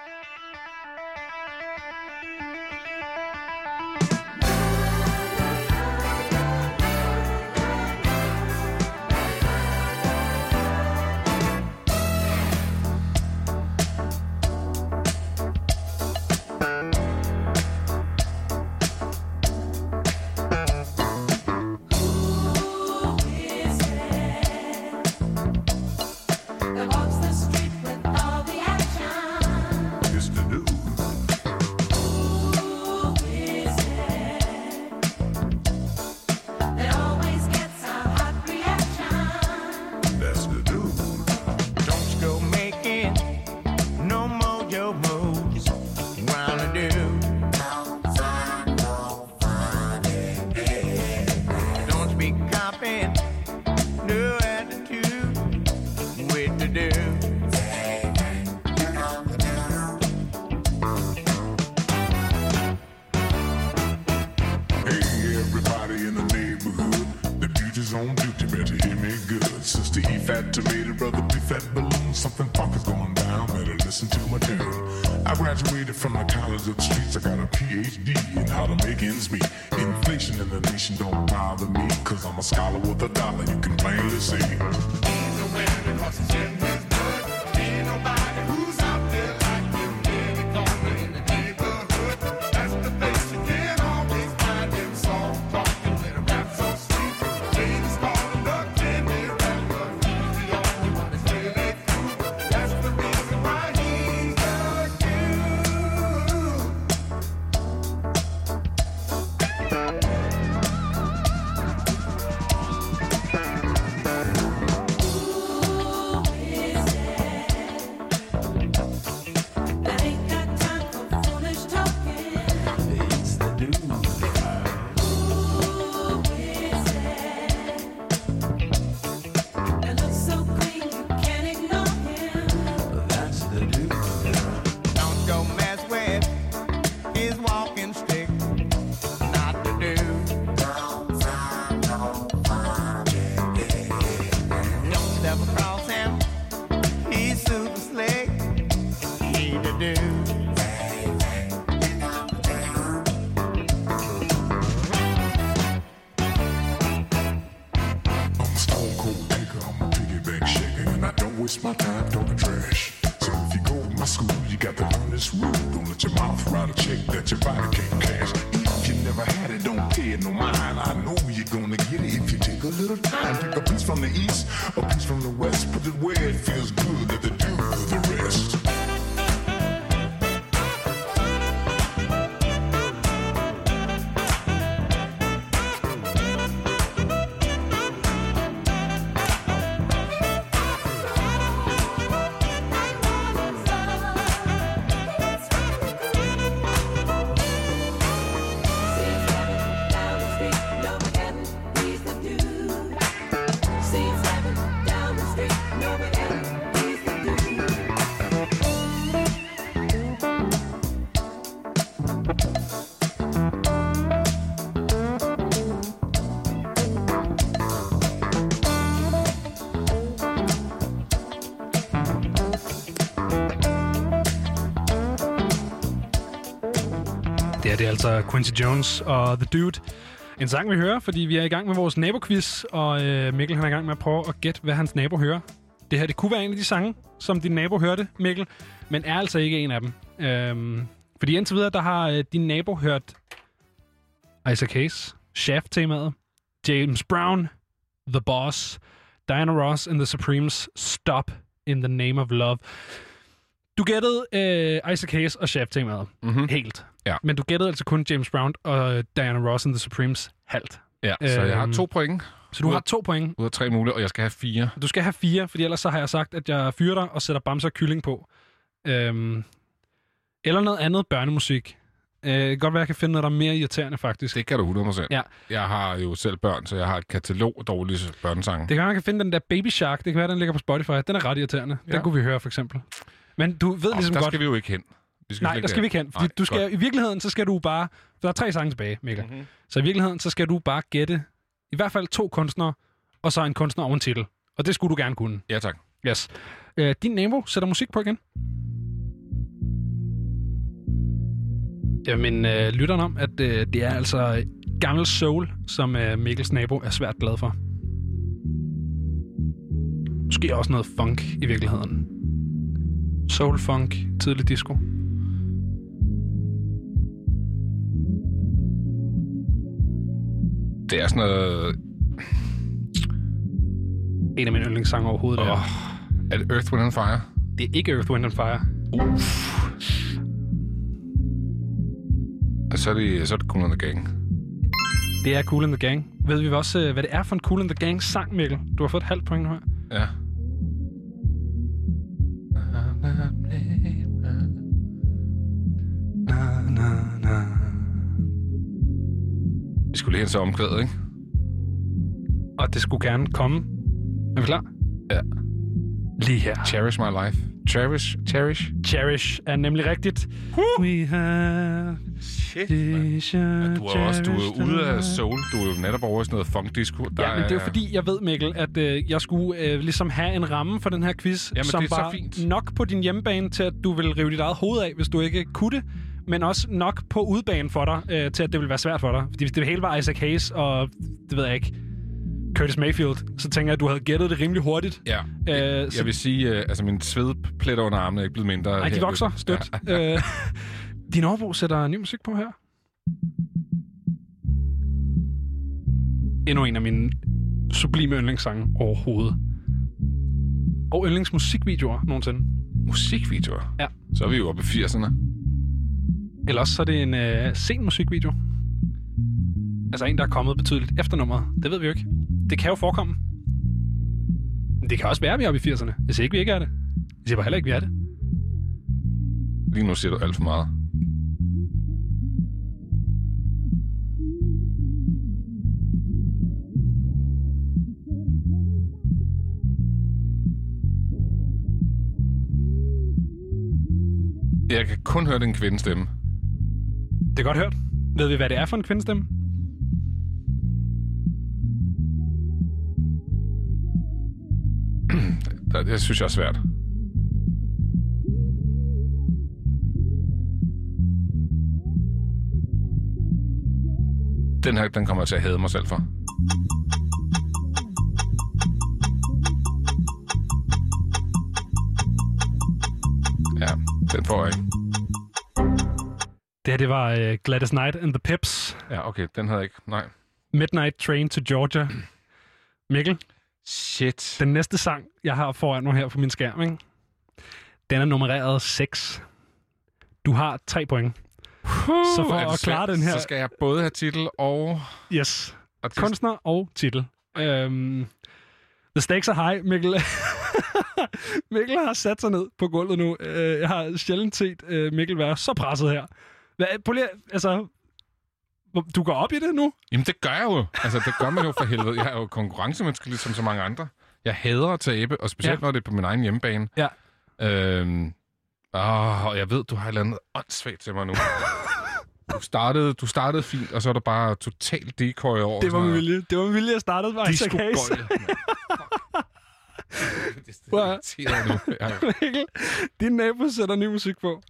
Det er det altså Quincy Jones og The Dude. En sang, vi hører, fordi vi er i gang med vores naboquiz, og øh, Mikkel han er i gang med at prøve at gætte, hvad hans nabo hører. Det her det kunne være en af de sange, som din nabo hørte, Mikkel, men er altså ikke en af dem. Øhm, fordi indtil videre, der har øh, din nabo hørt Isaac Hayes, Shaft-temaet, James Brown, The Boss, Diana Ross and the Supremes, Stop in the Name of Love. Du gættede øh, Isaac Hayes og Shaft-temaet Mhm. helt. Ja. Men du gættede altså kun James Brown og Diana Ross and the Supremes halvt. Ja, så jeg har Øhm, to point. Så du har to point. Ud af tre mulige, og jeg skal have fire. Du skal have fire, fordi ellers så har jeg sagt, at jeg fyrer dig og sætter bamser og kylling på. Øhm, eller noget andet børnemusik. Øh, det kan godt være, at jeg kan finde noget, der er mere irriterende, faktisk. Det kan du 100%. Ja. Jeg har jo selv børn, så jeg har et katalog af dårlige børnesange. Det kan være, man kan finde den der Baby Shark. Det kan være, den ligger på Spotify. Den er ret irriterende. Ja. Den kunne vi høre, for eksempel. Men du ved Nå, ligesom der godt... skal vi jo ikke hen. Vi skal Nej, slet der skal vi ikke hen. Fordi Nej, du skal, godt. I virkeligheden, så skal du bare... Der er tre sange tilbage, Mikkel. Mhm. Mm-hmm. Så i virkeligheden, så skal du bare gætte i hvert fald to kunstnere, og så en kunstner og en titel. Og det skulle du gerne kunne. Ja, tak. Yes. Øh, din nabo sætter musik på igen. Jamen, øh, lytteren om, at øh, det er altså gammel soul, som øh, Mikkels nabo er svært glad for. Måske også noget funk i virkeligheden. Soul funk, tidlig disco. Det er sådan noget... En af mine yndlingssange overhovedet. Oh. er det Earth, Wind and Fire? Det er ikke Earth, Wind and Fire. Og så er det, så er det Cool and the Gang. Det er Cool in the Gang. Ved vi også, øh, hvad det er for en Cool in the Gang sang, Mikkel? Du har fået et halvt point nu her. Ja. Skulle til omkvædet, ikke? Og det skulle gerne komme. Er vi klar? Ja. Lige her. Cherish my life. Cherish, cherish. Cherish er nemlig rigtigt. We have... Shit, man. Du er også du er ude af soul. Du er jo netop over i sådan noget funk disco. Der Ja, men det er jo fordi, jeg ved, Mikkel, at øh, jeg skulle øh, ligesom have en ramme for den her quiz, Jamen, som det er så var fint. nok på din hjemmebane til, at du vil rive dit eget hoved af, hvis du ikke kunne det, men også nok på udbanen for dig, øh, til at det vil være svært for dig. Fordi hvis det hele var Isaac Hayes og, det ved jeg ikke, Curtis Mayfield, så tænker jeg, at du havde gættet det rimelig hurtigt. Ja. Øh, så, Jeg vil sige, øh, altså min svedpletter under armene er ikke blevet mindre. nej, de vokser stødt. Ja. Øh, din overbo sætter ny musik på her. Endnu en af mine sublime yndlingssange overhovedet. Og yndlingsmusikvideoer nogensinde. Musikvideoer? Ja. Så er vi jo oppe i 80'erne. Eller også så er det en øh, sen musikvideo. Altså en, der er kommet betydeligt efter nummeret. Det ved vi jo ikke. Det kan jo forekomme. Men det kan også være, at vi er oppe i 80'erne. Jeg siger ikke, vi ikke er det. Jeg siger bare heller ikke, vi er det. Lige nu siger du alt for meget. Jeg kan kun høre den kvindestemme. Det er godt hørt. Ved vi, hvad det er for en kvindestemme? Det, synes jeg er svært. Den her, den kommer jeg til at hade mig selv for. Ja, den får jeg ikke. Det her, det var uh, Gladys Knight and the Pips. Ja, okay, den havde jeg ikke. Nej. Midnight Train to Georgia. Mikkel? Shit. Den næste sang, jeg har foran mig her på min skærm, ikke? den er nummereret 6. Du har 3 point. så for at klare svært, den her... Så skal jeg både have titel og... Yes. Artist. Kunstner og titel. Øhm, the stakes are high, Mikkel. Mikkel har sat sig ned på gulvet nu. Øh, jeg har sjældent set øh, Mikkel være så presset her. Hvad, at- altså, du går op i det nu? Jamen, det gør jeg jo. Altså, det gør man jo for helvede. Jeg er jo konkurrencemenneske, ligesom så mange andre. Jeg hader at tabe, og specielt Ja. når det er på min egen hjemmebane. Ja. Øhm, åh, og jeg ved, du har et eller andet åndssvagt til mig nu. Du startede, du startede fint, og så er der bare totalt decoy over. Det var noget. vilje. Det var med vilje, jeg startede Disco Hayes. Gold, Prøv at- irriteret nu. Ja. Mikkel, din nabo sætter ny musik på.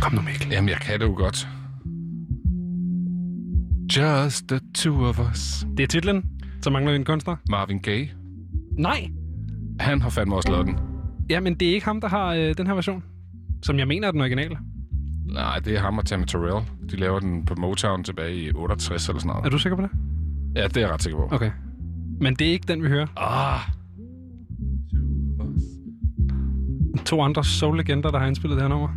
Kom nu, Mikkel. Jamen, jeg kan det jo godt. Just the two of us. Det er titlen. Så mangler vi en kunstner. Marvin Gaye. Nej. Han har fandme også lavet den. Ja, men det er ikke ham, der har øh, den her version. Som jeg mener er den originale. Nej, det er ham og Tammy Terrell. De laver den på Motown tilbage i 68 eller sådan noget. Er du sikker på det? Ja, det er jeg ret sikker på. Okay. Men det er ikke den, vi hører. Ah. To andre soul-legender, der har indspillet det her nummer.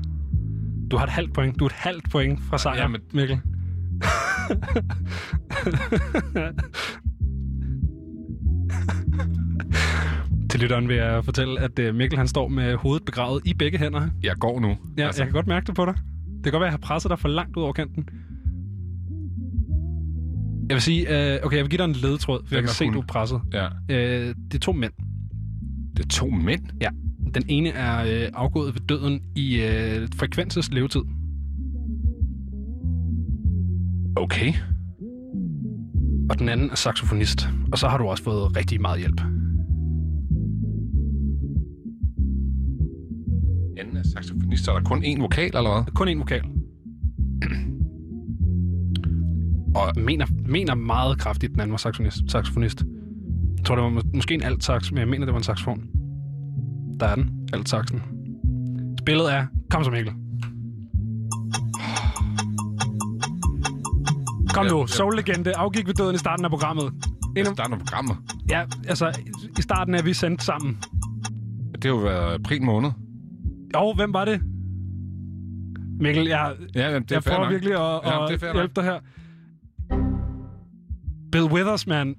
Du har et halvt point. Du er et halvt point fra sejr, jamen- Mikkel. Til lytteren vil jeg fortælle, at øh, Mikkel han står med hovedet begravet i begge hænder. Jeg går nu. Ja, altså. jeg kan godt mærke det på dig. Det kan godt være, at jeg har presset dig for langt ud over kanten. Jeg vil sige, øh, okay, jeg vil give dig en ledetråd, for Den jeg kan se, fuld. du er presset. Ja. Øh, det er to mænd. Det er to mænd? Ja. Den ene er øh, afgået ved døden i øh, frekvenses levetid. Okay. Og den anden er saxofonist. Og så har du også fået rigtig meget hjælp. Anden er saxofonist, så er der kun én vokal eller hvad? Kun én vokal. Og mener, mener meget kraftigt, den anden var saxofonist. saxofonist. Jeg tror, det var mås- måske en alt sax, men jeg mener, det var en saxofon. Der er den. Alt saxen. Spillet er Kom så, Mikkel. Kom nu, ja. Soul-legende afgik ved døden i starten af programmet. I starten af programmet? Ja, altså, i starten er vi sendt sammen. Det har jo været april måned. Jo, hvem var det? Mikkel, jeg, Ja, jamen, det er jeg prøver nok. virkelig at, Ja, at er hjælpe dig her. Bill Withers, man.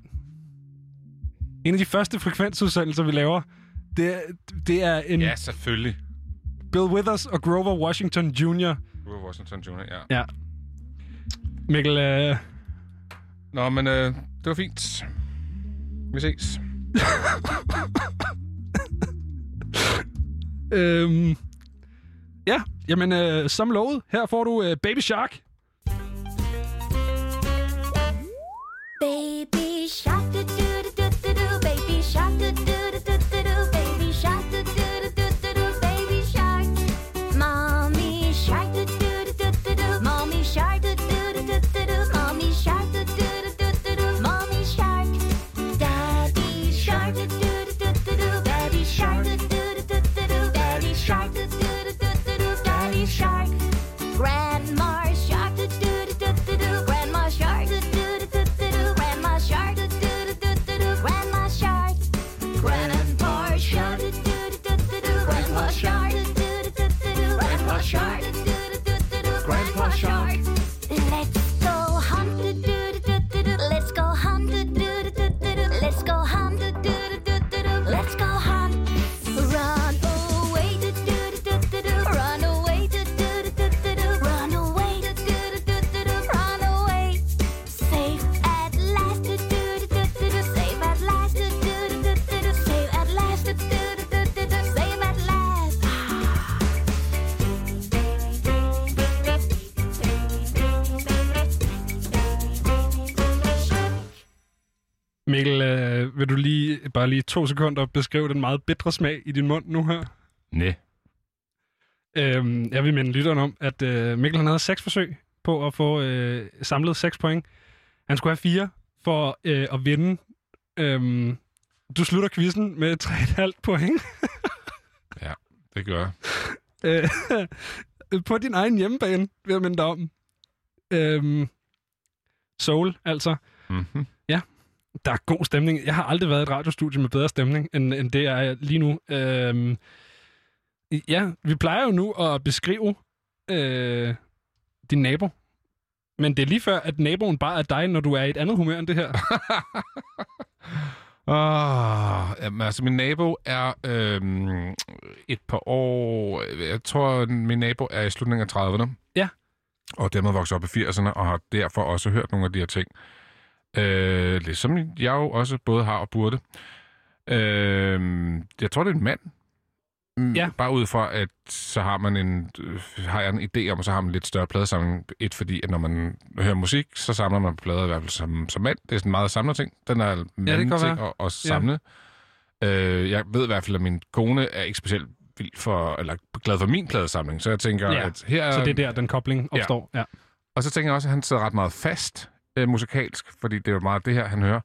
En af de første frekvensudsendelser, vi laver, det, er- det er en Ja, selvfølgelig. Bill Withers og Grover Washington Jr. Grover Washington Jr., ja. Ja. Mikkel, øh, Nå, men øh, det var fint. Vi ses. øhm, ja, jamen øh, som lovet, her får du øh, Baby Shark. Baby bare lige to sekunder beskrive den meget bitre smag i din mund nu her? Nej. Øhm, jeg vil minde lytteren om, at øh, Mikkel han havde seks forsøg på at få øh, samlet seks point. Han skulle have fire for øh, at vinde. Øhm, du slutter quizzen med 3,5 point. Ja, det gør jeg. Øh, på din egen hjemmebane, vil jeg minde dig om. Øhm, Soul, altså. Mm-hmm. Der er god stemning. Jeg har aldrig været i et radiostudie med bedre stemning, end, end det er lige nu. Øhm, ja, vi plejer jo nu at beskrive øh, din nabo. Men det er lige før, at naboen bare er dig, når du er i et andet humør end det her. Oh, jamen, altså, min nabo er øhm, et par år... Jeg tror, min nabo er i slutningen af 30'erne. Ja. Og dermed vokset op i 80'erne, og har derfor også hørt nogle af de her ting. Øh, ligesom jeg jo også både har og burde. Øh, jeg tror, det er en mand. Mm, Ja. Bare ud fra, at så har man en, øh, har jeg en idé om, at så har man lidt større pladesamling. Et, fordi at når man hører musik, så samler man plader i hvert fald som, som mand. Det er sådan en meget samler ting. Den er anden godt ting at, at samle. Øh, jeg ved i hvert fald, at min kone er ikke specielt vild for, eller glad for min pladesamling. Så jeg tænker, Ja, at her... Så det er der, den kobling opstår. Ja. Og så tænker jeg også, at han sidder ret meget fast øh, musikalsk, fordi det er jo meget det her, han hører.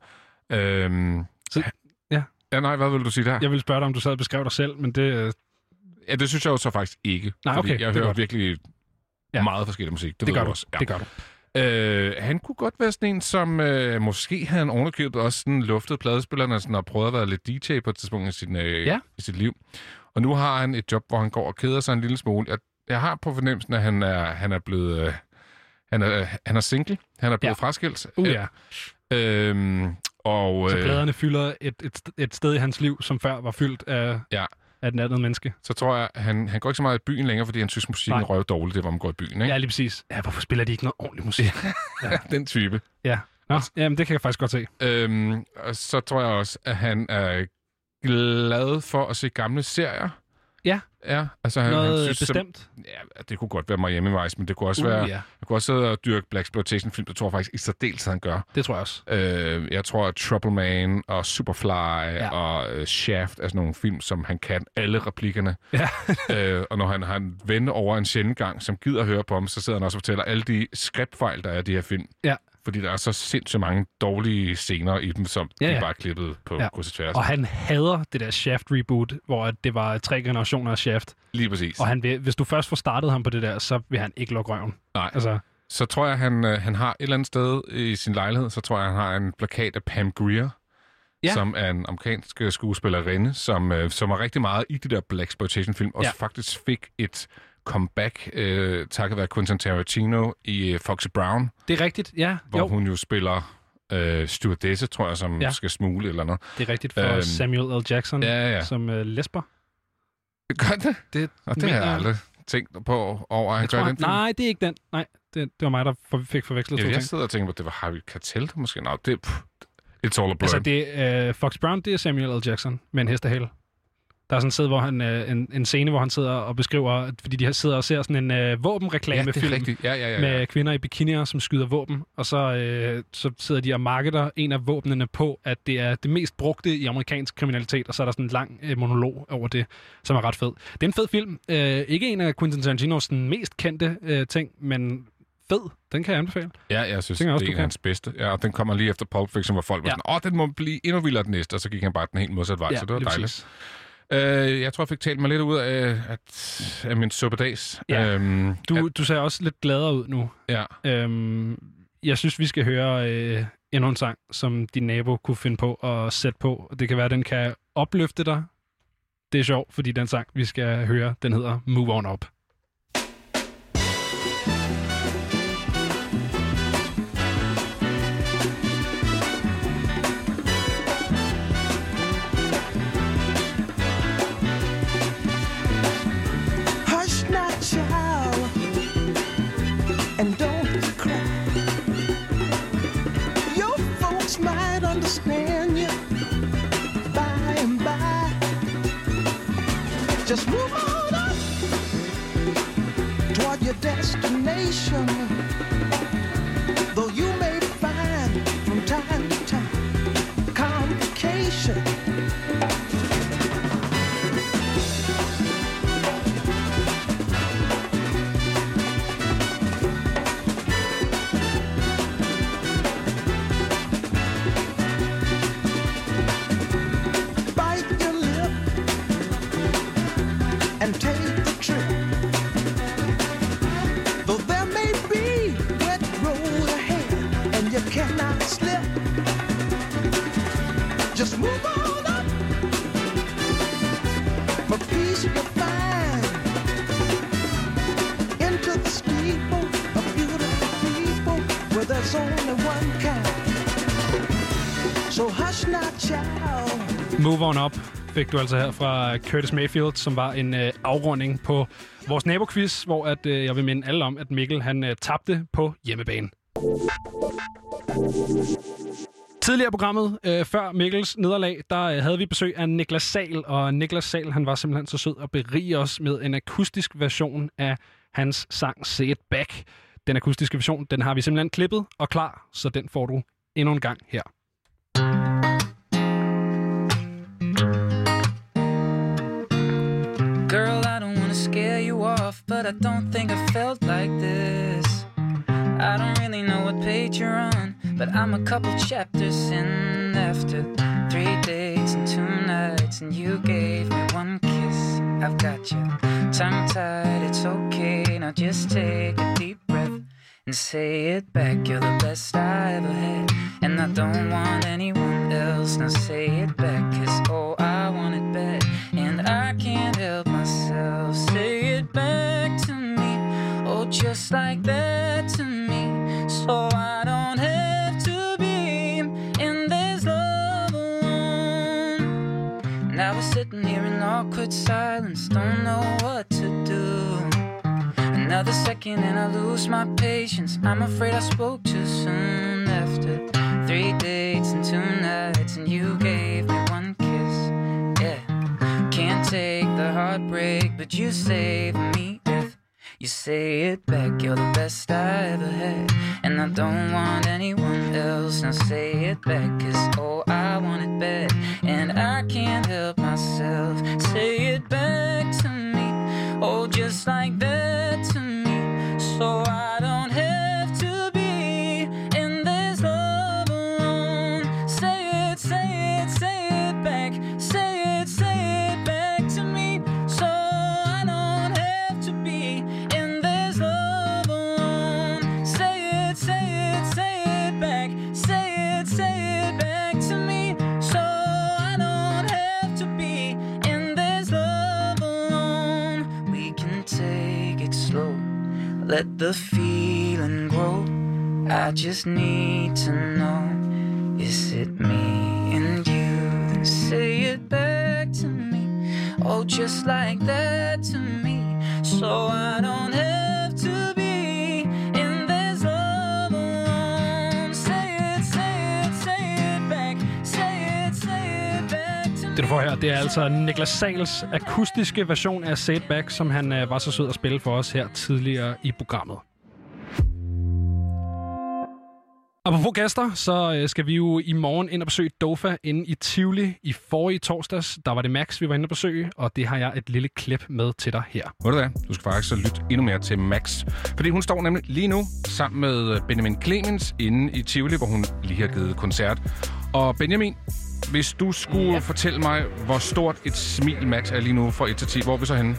Øhm, så, ja. Ja, nej, hvad vil du sige der? Jeg ville spørge dig, om du sad og beskrev dig selv, men det... øh, Ja, det synes jeg jo så faktisk ikke. Nej, okay, jeg er hører godt. virkelig ja. meget forskellig musik. Det, Det gør du. også. Det gør du. Øh, han kunne godt være sådan en, som øh, måske havde han ovenikøbet også sådan luftet pladespillerne sådan, og prøvet at være lidt DJ på et tidspunkt i, sin, øh, Ja. i sit liv. Og nu har han et job, hvor han går og keder sig en lille smule. Jeg, jeg har på fornemmelsen, at han er, han er blevet... Øh, han er, han er single. Han er blevet Ja. fraskilt. Uh, ja. Øhm, og, Så øh, pladerne fylder et, et, et sted i hans liv, som før var fyldt af, ja. af den andet menneske. Så tror jeg, han, han går ikke så meget i byen længere, fordi han synes, musikken røv dårligt, det hvor man går i byen. Ikke? Ja, lige præcis. Ja, hvorfor spiller de ikke noget ordentlig musik? ja. Den type. Ja. Nå, jamen, det kan jeg faktisk godt se. Øhm, og så tror jeg også, at han er glad for at se gamle serier. Ja. Ja, altså han, Noget han synes, bestemt? Som, ja, det kunne godt være Miami Vice, men det kunne også Uh, være... ja. Han kunne også sidde og dyrke Black Exploitation film, det tror jeg faktisk i særdeleshed, han gør. Det tror jeg også. Øh, jeg tror, at Trouble Man og Superfly ja. og øh, Shaft er sådan nogle film, som han kan alle replikkerne. Ja. øh, og når han har en ven over en sjældent gang, som gider at høre på ham, så sidder han også og fortæller alle de skriptfejl, der er i de her film. Ja. Fordi der er så sindssygt mange dårlige scener i dem, som Ja, ja, de bare klippet på ja. kryds og tværs. Og han hader det der Shaft-reboot, hvor at det var tre generationer af Shaft. Lige præcis. Og han vil, hvis du først får startet ham på det der, så vil han ikke lukke røven. Nej. Altså, Så tror jeg, han, øh, han har et eller andet sted i sin lejlighed, så tror jeg, han har en plakat af Pam Grier, Ja. som er en amerikansk øh, skuespillerinde, som, øh, som er rigtig meget i de der Black Exploitation-film, og ja. faktisk fik et comeback, øh, takket være Quentin Tarantino i øh, Foxy Brown, det er rigtigt, ja. hvor jo, hun jo spiller øh, stewardesse, tror jeg, som Ja. skal smule eller noget. det er rigtigt for Øhm, Samuel L. Jackson ja, ja. som uh, lesber. Gør det? Det, Og det har jeg mener- aldrig tænkt på over, Jeg tror, han, den nej, det er ikke den. Nej, det, det var mig, der for, fik forvekslet Ja, to jeg ting. sidder og tænker på, at det var Harvey Keitel, der måske. Nej, det pff, It's all a blur. Altså, det, uh, Fox Brown, det er Samuel L. Jackson med en hestehale. Der er sådan en, sted, hvor han, uh, en, en scene, hvor han sidder og beskriver, fordi de her sidder og ser sådan en uh, våbenreklamefilm Ja. Ja, ja, ja, ja. med kvinder i bikinier, som skyder våben, og så, uh, så sidder de og marketer en af våbnene på, at det er det mest brugte i amerikansk kriminalitet, og så er der sådan en lang uh, monolog over det, som er ret fed. Det er en fed film. Uh, ikke en af Quentin Tarantinos mest kendte uh, ting, men fed. Den kan jeg anbefale. Ja, jeg synes, Tænker det også, er en af hans bedste. Ja, og den kommer lige efter Pulp Fiction, hvor folk var Ja. sådan, åh, den må blive endnu vildere den næste, og så gik han bare den helt modsatte vej, Ja, så det var dejligt. præcis. Øh, jeg tror, jeg fik talt mig lidt ud af, at, af min suppedags. Ja. Øhm, Du, du ser også lidt gladere ud nu. Ja. Øhm, jeg synes, vi skal høre øh, endnu en sang, som din nabo kunne finde på at sætte på. Det kan være, at den kan opløfte dig. Det er sjovt, fordi den sang, vi skal høre, den hedder Move On Up. Your destination. move on up. For peace you can into the steeple of beautiful people where there's only one kind. So hush now, child. Move on up fik du altså her fra Curtis Mayfield, som var en øh, afrunding på vores naboquiz, hvor at, øh, jeg vil minde alle om, at Mikkel han øh, tabte på hjemmebane. Tidligere i programmet, øh, før Mikkels nederlag, der øh, havde vi besøg af Niklas Sal, og Niklas Sal han var simpelthen så sød at berige os med en akustisk version af hans sang Say It Back. Den akustiske version, den har vi simpelthen klippet og klar, så den får du endnu en gang her. Girl, I don't wanna scare you off, but I don't think I felt like this. I don't really know what page you're on, but I'm a couple chapters in after three days and two nights, and you gave me one kiss. I've got you tongue tied, it's okay. Now just take a deep breath and say it back. You're the best I ever had, and I don't want anyone else. Now say it back, cause oh, I want it bad, and I can't help myself. Say it back to me, oh, just like that to me, so I Now we're sitting here in awkward silence, don't know what to do. Another second and I lose my patience. I'm afraid I spoke too soon after three dates and two nights, and you gave me one kiss. Yeah, can't take the heartbreak, but you saved me you say it back. You're the best I ever had, and I don't want anyone else. Now say it back, cause oh, I want it bad, and I can't help myself. Say it back to me, oh, just like that to me, so I don't let the feeling grow. I just need to know is it me and you? Then say it back to me. Oh, just like that to me. So I don't have Det du får her, det er altså Niklas Sals akustiske version af Setback, Back, som han øh, var så sød at spille for os her tidligere i programmet. Apropos gæster, så øh, skal vi jo i morgen ind og besøge Dofa inde i Tivoli. I forrige torsdags, der var det Max, vi var inde og besøge, og det har jeg et lille klip med til dig her. Ved du hvad? Du skal faktisk så lytte endnu mere til Max. Fordi hun står nemlig lige nu sammen med Benjamin Clemens inde i Tivoli, hvor hun lige har givet koncert. Og Benjamin, hvis du skulle ja. fortælle mig, hvor stort et smil Max er lige nu fra 1 til 10, hvor er vi så henne?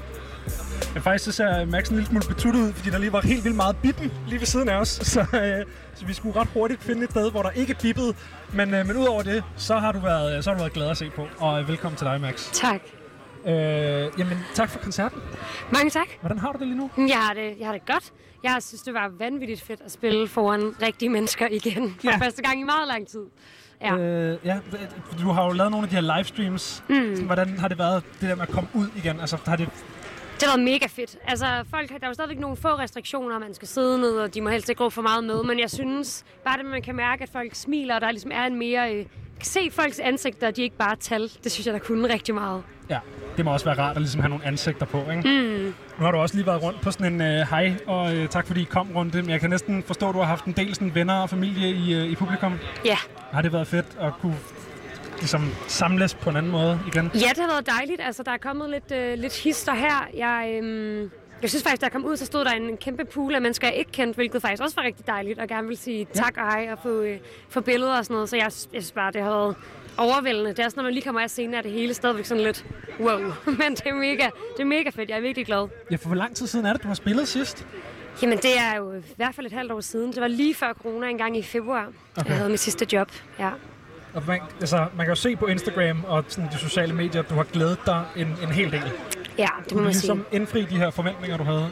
Ja, faktisk så ser Max en lille smule betuttet ud, fordi der lige var helt vildt meget bippen lige ved siden af os. Så, øh, så vi skulle ret hurtigt finde et sted, hvor der ikke bippede. Men, øh, men udover det, så har, du været, så har du været glad at se på. Og øh, velkommen til dig, Max. Tak. Øh, jamen, tak for koncerten. Mange tak. Hvordan har du det lige nu? Jeg har det, jeg har det godt. Jeg synes, det var vanvittigt fedt at spille foran rigtige mennesker igen. For Ja. første gang i meget lang tid. Ja. Øh, ja, du har jo lavet nogle af de her livestreams. Mm. Hvordan har det været, det der med at komme ud igen? Altså, har det... Det har været mega fedt. Altså, folk, der er jo stadigvæk nogle få restriktioner, man skal sidde ned, og de må helst ikke gå for meget med. Men jeg synes bare, det, man kan mærke, at folk smiler, og der ligesom er en mere... Øh, se folks ansigter, og de ikke bare tal. Det synes jeg, der kunne rigtig meget. Ja, det må også være rart at ligesom have nogle ansigter på, ikke? Mm. Nu har du også lige været rundt på sådan en øh, hej, og øh, tak fordi I kom rundt. Men jeg kan næsten forstå, at du har haft en del sådan, venner og familie i, øh, i publikum. Ja. Har det været fedt at kunne ligesom, samles på en anden måde igen? Ja, det har været dejligt. Altså, der er kommet lidt, øh, lidt hister her. Jeg, øhm, jeg synes faktisk, da jeg kom ud, så stod der en kæmpe pool af mennesker, jeg ikke kendte, hvilket faktisk også var rigtig dejligt, og gerne vil sige tak og hej og få, øh, få billeder og sådan noget. Så jeg, jeg synes bare, det har været overvældende. Det er sådan, når man lige kommer af scenen, er det hele stadigvæk sådan lidt wow. Men det er, mega, det er mega fedt. Jeg er virkelig glad. Ja, for hvor lang tid siden er det, du har spillet sidst? Jamen, det er jo i hvert fald et halvt år siden. Det var lige før corona, en gang i februar. Okay. Jeg havde mit sidste job, ja. Og man, altså, man kan jo se på Instagram og sådan, de sociale medier, at du har glædet dig en, en hel del. Ja, det må man ligesom sige. indfri de her forventninger, du havde?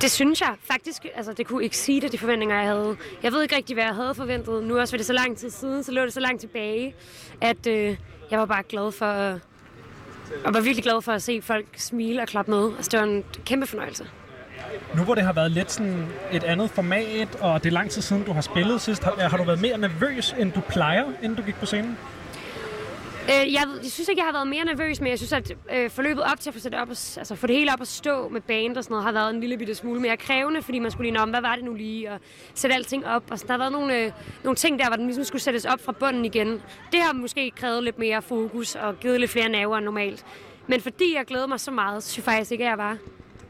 Det synes jeg faktisk, altså det kunne ikke sige det, de forventninger, jeg havde. Jeg ved ikke rigtig, hvad jeg havde forventet. Nu også var det så lang tid siden, så lå det så langt tilbage, at øh, jeg var bare glad for, øh, og var virkelig glad for at se folk smile og klappe med. Altså det var en kæmpe fornøjelse. Nu hvor det har været lidt sådan et andet format, og det er lang tid siden, du har spillet sidst, har, har du været mere nervøs, end du plejer, inden du gik på scenen? Øh, jeg, jeg synes ikke, jeg har været mere nervøs, men jeg synes, at øh, forløbet op til at få, sætte op og, altså, få det hele op at stå med band og sådan noget, har været en lille bitte smule mere krævende, fordi man skulle lige, om, hvad var det nu lige, og sætte alting op. Og så, der har været nogle, øh, nogle ting der, hvor den ligesom skulle sættes op fra bunden igen. Det har måske krævet lidt mere fokus og givet lidt flere nerver end normalt. Men fordi jeg glæder mig så meget, så synes jeg faktisk ikke, at jeg var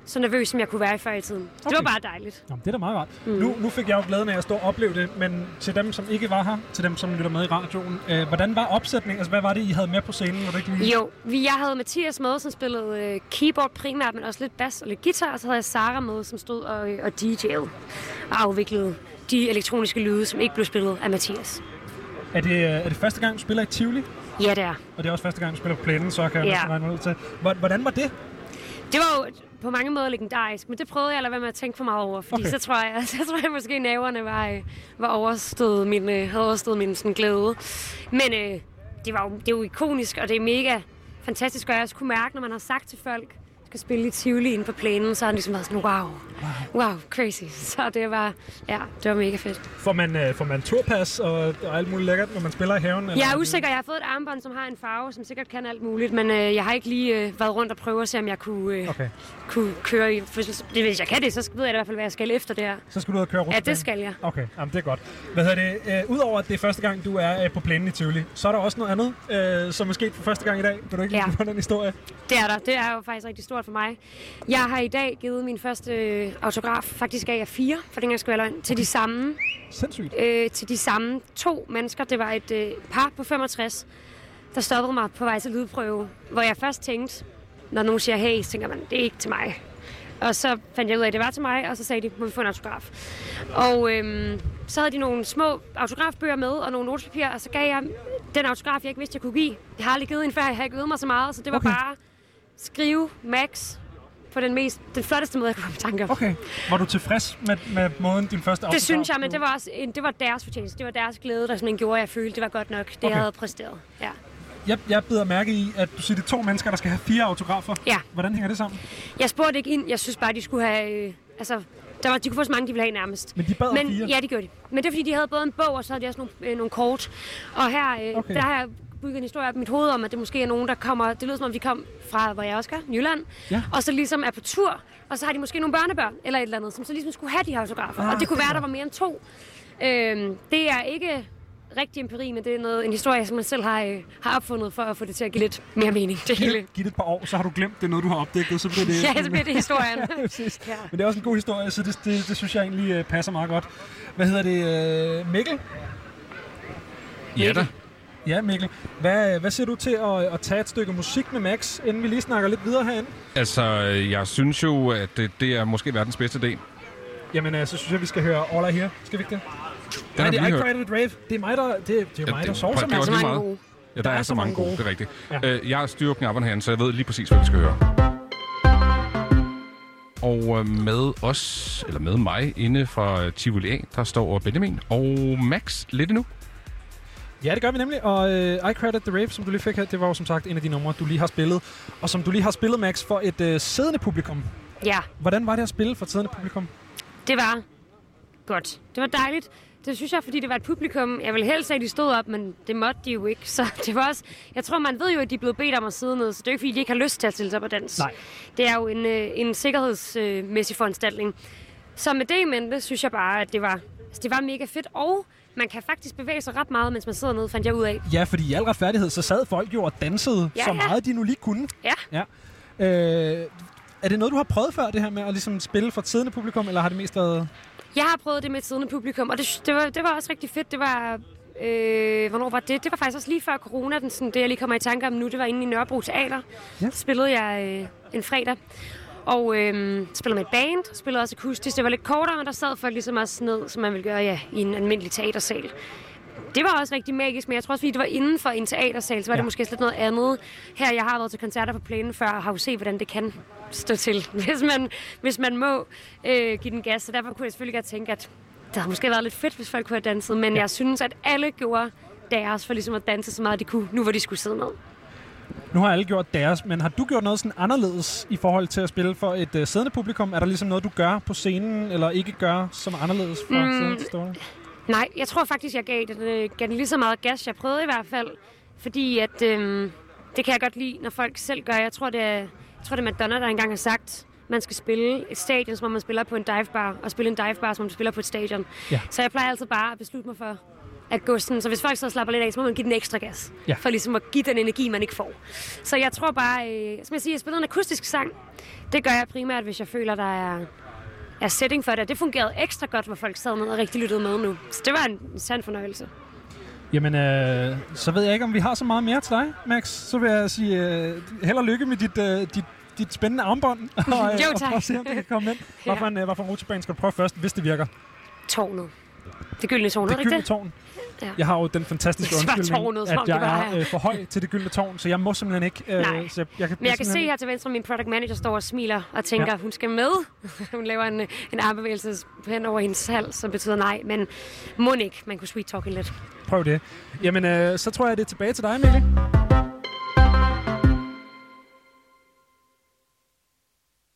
så nervøs, som jeg kunne være i før i tiden. Okay. Det var bare dejligt. Jamen, det er da meget rart. Mm. Nu, nu fik jeg jo glæden af at stå og opleve det, men til dem, som ikke var her, til dem, som lytter med i radioen, øh, hvordan var opsætningen? Altså, hvad var det, I havde med på scenen? Var det ikke lige... Jo, vi, jeg havde Mathias med, som spillede øh, keyboard primært, men også lidt bass og lidt guitar, og så havde jeg Sara med, som stod og, og DJ'ede og afviklede de elektroniske lyde, som ikke blev spillet af Mathias. Er det, er det første gang, du spiller i Tivoli? Ja, det er. Og det er også første gang, du spiller på plænen, så kan jeg Ja. næsten regne ud til. Hvor- Hvordan var det? Det var jo på mange måder legendarisk, men det prøvede jeg at lade være med at tænke for meget over, fordi Okay. så tror jeg, så tror jeg måske, nerverne var, øh, var overstået min, øh, havde overstået min sådan, glæde. Men øh, det, var jo, det er jo ikonisk, og det er mega fantastisk, og jeg også kunne mærke, når man har sagt til folk, skal spille i Tivoli inde på plænen, så har det ligesom været sådan, wow, wow, crazy. Så det var, ja, det var mega fedt. Får man, øh, får man turpas og, og alt muligt lækkert, når man spiller i haven? Jeg er usikker. Jeg har fået et armbånd, som har en farve, som sikkert kan alt muligt, men øh, jeg har ikke lige øh, været rundt og prøve at se, om jeg kunne, øh, Okay. kunne køre i... For, hvis jeg kan det, så ved jeg i hvert fald, hvad jeg skal efter det her. Så skal du ud og køre rundt? Ja, det skal jeg. Okay, jamen, det er godt. Hvad hedder det? Øh, Udover at det er første gang, du er øh, på plænen i Tivoli, så er der også noget andet, øh, som er sket for første gang i dag. Vil du ikke Ja. lige ja. den historie? Det er der. Det er jo faktisk rigtig stort for mig. Jeg har i dag givet min første øh, autograf, faktisk af fire, for den gang skal være løgn, til de samme... Sindssygt. Øh, til de samme to mennesker. Det var et øh, par på 65, der stoppede mig på vej til lydprøve, hvor jeg først tænkte, når nogen siger hey, så tænker man, det er ikke til mig. Og så fandt jeg ud af, at det var til mig, og så sagde de, må vi få en autograf. Og øhm, så havde de nogle små autografbøger med, og nogle notepapirer, og så gav jeg den autograf, jeg ikke vidste, jeg kunne give. Jeg har aldrig givet en før, jeg har ikke øvet mig så meget, så det var okay. bare skrive max på den, mest, den flotteste måde, jeg kunne komme i tanke om. Okay. Var du tilfreds med, med måden, din første Det synes jeg, men det var, også en, det var deres fortjeneste. Det var deres glæde, der simpelthen gjorde, at jeg følte, det var godt nok, det Okay. jeg havde præsteret. Ja. Jeg, jeg bider mærke i, at du siger, det er to mennesker, der skal have fire autografer. Ja. Hvordan hænger det sammen? Jeg spurgte ikke ind. Jeg synes bare, de skulle have... Øh, altså, der var, de kunne få så mange, de ville have nærmest. Men de bad Men, fire? Ja, det gjorde de. Men det er, fordi de havde både en bog, og så havde de også nogle, øh, nogle kort. Og her, øh, okay. der har jeg bygget en historie op i mit hoved om, at det måske er nogen, der kommer... Det lyder som om, de kom fra, hvor jeg også gør, Jylland. Ja. Og så ligesom er på tur. Og så har de måske nogle børnebørn, eller et eller andet, som så ligesom skulle have de her autografer. Ah, og det kunne det være, der var mere end to. Øhm, det er ikke rigtig empiri, men det er noget, en historie, som man selv har, øh, har opfundet for at få det til at give lidt mere mening. Det Giv hele. det, giv det et par år, så har du glemt det noget, du har opdaget, så bliver det... Ja, så bliver det historien. ja, præcis. Ja. Men det er også en god historie, så det, det, det synes jeg egentlig øh, passer meget godt. Hvad hedder det? Øh, Mikkel? Ja da. Ja, Mikkel. Hvad, hvad siger du til at, at tage et stykke musik med Max, inden vi lige snakker lidt videre herinde? Altså, jeg synes jo, at det, det er måske verdens bedste idé. Jamen, øh, så synes jeg, vi skal høre All I Hear. Skal vi ikke det? Den Nej, det er ikke hørt. Private Rave. Det er mig, der, det, det er Ja, mig, det- der sover så meget. meget. gode. Ja, der, er, så mange gode, det er rigtigt. Ja. Øh, jeg styrer knapperne herinde, så jeg ved lige præcis, hvad vi skal høre. Og øh, med os, eller med mig, inde fra Tivoli A, der står Benjamin og Max lidt endnu. Ja, det gør vi nemlig. Og øh, I Credit The Rave, som du lige fik her, det var jo som sagt en af de numre, du lige har spillet. Og som du lige har spillet, Max, for et øh, siddende publikum. Ja, Hvordan var det at spille for et siddende publikum? det var godt. Det var dejligt. Det synes jeg, fordi det var et publikum. Jeg ville helst have, at de stod op, men det måtte de jo ikke. Så det var også... Jeg tror, man ved jo, at de er blevet bedt om at sidde ned, så det er jo ikke, fordi de ikke har lyst til at stille sig op og dans. Nej. Det er jo en, øh, en sikkerhedsmæssig foranstaltning. Så med det i mente, synes jeg bare, at det var, altså, det var mega fedt. Og man kan faktisk bevæge sig ret meget, mens man sidder nede, fandt jeg ud af. Ja, fordi i al retfærdighed, så sad folk jo og dansede Ja, så ja. meget, de nu lige kunne. Ja. Ja. Øh, er det noget, du har prøvet før, det her med at ligesom spille for et siddende publikum, eller har det mest været... Jeg har prøvet det med et siddende publikum, og det, det, var, det var også rigtig fedt. Det var... Øh, hvornår var det? Det var faktisk også lige før corona, den, sådan, det jeg lige kommer i tanke om nu. Det var inde i Nørrebro Teater. Ja. Ja. Spillede jeg øh, en fredag. Og øh, spillede med et band, spillede også akustisk. Det var lidt kortere, men der sad folk ligesom også ned, som man ville gøre ja, i en almindelig teatersal. det var også rigtig magisk, men jeg tror også, fordi det var inden for en teatersal, så var ja. Det måske lidt noget andet. Her, jeg har været til koncerter på plænen før, og har jo set, hvordan det kan stå til, hvis man, hvis man må øh, give den gas. Så derfor kunne jeg selvfølgelig godt tænke, at det havde måske været lidt fedt, hvis folk kunne have danset, men ja. jeg synes, at alle gjorde deres for ligesom at danse så meget, de kunne, nu hvor de skulle sidde ned. Nu har alle gjort deres, men har du gjort noget sådan anderledes i forhold til at spille for et uh, siddende publikum? Er der ligesom noget, du gør på scenen, eller ikke gør, som er anderledes fra Mm. til stående? Nej, jeg tror faktisk, jeg gav den, øh, gav den lige så meget gas. Jeg prøvede i hvert fald, fordi at, øhm, det kan jeg godt lide, når folk selv gør. Jeg tror, det er, jeg tror, det er Madonna, der engang har sagt, man skal spille et stadion, som om man spiller på en divebar, og spille en divebar, som om man spiller på et stadion. Ja. Så jeg plejer altid bare at beslutte mig for at gå sådan. Så hvis folk så slapper lidt af, så må man give den ekstra gas. Ja. For ligesom at give den energi, man ikke får. Så jeg tror bare, øh, som jeg siger, jeg spiller en akustisk sang. Det gør jeg primært, hvis jeg føler, der er, er setting for det. Og det fungerede ekstra godt, hvor folk sad ned og rigtig lyttede med nu. Så det var en sand fornøjelse. Jamen, øh, så ved jeg ikke, om vi har så meget mere til dig, Max. Så vil jeg sige øh, held og lykke med dit, øh, dit, dit spændende armbånd. Og, Jo, og tak. prøv at se, om det kan komme ind. Ja. Hvorfor en, øh, hvorfor en skal du prøve først, hvis det virker? Tårnet. Det gyldne tårn, er Det det ikke det? tårn. Ja. Jeg har jo den fantastiske undskyldning, tårnet, at jeg er øh, for høj til det gyldne tårn, så jeg må simpelthen ikke... Øh, Nej. Så jeg, jeg kan, Men jeg kan se her til venstre, min product manager står og smiler og tænker, ja. hun skal med. hun laver en, en armbevægelse hen over hendes hals, som betyder nej. Men må ikke, man kunne sweet talke lidt. Prøv det. Jamen, øh, så tror jeg, det er tilbage til dig, Mikkel.